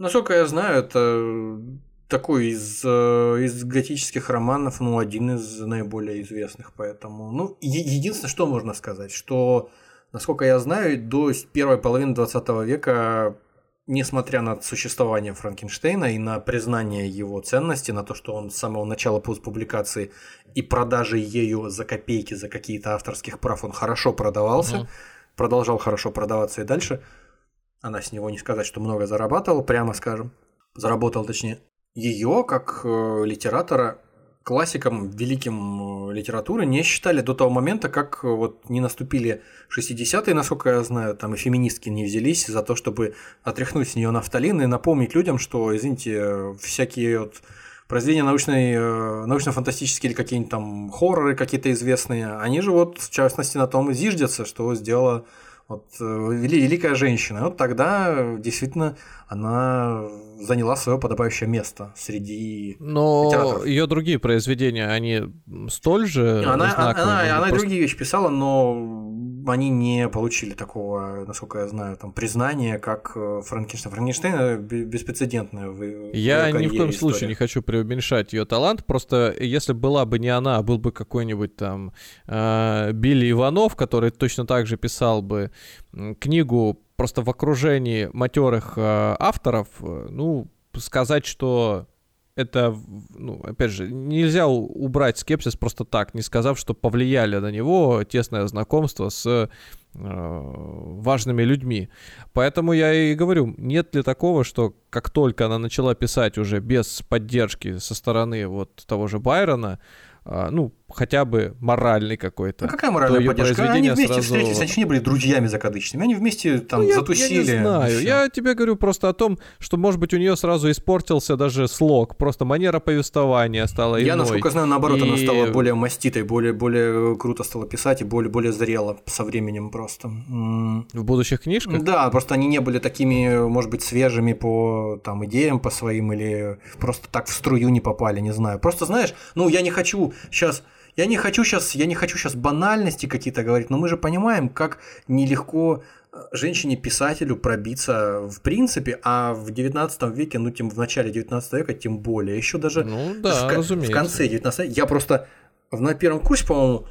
Насколько я знаю, это такой из, э, из готических романов, ну, один из наиболее известных, поэтому... Ну, единственное, что можно сказать, что, насколько я знаю, до первой половины 20 века, несмотря на существование Франкенштейна и на признание его ценности, на то, что он с самого начала публикации и продажи ею за копейки, за какие-то авторских прав, он хорошо продавался, угу. продолжал хорошо продаваться и дальше – она с него не сказать, что много зарабатывала, прямо скажем. Заработал, точнее. Ее, как э, литератора, классиком, великим э, литературы не считали до того момента, как э, вот не наступили 60-е, насколько я знаю, там и феминистки не взялись за то, чтобы отряхнуть с нее нафталин и напомнить людям, что, извините, всякие вот произведения научные, научно-фантастические или какие-нибудь там хорроры какие-то известные, они же вот в частности на том и зиждятся, что сделала вот э, великая женщина. Вот тогда действительно она заняла свое подобающее место среди Но ее другие произведения, они столь же Она, она, она, она другие вещи писала, но они не получили такого, насколько я знаю, там признания, как э, Франкенштейн. Франкенштейн беспрецедентная в Я ни в коем случае не хочу преуменьшать ее талант, просто если была бы не она, а был бы какой-нибудь там э, Билли Иванов, который точно так же писал бы книгу просто в окружении матерых э, авторов, э, ну, сказать, что это, ну, опять же, нельзя убрать скепсис просто так, не сказав, что повлияли на него тесное знакомство с э, важными людьми. Поэтому я и говорю, нет ли такого, что как только она начала писать уже без поддержки со стороны вот того же Байрона, ну, хотя бы моральный какой-то. Ну, какая моральная поддержка? Они вместе сразу... встретились, они не были друзьями закадычными, они вместе там ну, затусили. Я не знаю, я тебе говорю просто о том, что, может быть, у нее сразу испортился даже слог, просто манера повествования стала Я, иной. насколько знаю, наоборот, и... она стала более маститой, более, более круто стала писать и более, более зрела со временем просто. В будущих книжках? Да, просто они не были такими, может быть, свежими по там идеям по своим или просто так в струю не попали, не знаю. Просто знаешь, ну я не хочу сейчас я не хочу сейчас, я не хочу сейчас банальности какие-то говорить, но мы же понимаем, как нелегко э, женщине-писателю пробиться в принципе, а в 19 веке, ну, тем в начале 19 века, тем более, еще даже ну, да, в, разумеется. в конце 19 века, я просто на первом курсе, по-моему,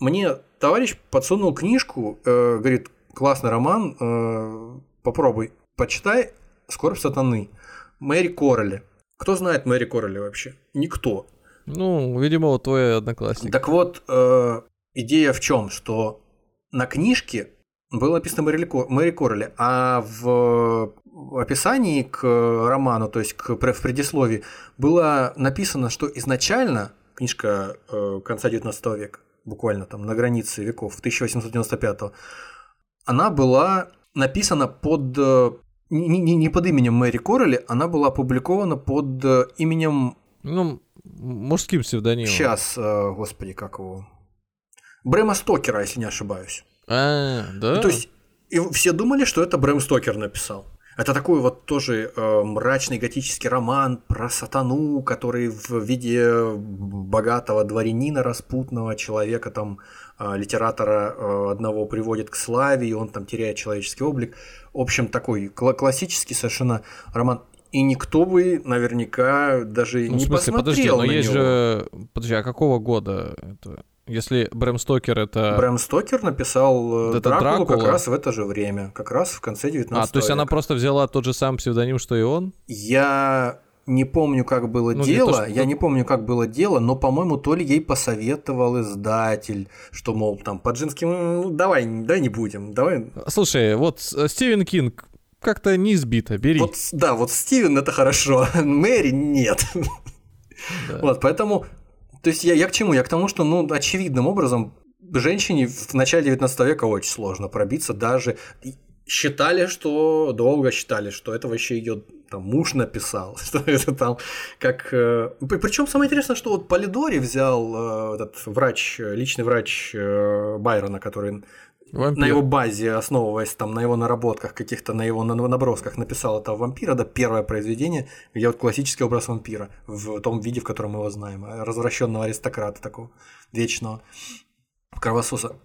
мне товарищ подсунул книжку, э, говорит, классный роман, э, попробуй, почитай «Скорбь сатаны», Мэри Коррелли. Кто знает Мэри Коррелли вообще? Никто. Ну, видимо, вот твой одноклассник. Так вот, э, идея в чем, что на книжке было написано Мэри, Мэри Коррелли, а в описании к роману, то есть к, в предисловии, было написано, что изначально книжка э, конца 19 века, буквально там на границе веков, 1895 она была написана под э, не, не, не под именем Мэри Коррелли, она была опубликована под э, именем ну, мужским псевдонимом. Сейчас, э, господи, как его? Брэма Стокера, если не ошибаюсь. А, да. то есть и все думали, что это Брэм Стокер написал. Это такой вот тоже э, мрачный готический роман про сатану, который в виде богатого дворянина распутного человека, там, э, литератора э, одного приводит к славе, и он там теряет человеческий облик. В общем, такой кл- классический совершенно роман и никто бы наверняка даже ну, не в смысле, посмотрел подожди, но на есть него. же... Подожди, а какого года это? Если Брэм Стокер это... Брэм Стокер написал э, это Дракулу Дракула? как раз в это же время, как раз в конце 19 А, то есть века. она просто взяла тот же самый псевдоним, что и он? Я не помню, как было ну, дело, то, что... я не помню, как было дело, но, по-моему, то ли ей посоветовал издатель, что, мол, там, под женским, ну, давай, давай не будем, давай. Слушай, вот э, Стивен Кинг как-то не избито, бери. Вот, да, вот Стивен это хорошо, Мэри нет. Да. Вот, поэтому, то есть я, я к чему? Я к тому, что, ну, очевидным образом женщине в начале 19 века очень сложно пробиться, даже считали, что долго считали, что это вообще ее там муж написал, что это там как. Э, Причем самое интересное, что вот Полидори взял э, этот врач, личный врач э, Байрона, который Вампир. на его базе, основываясь там на его наработках, каких-то на его набросках, написал это «Вампир», это первое произведение, где вот классический образ вампира в том виде, в котором мы его знаем, развращенного аристократа такого вечного, кровососа.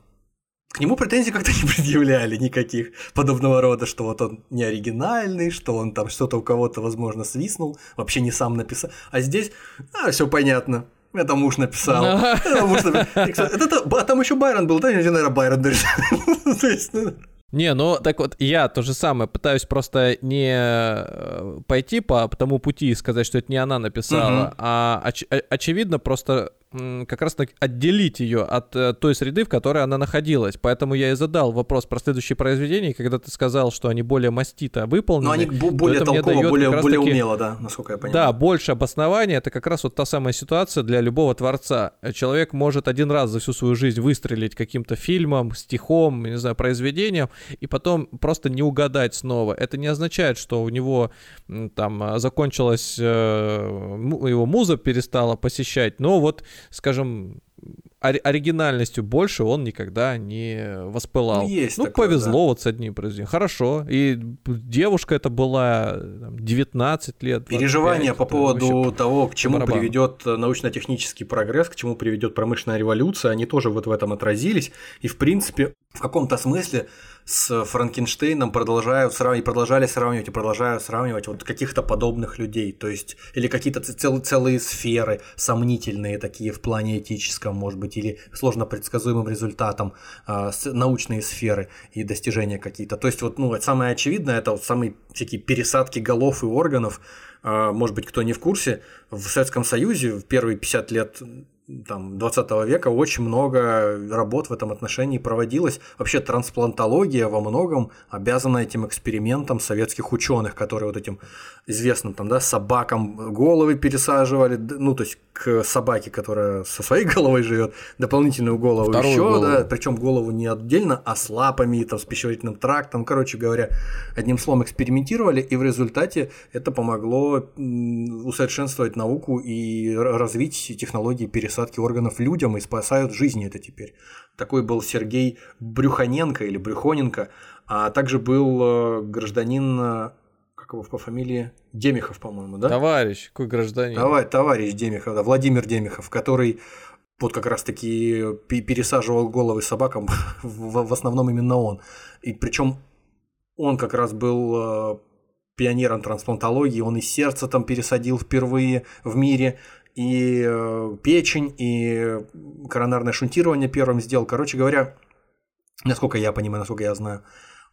К нему претензий как-то не предъявляли никаких подобного рода, что вот он не оригинальный, что он там что-то у кого-то, возможно, свистнул, вообще не сам написал. А здесь, а, все понятно, это муж написал. Это муж написал. А там еще Байрон был, да? Наверное, Байрон ну. Не, ну так вот, я то же самое пытаюсь просто не э, пойти по тому пути и сказать, что это не она написала, угу. а оч- очевидно просто как раз таки отделить ее от э, той среды, в которой она находилась. Поэтому я и задал вопрос про следующие произведения, когда ты сказал, что они более мастито выполнены. Но они более толково, более, более умело, да, насколько я понимаю. Да, больше обоснования. Это как раз вот та самая ситуация для любого творца. Человек может один раз за всю свою жизнь выстрелить каким-то фильмом, стихом, не знаю, произведением, и потом просто не угадать снова. Это не означает, что у него там закончилась, э, его муза перестала посещать, но вот скажем, оригинальностью больше он никогда не воспылал. Ну, есть ну такое, повезло да. вот с одним произведением. Хорошо. И девушка это была там, 19 лет. Переживания по поводу того, к чему барабан. приведет научно-технический прогресс, к чему приведет промышленная революция, они тоже вот в этом отразились. И в принципе, в каком-то смысле с Франкенштейном продолжают сравнивать, продолжали сравнивать и продолжают сравнивать вот каких-то подобных людей, то есть или какие-то цел, целые сферы сомнительные такие в плане этическом, может быть, или сложно предсказуемым результатом э, научные сферы и достижения какие-то. То есть вот ну самое очевидное это вот самые всякие пересадки голов и органов. Э, может быть, кто не в курсе, в Советском Союзе в первые 50 лет там, 20 века очень много работ в этом отношении проводилось. Вообще трансплантология во многом обязана этим экспериментам советских ученых, которые вот этим известным там, да, собакам головы пересаживали, ну, то есть к собаке, которая со своей головой живет, дополнительную голову Вторую еще, голову. да, причем голову не отдельно, а с лапами, там, с пищеварительным трактом, короче говоря, одним словом экспериментировали, и в результате это помогло усовершенствовать науку и развить технологии пересадки органов людям и спасают жизни это теперь. Такой был Сергей Брюханенко или Брюхоненко, а также был э, гражданин как его по фамилии? Демихов, по-моему, да? Товарищ, какой гражданин? Давай, товарищ Демихов, да, Владимир Демихов, который вот как раз-таки пересаживал головы собакам, в, основном именно он. И причем он как раз был э, пионером трансплантологии, он и сердце там пересадил впервые в мире, и э, печень, и коронарное шунтирование первым сделал. Короче говоря, насколько я понимаю, насколько я знаю.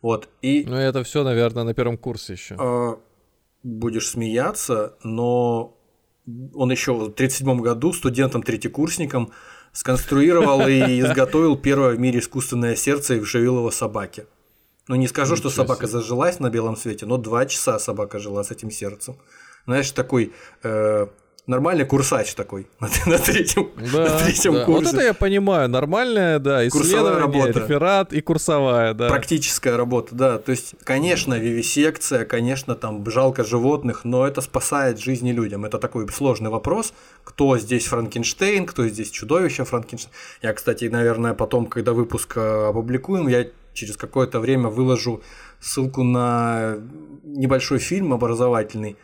Вот, и... Ну, это все, наверное, на первом курсе еще. Э, будешь смеяться, но он еще в 1937 году студентом-третьекурсником сконструировал и изготовил первое в мире искусственное сердце и вживил его собаке. Ну, не скажу, Ничего что собака себе. зажилась на белом свете, но два часа собака жила с этим сердцем. Знаешь, такой э, нормальный курсач такой на, на третьем, да, на третьем да. курсе. Вот это я понимаю, нормальная, да, исследование, работа. реферат и курсовая, да. Практическая работа, да. То есть, конечно, вивисекция, конечно, там жалко животных, но это спасает жизни людям. Это такой сложный вопрос, кто здесь Франкенштейн, кто здесь чудовище Франкенштейн. Я, кстати, наверное, потом, когда выпуск э, опубликуем, я через какое-то время выложу ссылку на небольшой фильм образовательный,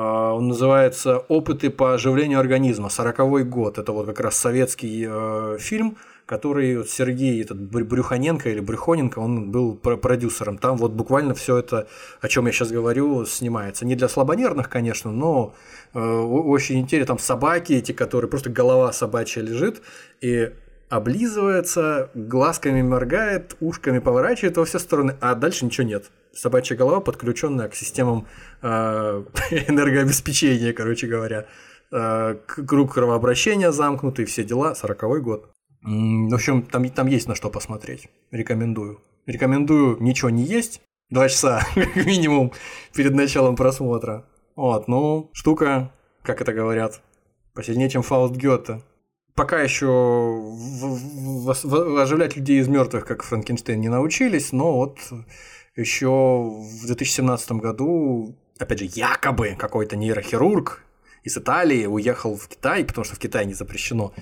он называется «Опыты по оживлению организма. 40 год». Это вот как раз советский э, фильм, который вот Сергей этот Брюханенко или Брюхоненко, он был продюсером. Там вот буквально все это, о чем я сейчас говорю, снимается. Не для слабонервных, конечно, но э, очень интересно. Там собаки эти, которые просто голова собачья лежит, и облизывается, глазками моргает, ушками поворачивает во все стороны, а дальше ничего нет. Собачья голова подключенная к системам э, энергообеспечения, короче говоря. Э, круг кровообращения замкнутый, все дела, сороковой год. В общем, там, там есть на что посмотреть. Рекомендую. Рекомендую ничего не есть. Два часа, как минимум, перед началом просмотра. Вот, ну, штука, как это говорят, посильнее, чем Фауст Гёте пока еще оживлять людей из мертвых, как Франкенштейн, не научились, но вот еще в 2017 году, опять же, якобы какой-то нейрохирург из Италии уехал в Китай, потому что в Китае не запрещено,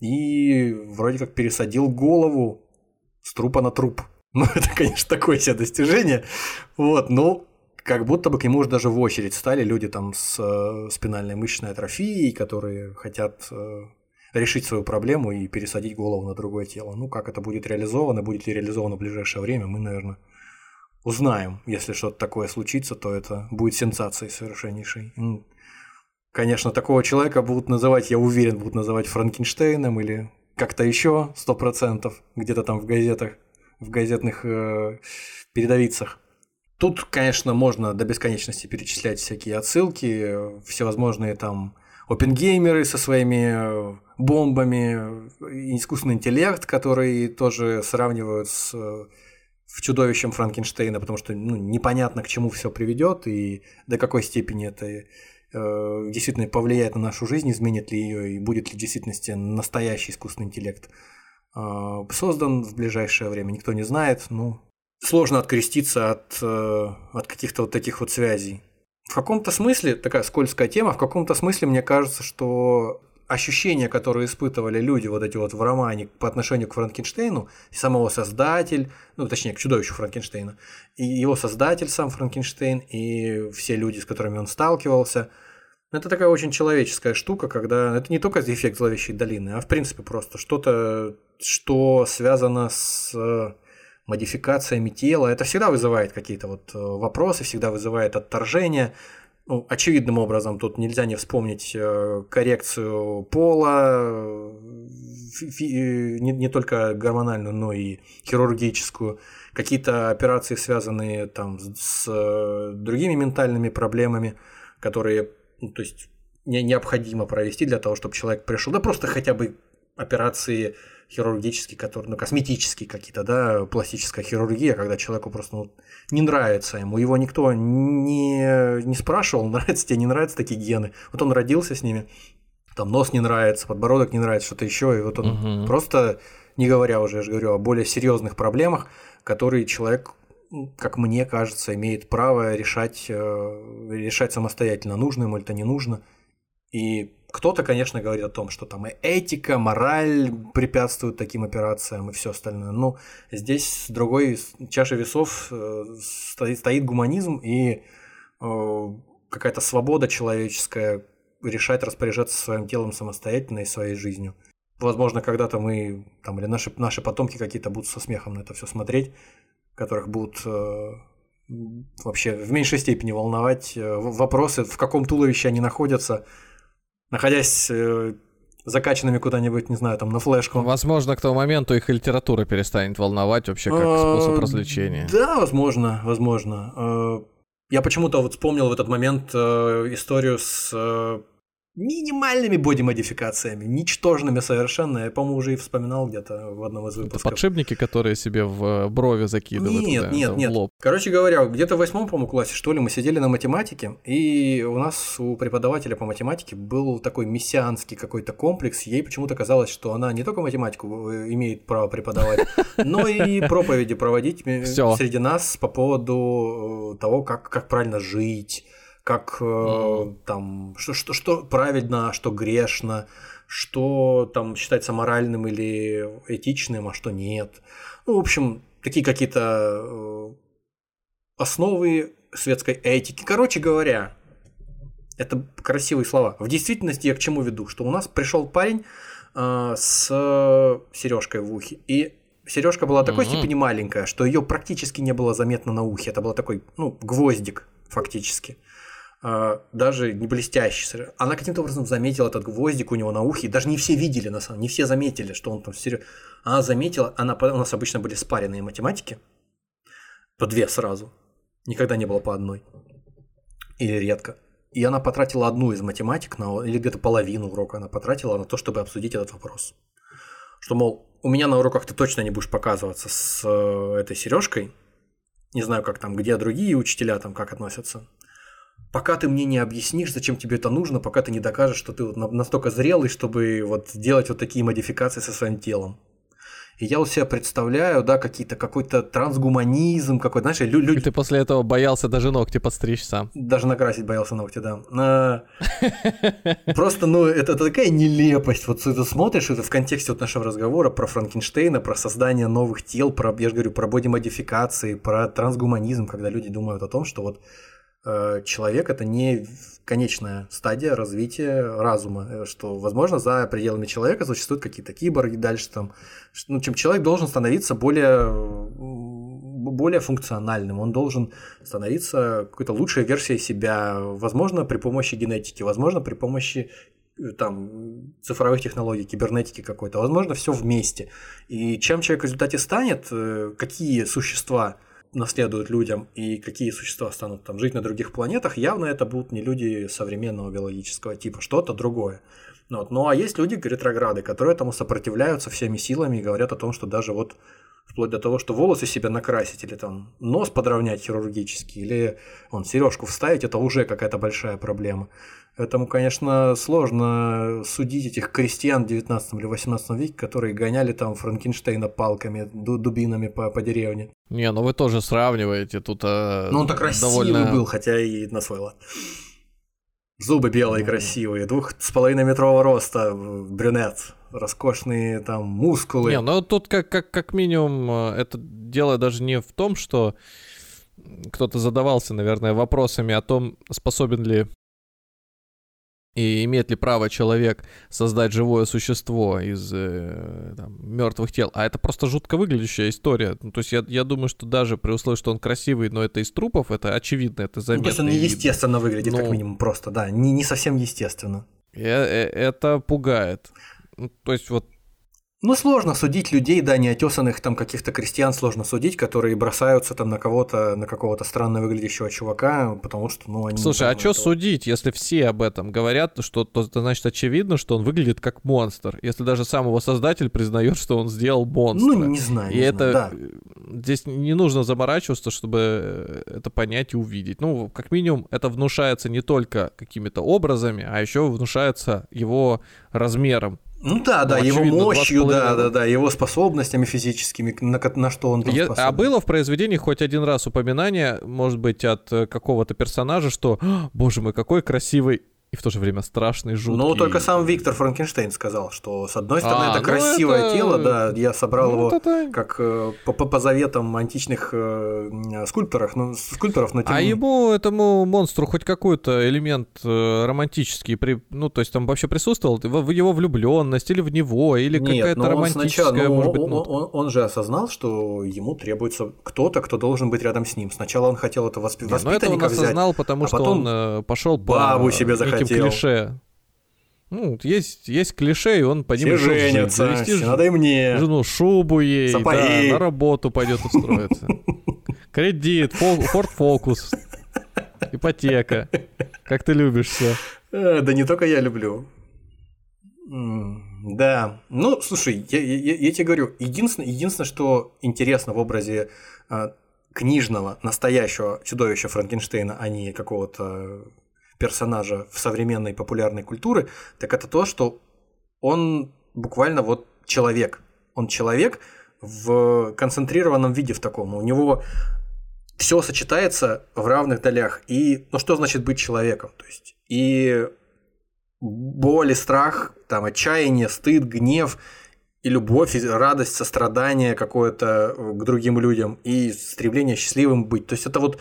и вроде как пересадил голову с трупа на труп. Ну, это, конечно, такое себе достижение. Вот, ну, как будто бы к нему уже даже в очередь стали люди там с э, спинальной мышечной атрофией, которые хотят э, решить свою проблему и пересадить голову на другое тело. Ну, как это будет реализовано, будет ли реализовано в ближайшее время, мы, наверное, узнаем. Если что-то такое случится, то это будет сенсацией совершеннейшей. Конечно, такого человека будут называть, я уверен, будут называть Франкенштейном или как-то еще, сто процентов, где-то там в газетах, в газетных э, передовицах. Тут, конечно, можно до бесконечности перечислять всякие отсылки, всевозможные там опенгеймеры со своими э, бомбами, искусственный интеллект, который тоже сравнивают с в чудовищем Франкенштейна, потому что ну, непонятно, к чему все приведет и до какой степени это э, действительно повлияет на нашу жизнь, изменит ли ее и будет ли в действительности настоящий искусственный интеллект э, создан в ближайшее время, никто не знает. Ну, сложно откреститься от, э, от каких-то вот таких вот связей. В каком-то смысле, такая скользкая тема, в каком-то смысле мне кажется, что ощущения, которые испытывали люди вот эти вот в романе по отношению к Франкенштейну, самого создатель, ну точнее к чудовищу Франкенштейна, и его создатель сам Франкенштейн, и все люди, с которыми он сталкивался. Это такая очень человеческая штука, когда это не только эффект зловещей долины, а в принципе просто что-то, что связано с модификациями тела. Это всегда вызывает какие-то вот э, вопросы, всегда вызывает отторжение ну, очевидным образом тут нельзя не вспомнить э, коррекцию пола, не, не только гормональную, но и хирургическую, какие-то операции, связанные там с э, другими ментальными проблемами, которые, ну, то есть не, необходимо провести для того, чтобы человек пришел, да просто хотя бы операции хирургические, которые, ну, косметические какие-то, да, пластическая хирургия, когда человеку просто ну, не нравится ему, его никто не, не спрашивал, нравятся тебе, не нравятся такие гены. Вот он родился с ними, там нос не нравится, подбородок не нравится, что-то еще, и вот он угу. просто, не говоря уже, я же говорю, о более серьезных проблемах, которые человек как мне кажется, имеет право решать, э, решать самостоятельно, нужно ему это не нужно. И кто-то, конечно, говорит о том, что там и этика, мораль препятствуют таким операциям и все остальное. Но здесь с другой чаши весов э, стоит, гуманизм и э, какая-то свобода человеческая решать, распоряжаться своим телом самостоятельно и своей жизнью. Возможно, когда-то мы, там, или наши, наши потомки какие-то будут со смехом на это все смотреть, которых будут э, вообще в меньшей степени волновать вопросы, в каком туловище они находятся, находясь э, закачанными куда-нибудь, не знаю, там на флешку. Возможно, к тому моменту их литература перестанет волновать вообще как а, способ развлечения. Да, возможно, возможно. Э, я почему-то вот вспомнил в этот момент э, историю с минимальными боди-модификациями, ничтожными совершенно. Я, по-моему, уже и вспоминал где-то в одном из выпусков. Это подшипники, которые себе в э, брови закидывают? Нет, туда, нет, нет. Лоб. Короче говоря, где-то в восьмом, по-моему, классе, что ли, мы сидели на математике, и у нас у преподавателя по математике был такой мессианский какой-то комплекс. Ей почему-то казалось, что она не только математику э, имеет право преподавать, но и проповеди проводить среди нас по поводу э, того, как, как правильно жить, как э, там, что, что, что правильно, а что грешно, что там считается моральным или этичным, а что нет. Ну, в общем, такие какие-то э, основы светской этики. Короче говоря, это красивые слова. В действительности я к чему веду? Что у нас пришел парень э, с сережкой в ухе. И сережка была такой mm-hmm. степени маленькая, что ее практически не было заметно на ухе. Это был такой, ну, гвоздик фактически. А, даже не блестящий. Она каким-то образом заметила этот гвоздик у него на ухе, даже не все видели, на самом не все заметили, что он там серьезно. Она заметила, она, у нас обычно были спаренные математики, по две сразу, никогда не было по одной, или редко. И она потратила одну из математик, на, или где-то половину урока она потратила на то, чтобы обсудить этот вопрос. Что, мол, у меня на уроках ты точно не будешь показываться с э, этой сережкой. Не знаю, как там, где другие учителя там как относятся пока ты мне не объяснишь, зачем тебе это нужно, пока ты не докажешь, что ты вот настолько зрелый, чтобы вот делать вот такие модификации со своим телом. И я у себя представляю, да, какие-то какой-то трансгуманизм, какой-то, знаешь, люди... И ты после этого боялся даже ногти подстричь сам. Даже накрасить боялся ногти, да. Просто, ну, это, такая нелепость. Вот ты смотришь, это в контексте вот нашего разговора про Франкенштейна, про создание новых тел, про, я же говорю, про боди-модификации, про трансгуманизм, когда люди думают о том, что вот человек это не конечная стадия развития разума, э, что, возможно, за пределами человека существуют какие-то киборги, дальше там, ну, чем человек должен становиться более, более функциональным, он должен становиться какой-то лучшей версией себя, возможно, при помощи генетики, возможно, при помощи э, там, цифровых технологий, кибернетики какой-то, возможно, все вместе. И чем человек в результате станет, какие существа наследуют людям и какие существа станут там жить на других планетах, явно это будут не люди современного биологического типа, что-то другое. Ну вот. Ну а есть люди ретрограды, которые этому сопротивляются всеми силами и говорят о том, что даже вот вплоть до того, что волосы себе накрасить или там нос подровнять хирургически, или он сережку вставить, это уже какая-то большая проблема. Поэтому, конечно, сложно судить этих крестьян в 19 или 18 веке, которые гоняли там Франкенштейна палками, дубинами по, по деревне. Не, ну вы тоже сравниваете, тут э, Ну он так красивый довольно... был, хотя и на свой лад. Зубы белые, красивые, двух с половиной метрового роста, брюнет, роскошные там мускулы. Не, ну тут как, как, как минимум э, это дело даже не в том, что кто-то задавался, наверное, вопросами о том, способен ли и имеет ли право человек создать живое существо из э, там, мертвых тел? А это просто жутко выглядящая история. Ну, то есть я, я думаю, что даже при условии, что он красивый, но это из трупов, это очевидно, это заметно. Ну, есть он неестественно выглядит, ну, как минимум, просто, да, не, не совсем естественно. Э, э, это пугает. Ну, то есть вот ну, сложно судить людей, да, неотесанных там каких-то крестьян сложно судить, которые бросаются там на кого-то, на какого-то странно выглядящего чувака, потому что, ну, они... Слушай, а что судить, если все об этом говорят, что то, то значит очевидно, что он выглядит как монстр, если даже сам его создатель признает, что он сделал монстра. Ну, не знаю, И не это... знаю, да. Здесь не нужно заморачиваться, чтобы это понять и увидеть. Ну, как минимум, это внушается не только какими-то образами, а еще внушается его размером. Ну да, да, ну, его мощью, да, да, да, его способностями физическими, на, на что он там способен. А было в произведении хоть один раз упоминание, может быть, от э, какого-то персонажа, что, боже мой, какой красивый и в то же время страшный, жуткий. Ну, только сам Виктор Франкенштейн сказал, что с одной стороны а, это ну красивое это... тело, да, я собрал ну, его это... как э, по, по заветам античных э, скульпторов, ну, скульпторов, но тем... А ему, этому монстру, хоть какой-то элемент э, романтический, при... ну, то есть там вообще присутствовал? В его влюбленность или в него, или какая-то ну, романтическая, сначала, ну, может быть, он, он, он же осознал, что ему требуется кто-то, кто должен быть рядом с ним. Сначала он хотел это восп... воспитанника взять, но это он осознал, взять, потому а что он э, пошел по бабу себе захотел этим клише. Ну, есть, есть клише, и он по ним все женятся, завести все надо и мне. Жену шубу ей, да, на работу пойдет устроиться. Кредит, Ford Focus, ипотека. Как ты любишь все. Э, да не только я люблю. Да, ну, слушай, я, я, я тебе говорю, единственное, единственное, что интересно в образе э, книжного, настоящего чудовища Франкенштейна, а не какого-то персонажа в современной популярной культуре, так это то, что он буквально вот человек. Он человек в концентрированном виде в таком. У него все сочетается в равных долях. И ну что значит быть человеком? То есть и боль, и страх, там, отчаяние, стыд, гнев, и любовь, и радость, сострадание какое-то к другим людям, и стремление счастливым быть. То есть это вот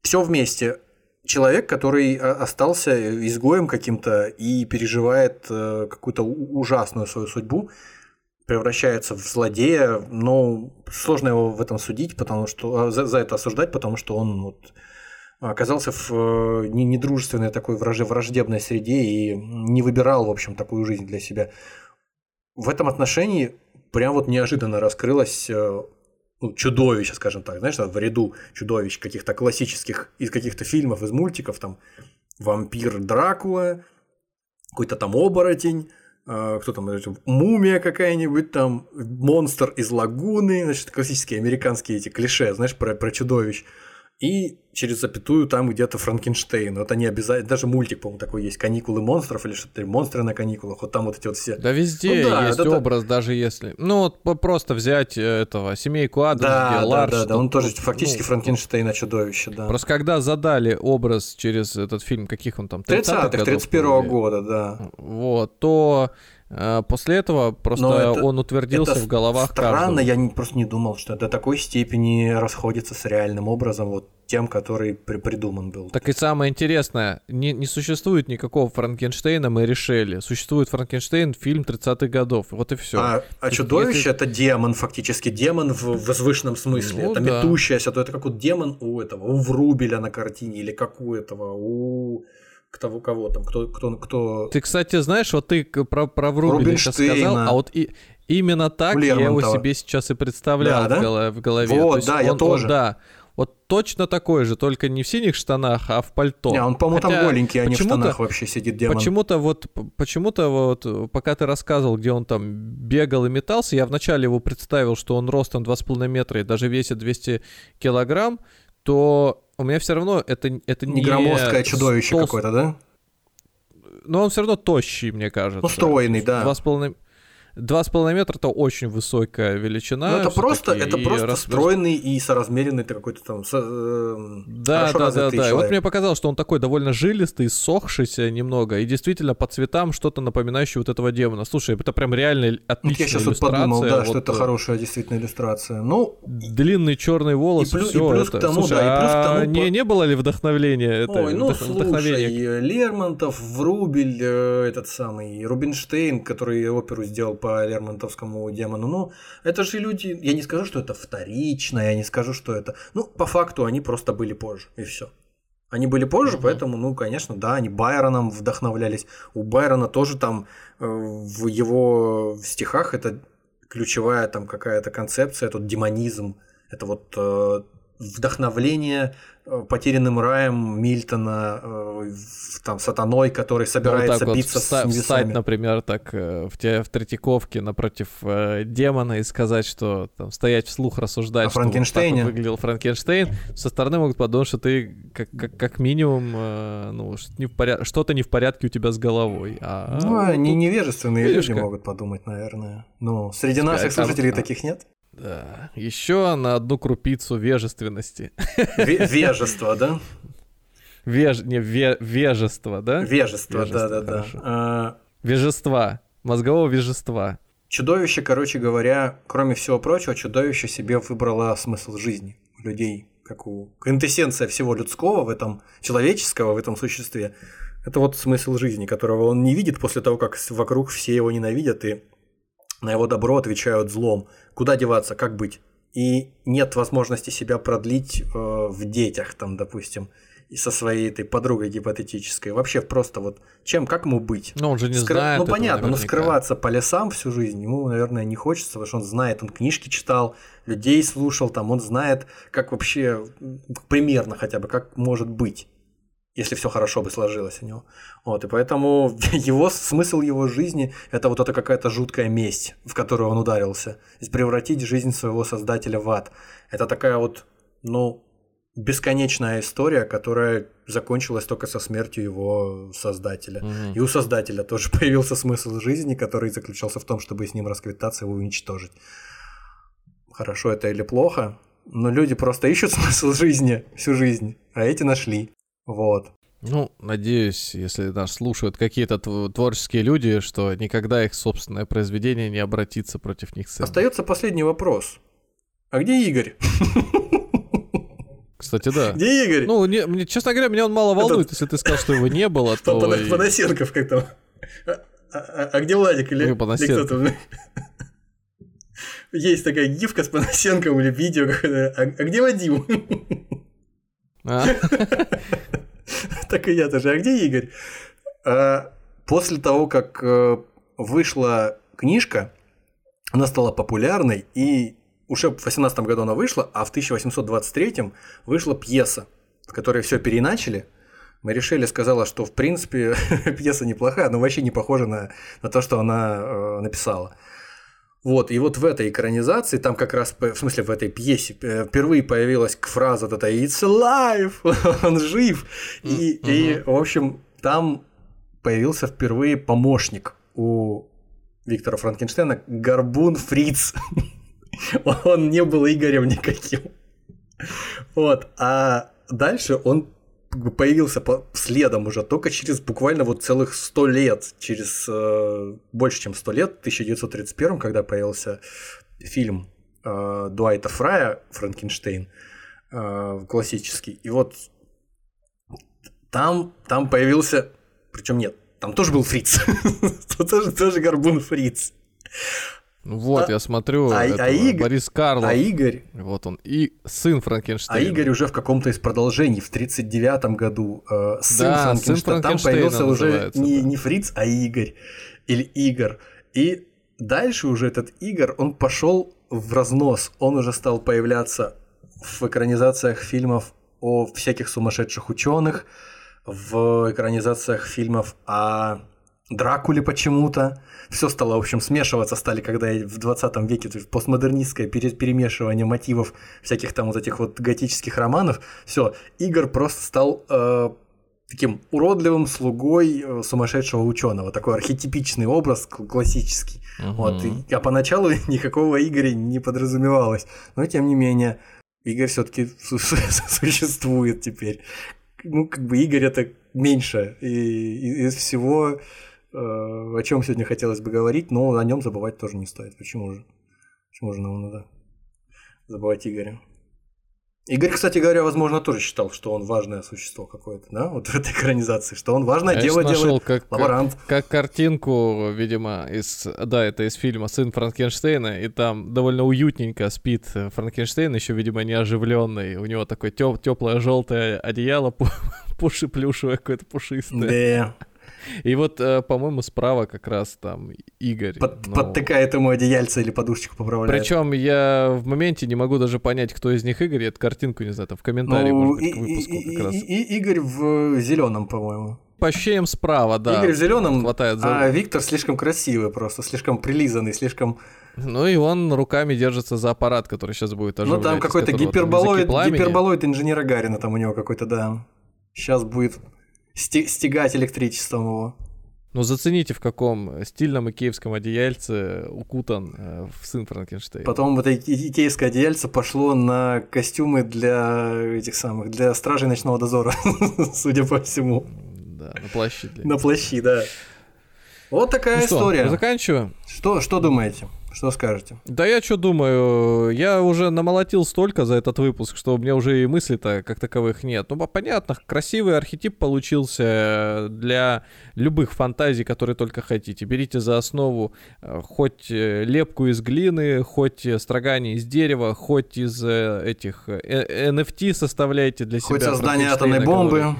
все вместе человек, который а, остался изгоем каким-то и переживает э, какую-то ужасную свою судьбу, превращается в злодея, но сложно его в этом судить, потому что а, за, за это осуждать, потому что он вот оказался в э, недружественной такой враждебной среде и не выбирал, в общем, такую жизнь для себя. В этом отношении прям вот неожиданно раскрылась э, ну, чудовища, скажем так, знаешь, в ряду чудовищ каких-то классических из каких-то фильмов, из мультиков, там вампир Дракула, какой-то там оборотень, э, кто там, мумия какая-нибудь, там монстр из лагуны, значит, классические американские эти клише, знаешь, про, про чудовищ и через запятую там где-то Франкенштейн. Вот они обязательно, даже мультик, по-моему, такой есть, каникулы монстров или что-то, монстры на каникулах, вот там вот эти вот все. Да везде ну, да, есть это, образ, даже если, ну вот просто взять э, этого семейку Адамс, да, где да, да, да, он тоже фактически ну, Франкенштейна чудовище, да. Просто когда задали образ через этот фильм, каких он там, 30-х, 31-го года, да. Вот, то а, после этого просто это, он утвердился это в головах странно, каждого. я не, просто не думал, что до такой степени расходится с реальным образом, вот тем, который при, придуман был. Так и самое интересное, не, не существует никакого Франкенштейна, мы решили. Существует Франкенштейн, фильм 30-х годов, вот и все. А, а чудовище если... это демон, фактически демон в возвышенном смысле. Ну, это да. метущаяся, то это как вот демон у этого, у Врубеля на картине, или как у этого, у того, кого там, кто, кто, кто... Ты, кстати, знаешь, вот ты про, про Врубеля сейчас сказал, а вот и, именно так я его себе сейчас и представлял да, да? в голове. Вот, да, он, я тоже. Он, да, вот точно такой же, только не в синих штанах, а в пальто. Не, он, по-моему, там голенький, а не в штанах вообще сидит демон. Почему-то вот, почему-то вот, пока ты рассказывал, где он там бегал и метался, я вначале его представил, что он ростом 2,5 метра и даже весит 200 килограмм, то у меня все равно это, это не... Громоздкое чудовище толст... какое-то, да? Но он все равно тощий, мне кажется. Ну, стройный, да. Два с половиной... 2,5 метра это очень высокая величина. Ну, это просто, это просто рас... стройный и соразмеренный какой-то там со, э, Да, да, да, да. И вот мне показалось, что он такой довольно жилистый, сохшийся немного, и действительно по цветам что-то напоминающее вот этого демона. Слушай, это прям реально отличная вот я сейчас вот подумал, да, вот, что это хорошая действительно иллюстрация. Ну, длинные черные волосы, и плюс, все и плюс это. К тому, Слушай, да, и плюс к тому, а не, не было ли вдохновения? Ой, это, ну вдох... слушай, Лермонтов, Врубель, э, этот самый Рубинштейн, который оперу сделал по Лермонтовскому демону. Ну, это же люди, я не скажу, что это вторично, я не скажу, что это... Ну, по факту они просто были позже, и все. Они были позже, mm-hmm. поэтому, ну, конечно, да, они Байроном вдохновлялись. У Байрона тоже там э, в его стихах это ключевая там какая-то концепция, тот демонизм, это вот э, вдохновление Э, потерянным раем Мильтона, э, там, сатаной, который собирается ну, биться вот вста- с небесами. Встать, например, так э, в, те, в Третьяковке напротив э, демона и сказать, что там стоять вслух рассуждать, О что Франкенштейне. Вот вот выглядел Франкенштейн, со стороны могут подумать, что ты как, как, как минимум, э, ну, что-то не, в поряд... что-то не в порядке у тебя с головой. А, ну, они невежественные люди как... могут подумать, наверное. Ну, среди наших слушателей а, таких нет? Да. Еще на одну крупицу вежественности. Вежество, да? Веж... Не, ве... вежество, да? Вежество, да-да-да. А... Вежества. Мозгового вежества. Чудовище, короче говоря, кроме всего прочего, чудовище себе выбрало смысл жизни у людей, как у квинтэссенция всего людского в этом, человеческого в этом существе. Это вот смысл жизни, которого он не видит после того, как вокруг все его ненавидят и на его добро отвечают злом. Куда деваться, как быть? И нет возможности себя продлить э, в детях, там, допустим, и со своей этой подругой гипотетической. Вообще просто вот чем, как ему быть? Ну, он же не Скры... знает. Ну, понятно, но скрываться по лесам всю жизнь ему, наверное, не хочется, потому что он знает, он книжки читал, людей слушал, там, он знает, как вообще, примерно хотя бы, как может быть если все хорошо бы сложилось у него. Вот, и поэтому его смысл его жизни это вот эта какая-то жуткая месть, в которую он ударился. Превратить жизнь своего создателя в ад. Это такая вот, ну, бесконечная история, которая закончилась только со смертью его создателя. Угу. И у создателя тоже появился смысл жизни, который заключался в том, чтобы с ним расквитаться и его уничтожить. Хорошо это или плохо, но люди просто ищут смысл жизни всю жизнь, а эти нашли. Вот. Ну, надеюсь, если нас слушают какие-то творческие люди, что никогда их собственное произведение не обратится против них. Остается последний вопрос. А где Игорь? Кстати, да. Где Игорь? Ну, не, мне, честно говоря, меня он мало волнует, Этот... если ты сказал, что его не было, то... Панасенков как там. А, а, а где Владик или, или кто-то? Есть такая гифка с Панасенком или видео какое-то. А, а где Вадим? А? Так и я тоже. А где Игорь? А, после того, как э, вышла книжка, она стала популярной, и уже в 18 году она вышла, а в 1823 вышла пьеса, в которой все переначали. Мы решили, сказала, что в принципе пьеса неплохая, но вообще не похожа на, на то, что она э, написала. Вот, и вот в этой экранизации, там как раз, в смысле, в этой пьесе э, впервые появилась фраза вот эта «It's alive!» Он жив! И, mm-hmm. и, в общем, там появился впервые помощник у Виктора Франкенштейна Горбун Фриц. Он не был Игорем никаким. Вот, а дальше он появился по следом уже только через буквально вот целых сто лет, через э, больше, чем сто лет, в 1931, когда появился фильм э, Дуайта Фрая «Франкенштейн», э, классический. И вот там, там появился, причем нет, там тоже был Фриц, тоже, тоже Горбун Фриц. Вот, а, я смотрю, а, этого, а Игорь, Борис Карлов. А Игорь... Вот он, и сын Франкенштейна. А Игорь уже в каком-то из продолжений, в 39-м году, э, сын, да, Франкенштейна, сын Франкенштейна. Там появился уже не, да. не Фриц, а Игорь. Или Игорь. И дальше уже этот Игорь, он пошел в разнос. Он уже стал появляться в экранизациях фильмов о всяких сумасшедших ученых, в экранизациях фильмов о Дракуле почему-то. Все стало, в общем, смешиваться стали, когда в 20 веке то есть постмодернистское перемешивание мотивов всяких там вот этих вот готических романов. Все, Игорь просто стал э, таким уродливым слугой э, сумасшедшего ученого. Такой архетипичный образ классический. Угу. Вот, и, а поначалу никакого Игоря не подразумевалось. Но тем не менее, Игорь все-таки существует теперь. Ну, как бы Игорь это меньше. И из всего, о чем сегодня хотелось бы говорить, но о нем забывать тоже не стоит. Почему же? Почему же нам надо забывать Игоря? Игорь, кстати говоря, возможно, тоже считал, что он важное существо какое-то, да, вот в этой экранизации, что он важное дело делает, как, лаборант. Как, как картинку, видимо, из, да, это из фильма «Сын Франкенштейна», и там довольно уютненько спит Франкенштейн, еще, видимо, не оживленный, у него такое теп теплое желтое одеяло, пуши плюшевое какое-то пушистое. Да. И вот, э, по-моему, справа как раз там Игорь. Под, ну... Подтыкает ему одеяльце или подушечку поправляет. Причем я в моменте не могу даже понять, кто из них Игорь. Эту картинку, не знаю, там в комментарии, ну, может быть, к выпуску и, как раз. И, и, Игорь в зеленом, по-моему. По ощущениям справа, да. Игорь в зеленом, хватает за... а Виктор слишком красивый просто, слишком прилизанный, слишком... Ну и он руками держится за аппарат, который сейчас будет оживлять. Ну там какой-то гиперболоид, гиперболоид инженера Гарина там у него какой-то, да. Сейчас будет стегать электричеством его. Ну зацените, в каком стильном икеевском одеяльце укутан э, в сын Франкенштейн. Потом вот это икеевское одеяльце пошло на костюмы для этих самых, для стражей ночного дозора, судя по всему. Да, на плащи. Для... На плащи, да. Вот такая ну история. Что, заканчиваю. Что, что думаете? Что скажете? Да я что думаю, я уже намолотил столько за этот выпуск, что у меня уже и мыслей-то как таковых нет. Ну, понятно, красивый архетип получился для любых фантазий, которые только хотите. Берите за основу э, хоть э, лепку из глины, хоть строгание из дерева, хоть из э, этих NFT составляйте для хоть себя. Хоть создание атомной бомбы.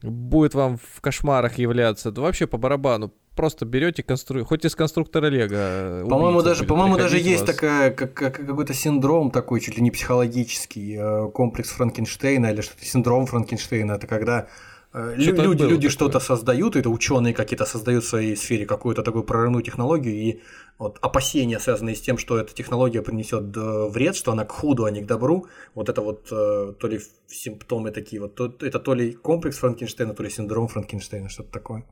Будет вам в кошмарах являться. Да вообще по барабану просто берете констру... хоть из конструктора Лего. Э, по-моему, даже, по-моему, даже есть такая, как, как, какой-то синдром такой, чуть ли не психологический, э, комплекс Франкенштейна или что-то, синдром Франкенштейна. Это когда э, что люди, люди что-то создают, это ученые какие-то создают в своей сфере какую-то такую прорывную технологию, и вот опасения, связанные с тем, что эта технология принесет вред, что она к худу, а не к добру, вот это вот то ли симптомы такие, вот то, это то ли комплекс Франкенштейна, то ли синдром Франкенштейна, что-то такое.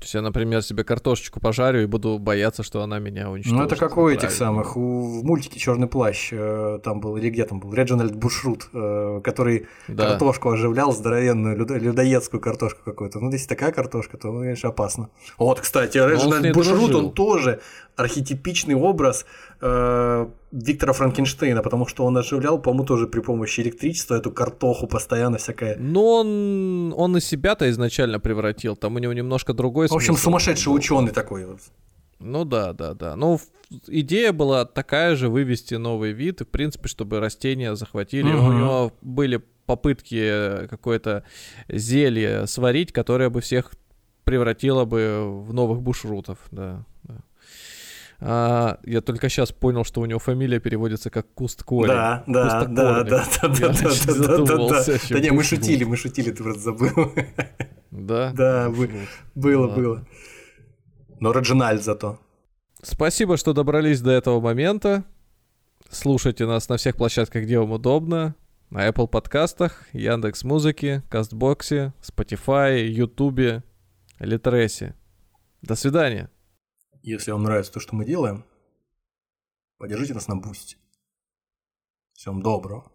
То есть я, например, себе картошечку пожарю и буду бояться, что она меня уничтожит. Ну, это как у этих самых, у, в мультике Черный плащ э, там был, или где там был, Реджинальд Бушрут, э, который да. картошку оживлял, здоровенную, людо, людоедскую картошку какую-то. Ну, если такая картошка, то, конечно, опасно. Вот, кстати, Реджинальд Бушрут, он тоже архетипичный образ э, Виктора Франкенштейна, потому что он оживлял, по-моему, тоже при помощи электричества эту картоху постоянно всякое. Но он, он и себя-то изначально превратил, там у него немножко другой В общем, сумасшедший ученый такой вот. Ну да, да, да. Ну, идея была такая же, вывести новый вид, и, в принципе, чтобы растения захватили. Угу. У него были попытки какое-то зелье сварить, которое бы всех превратило бы в новых бушрутов, да. А, я только сейчас понял, что у него фамилия переводится как Куст Кори. Да, да, да, да, да, да, да, да, да, да. Да не, мы шутили, мы шутили, ты просто забыл. Да? Да, было, было. Но Реджинальд зато. Спасибо, что добрались до этого момента. Слушайте нас на всех площадках, где вам удобно. На Apple подкастах, Яндекс Музыке, Кастбоксе, Spotify, Ютубе, Литресе. До свидания. Если вам нравится то, что мы делаем, поддержите нас на бусте. Всем доброго.